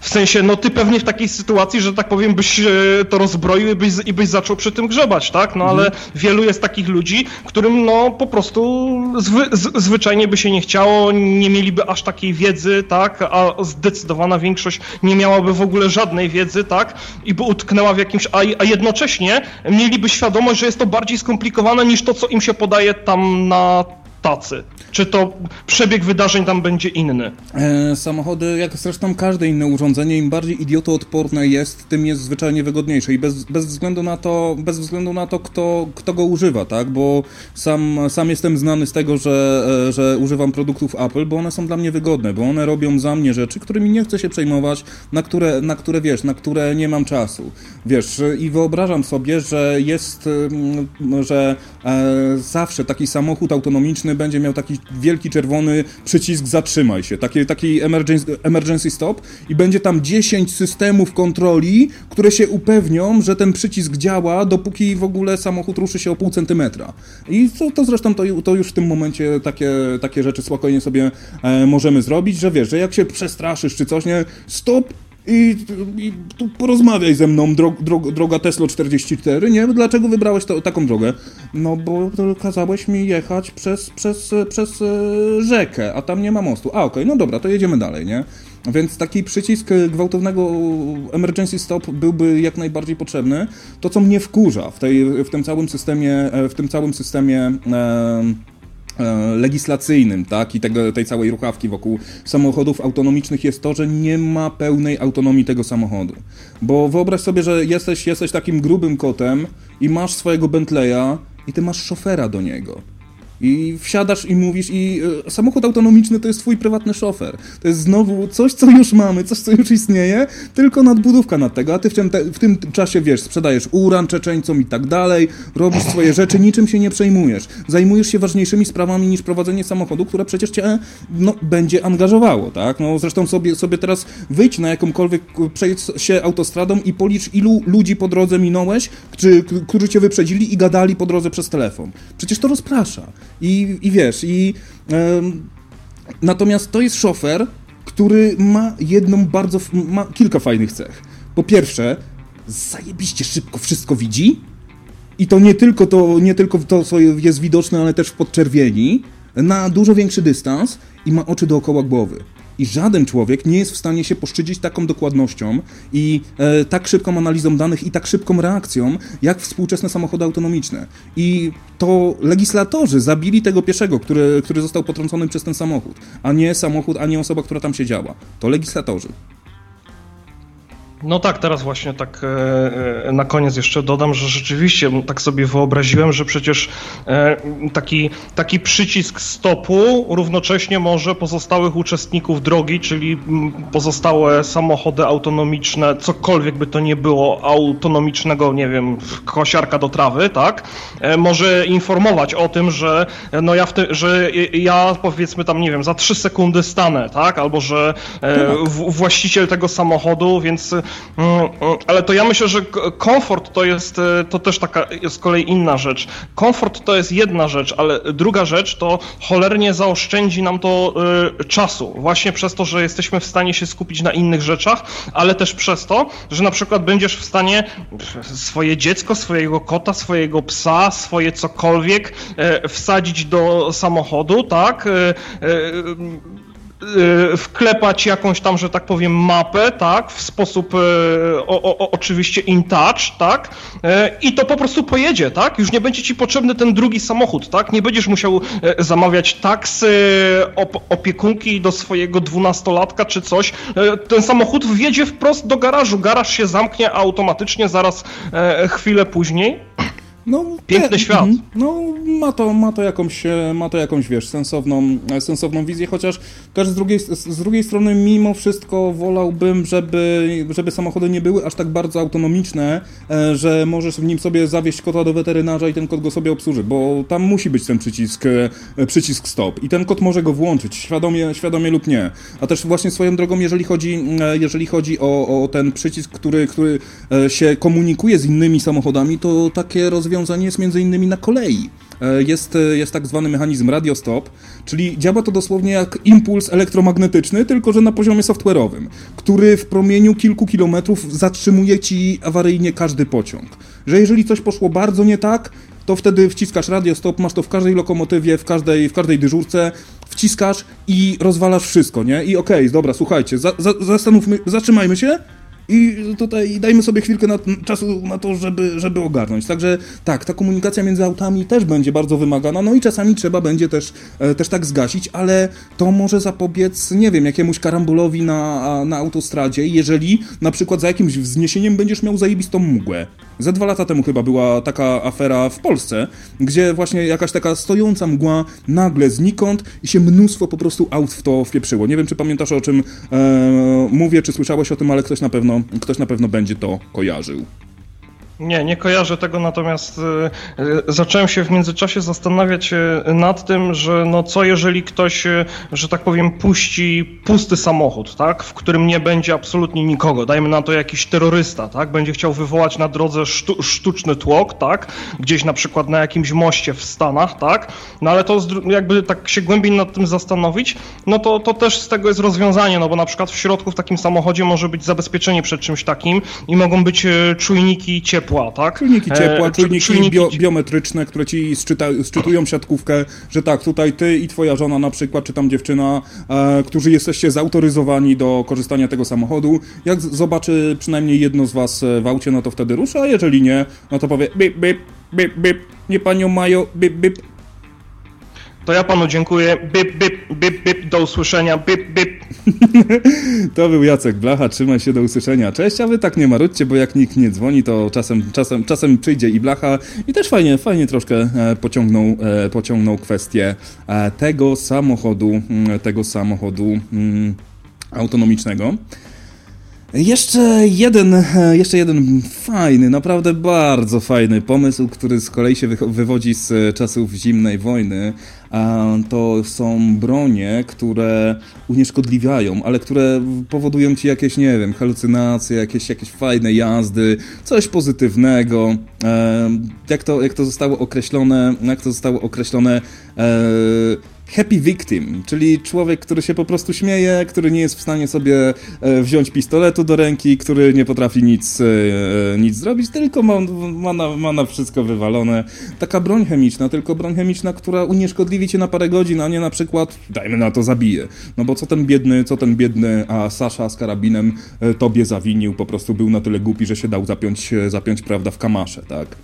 w sensie, no ty pewnie w takiej sytuacji, że tak powiem, byś e, to rozbroił i byś, i byś zaczął przy tym grzebać, tak? No ale mhm. wielu jest takich ludzi, którym no po prostu zwy, z, zwyczajnie by się nie chciało, nie mieliby aż takiej wiedzy, tak? A zdecydowana większość nie miałaby w ogóle żadnej wiedzy wiedzy, tak, i by utknęła w jakimś, a, a jednocześnie mieliby świadomość, że jest to bardziej skomplikowane niż to, co im się podaje tam na tacy. Czy to przebieg wydarzeń tam będzie inny? E, samochody, jak zresztą każde inne urządzenie, im bardziej idiotoodporne jest, tym jest zwyczajnie wygodniejsze i bez, bez względu na to, bez względu na to kto, kto go używa, tak? Bo sam, sam jestem znany z tego, że, e, że używam produktów Apple, bo one są dla mnie wygodne, bo one robią za mnie rzeczy, którymi nie chcę się przejmować, na które, na które wiesz, na które nie mam czasu. Wiesz, i wyobrażam sobie, że jest, mm, że e, zawsze taki samochód autonomiczny będzie miał taki wielki czerwony przycisk zatrzymaj się, taki, taki emergency, emergency stop i będzie tam 10 systemów kontroli, które się upewnią, że ten przycisk działa, dopóki w ogóle samochód ruszy się o pół centymetra. I to, to zresztą to, to już w tym momencie takie, takie rzeczy spokojnie sobie e, możemy zrobić, że wiesz, że jak się przestraszysz czy coś, nie, stop, i, i tu porozmawiaj ze mną, drog, drog, droga Tesla 44, nie? Dlaczego wybrałeś to, taką drogę? No bo kazałeś mi jechać przez, przez, przez e, rzekę, a tam nie ma mostu. A, okej, okay, no dobra, to jedziemy dalej, nie? Więc taki przycisk gwałtownego emergency stop byłby jak najbardziej potrzebny. To, co mnie wkurza w, tej, w tym całym systemie, e, w tym całym systemie E, legislacyjnym, tak, i tego, tej całej ruchawki wokół samochodów autonomicznych jest to, że nie ma pełnej autonomii tego samochodu. Bo wyobraź sobie, że jesteś, jesteś takim grubym kotem i masz swojego Bentleya i ty masz szofera do niego. I wsiadasz i mówisz, i e, samochód autonomiczny to jest twój prywatny szofer. To jest znowu coś, co już mamy, coś, co już istnieje, tylko nadbudówka nad tego, a ty w tym, te, w tym czasie, wiesz, sprzedajesz uran czeczeńcom i tak dalej, robisz swoje rzeczy, niczym się nie przejmujesz. Zajmujesz się ważniejszymi sprawami niż prowadzenie samochodu, które przecież cię, no, będzie angażowało, tak? No, zresztą sobie, sobie teraz wyjdź na jakąkolwiek, przejdź się autostradą i policz, ilu ludzi po drodze minąłeś, czy, którzy cię wyprzedzili i gadali po drodze przez telefon. Przecież to rozprasza. I, i wiesz, i... natomiast to jest szofer, który ma jedną bardzo... ma kilka fajnych cech. Po pierwsze, zajebiście szybko wszystko widzi. I to nie tylko to, nie tylko to, co jest widoczne, ale też w podczerwieni, na dużo większy dystans i ma oczy dookoła głowy. I żaden człowiek nie jest w stanie się poszczycić taką dokładnością i e, tak szybką analizą danych i tak szybką reakcją, jak współczesne samochody autonomiczne. I to legislatorzy zabili tego pieszego, który, który został potrącony przez ten samochód, a nie samochód, a nie osoba, która tam siedziała. To legislatorzy. No tak, teraz właśnie tak e, e, na koniec jeszcze dodam, że rzeczywiście tak sobie wyobraziłem, że przecież e, taki, taki przycisk stopu równocześnie może pozostałych uczestników drogi, czyli pozostałe samochody autonomiczne, cokolwiek by to nie było autonomicznego, nie wiem, kosiarka do trawy, tak, może informować o tym, że no ja, w ty, że ja powiedzmy tam, nie wiem, za trzy sekundy stanę, tak, albo że tak. właściciel tego samochodu, więc Mm, mm, ale to ja myślę, że komfort to jest e, to też taka z kolei inna rzecz. Komfort to jest jedna rzecz, ale druga rzecz to cholernie zaoszczędzi nam to y, czasu. Właśnie przez to, że jesteśmy w stanie się skupić na innych rzeczach, ale też przez to, że na przykład będziesz w stanie swoje dziecko, swojego kota, swojego psa, swoje cokolwiek y, wsadzić do samochodu, tak? Y, wklepać jakąś tam, że tak powiem, mapę, tak, w sposób y, o, o, oczywiście in touch, tak, y, i to po prostu pojedzie, tak, już nie będzie ci potrzebny ten drugi samochód, tak, nie będziesz musiał zamawiać taksy, op opiekunki do swojego dwunastolatka czy coś, ten samochód wjedzie wprost do garażu, garaż się zamknie automatycznie zaraz chwilę później No, Piękny świat. Mhm. No, ma to, ma to jakąś, e, ma to jakąś, wiesz, sensowną, e, sensowną wizję, chociaż też z drugiej, z drugiej strony mimo wszystko wolałbym, żeby, żeby samochody nie były aż tak bardzo autonomiczne, e, że możesz w nim sobie zawieźć kota do weterynarza i ten kot go sobie obsłuży, bo tam musi być ten przycisk, przycisk stop i ten kot może go włączyć, świadomie, świadomie lub nie. A też właśnie swoją drogą, jeżeli chodzi, jeżeli chodzi o, o ten przycisk, który, który się komunikuje z innymi samochodami, to takie rozwiązanie jest między innymi na kolei. E, jest, e, jest tak zwany mechanizm radiostop, czyli działa to dosłownie jak impuls elektromagnetyczny, tylko że na poziomie software'owym, który w promieniu kilku kilometrów zatrzymuje ci awaryjnie każdy pociąg. Że jeżeli coś poszło bardzo nie tak, to wtedy wciskasz radiostop, masz to w każdej lokomotywie, w każdej, w każdej dyżurce, wciskasz i rozwalasz wszystko, nie? I okej, okay, dobra, słuchajcie, za, za, zastanówmy, zatrzymajmy się, i tutaj dajmy sobie chwilkę na, czasu na to, żeby, żeby ogarnąć. Także tak, ta komunikacja między autami też będzie bardzo wymagana, no i czasami trzeba będzie też, e, też tak zgasić, ale to może zapobiec, nie wiem, jakiemuś karambolowi na, na autostradzie, jeżeli na przykład za jakimś wzniesieniem będziesz miał zajebistą mgłę. Ze dwa lata temu chyba była taka afera w Polsce, gdzie właśnie jakaś taka stojąca mgła nagle znikąd i się mnóstwo po prostu aut w to wpieprzyło. Nie wiem, czy pamiętasz o czym e, mówię, czy słyszałeś o tym, ale ktoś na pewno, ktoś na pewno będzie to kojarzył. Nie, nie kojarzę tego, natomiast y, y, zacząłem się w międzyczasie zastanawiać y, nad tym, że no co jeżeli ktoś, że tak powiem, puści pusty samochód, tak, w którym nie będzie absolutnie nikogo, dajmy na to jakiś terrorysta, tak, będzie chciał wywołać na drodze sztu, sztuczny tłok, tak, gdzieś na przykład na jakimś moście w Stanach, tak, no ale to jakby tak się głębiej nad tym zastanowić, no to, to też z tego jest rozwiązanie, no bo na przykład w środku w takim samochodzie może być zabezpieczenie przed czymś takim i mogą być czujniki ciepła, ciepła, tak? Czujniki ciepła, e, czujniki, czujniki... Bio, biometryczne, które ci szczytują siatkówkę, że tak, tutaj ty i twoja żona na przykład, czy tam dziewczyna, e, którzy jesteście zautoryzowani do korzystania tego samochodu, jak zobaczy przynajmniej jedno z was e, w aucie, no to wtedy rusza, a jeżeli nie, no to powie bip, bip, bip, bip, nie panią mają, bip, bip, to ja panu dziękuję. Bip, bip, bip, bip, do usłyszenia. Bip, bip. to był Jacek Blacha, trzymaj się do usłyszenia. Cześć, a wy tak nie marudźcie, bo jak nikt nie dzwoni, to czasem, czasem, czasem przyjdzie i Blacha i też fajnie, fajnie troszkę e, pociągnął, e, pociągnął kwestię e, tego samochodu, mm, tego samochodu mm, autonomicznego. Jeszcze jeden, jeszcze jeden fajny, naprawdę bardzo fajny pomysł, który z kolei się wywodzi z czasów zimnej wojny, to są bronie, które unieszkodliwiają, ale które powodują ci jakieś, nie wiem, halucynacje, jakieś, jakieś fajne jazdy, coś pozytywnego. Jak to, jak to zostało określone, jak to zostało określone e, happy victim, czyli człowiek, który się po prostu śmieje, który nie jest w stanie sobie e, wziąć pistoletu do ręki, który nie potrafi nic, e, e, nic zrobić, tylko ma, ma, na, ma na wszystko wywalone. Taka broń chemiczna, tylko broń chemiczna, która unieszkodliwi cię na parę godzin, a nie na przykład, dajmy na to, zabije. No bo co ten biedny, co ten biedny, a Sasza z karabinem tobie zawinił, po prostu był na tyle głupi, że się dał zapiąć, zapiąć prawda, w kamasze, tak?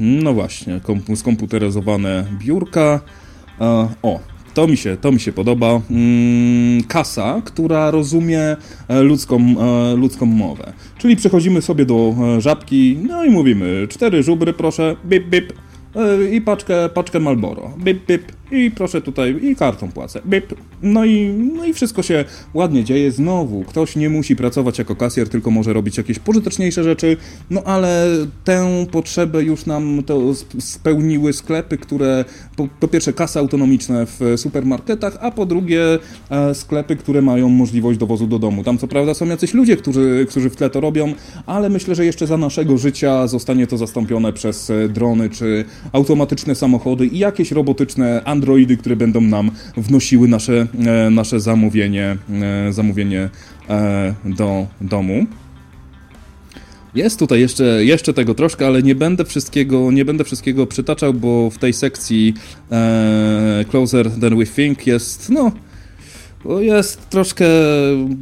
No właśnie, skomputeryzowane biurka. O, to mi się, to mi się podoba. Mm, kasa, która rozumie e, ludzką, e, ludzką mowę. Czyli przechodzimy sobie do e, żabki, no i mówimy, cztery żubry proszę, bip, bip, i paczkę, paczkę Malboro, bip, bip, i proszę tutaj, i kartą płacę. Bip. No i, no i wszystko się ładnie dzieje. Znowu, ktoś nie musi pracować jako kasjer, tylko może robić jakieś pożyteczniejsze rzeczy, no ale tę potrzebę już nam to spełniły sklepy, które po, po pierwsze kasy autonomiczne w supermarketach, a po drugie e, sklepy, które mają możliwość dowozu do domu. Tam co prawda są jacyś ludzie, którzy, którzy w tle to robią, ale myślę, że jeszcze za naszego życia zostanie to zastąpione przez e, drony czy automatyczne samochody i jakieś robotyczne androidy, które będą nam wnosiły nasze, e, nasze zamówienie, e, zamówienie e, do domu. Jest tutaj jeszcze, jeszcze tego troszkę, ale nie będę wszystkiego, nie będę wszystkiego przytaczał, bo w tej sekcji e, Closer Than We Think jest, no, jest troszkę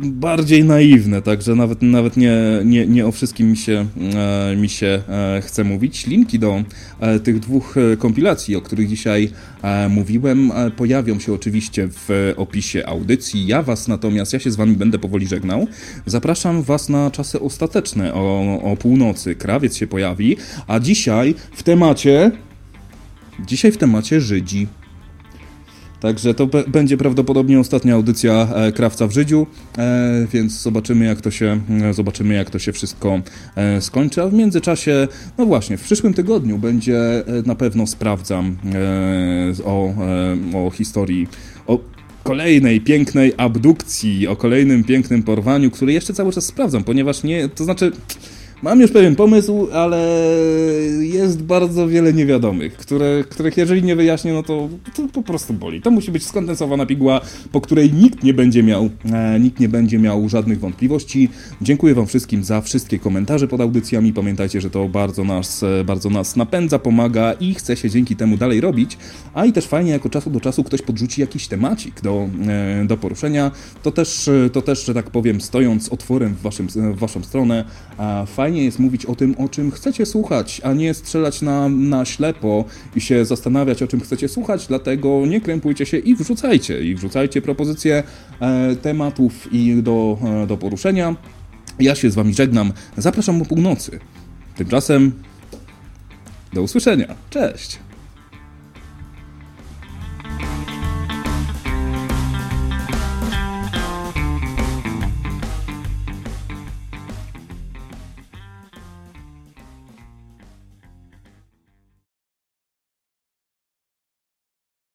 bardziej naiwne, także nawet, nawet nie, nie, nie o wszystkim mi się, e, mi się e, chce mówić. Linki do e, tych dwóch kompilacji, o których dzisiaj mówiłem, pojawią się oczywiście w opisie audycji. Ja was natomiast, ja się z wami będę powoli żegnał. Zapraszam was na czasy ostateczne o, o północy. Krawiec się pojawi, a dzisiaj w temacie... Dzisiaj w temacie Żydzi. Także to będzie prawdopodobnie ostatnia audycja e, Krawca w Żydziu, e, więc zobaczymy jak to się, e, zobaczymy jak to się wszystko skończy, a w międzyczasie, no właśnie, w przyszłym tygodniu będzie na pewno sprawdzam o, o historii, o kolejnej pięknej abdukcji, o kolejnym pięknym porwaniu, który jeszcze cały czas sprawdzam, ponieważ nie, to znaczy... Mam już pewien pomysł, ale jest bardzo wiele niewiadomych, które, których jeżeli nie wyjaśnię, no to, to po prostu boli. To musi być skondensowana piguła, po której nikt nie będzie miał, e, nikt nie będzie miał żadnych wątpliwości. Dziękuję Wam wszystkim za wszystkie komentarze pod audycjami. Pamiętajcie, że to bardzo nas, e, bardzo nas napędza, pomaga i chce się dzięki temu dalej robić. A i też fajnie, jako czasu do czasu ktoś podrzuci jakiś temacik do, e, do poruszenia. To też, e, to też, że tak powiem, stojąc otworem w, waszym, w Waszą stronę, a fajnie fajnie jest mówić o tym, o czym chcecie słuchać, a nie strzelać na, na ślepo i się zastanawiać, o czym chcecie słuchać, dlatego nie krępujcie się i wrzucajcie. I wrzucajcie propozycje e, tematów i do, e, do poruszenia. Ja się z wami żegnam. Zapraszam o północy. Tymczasem do usłyszenia. Cześć!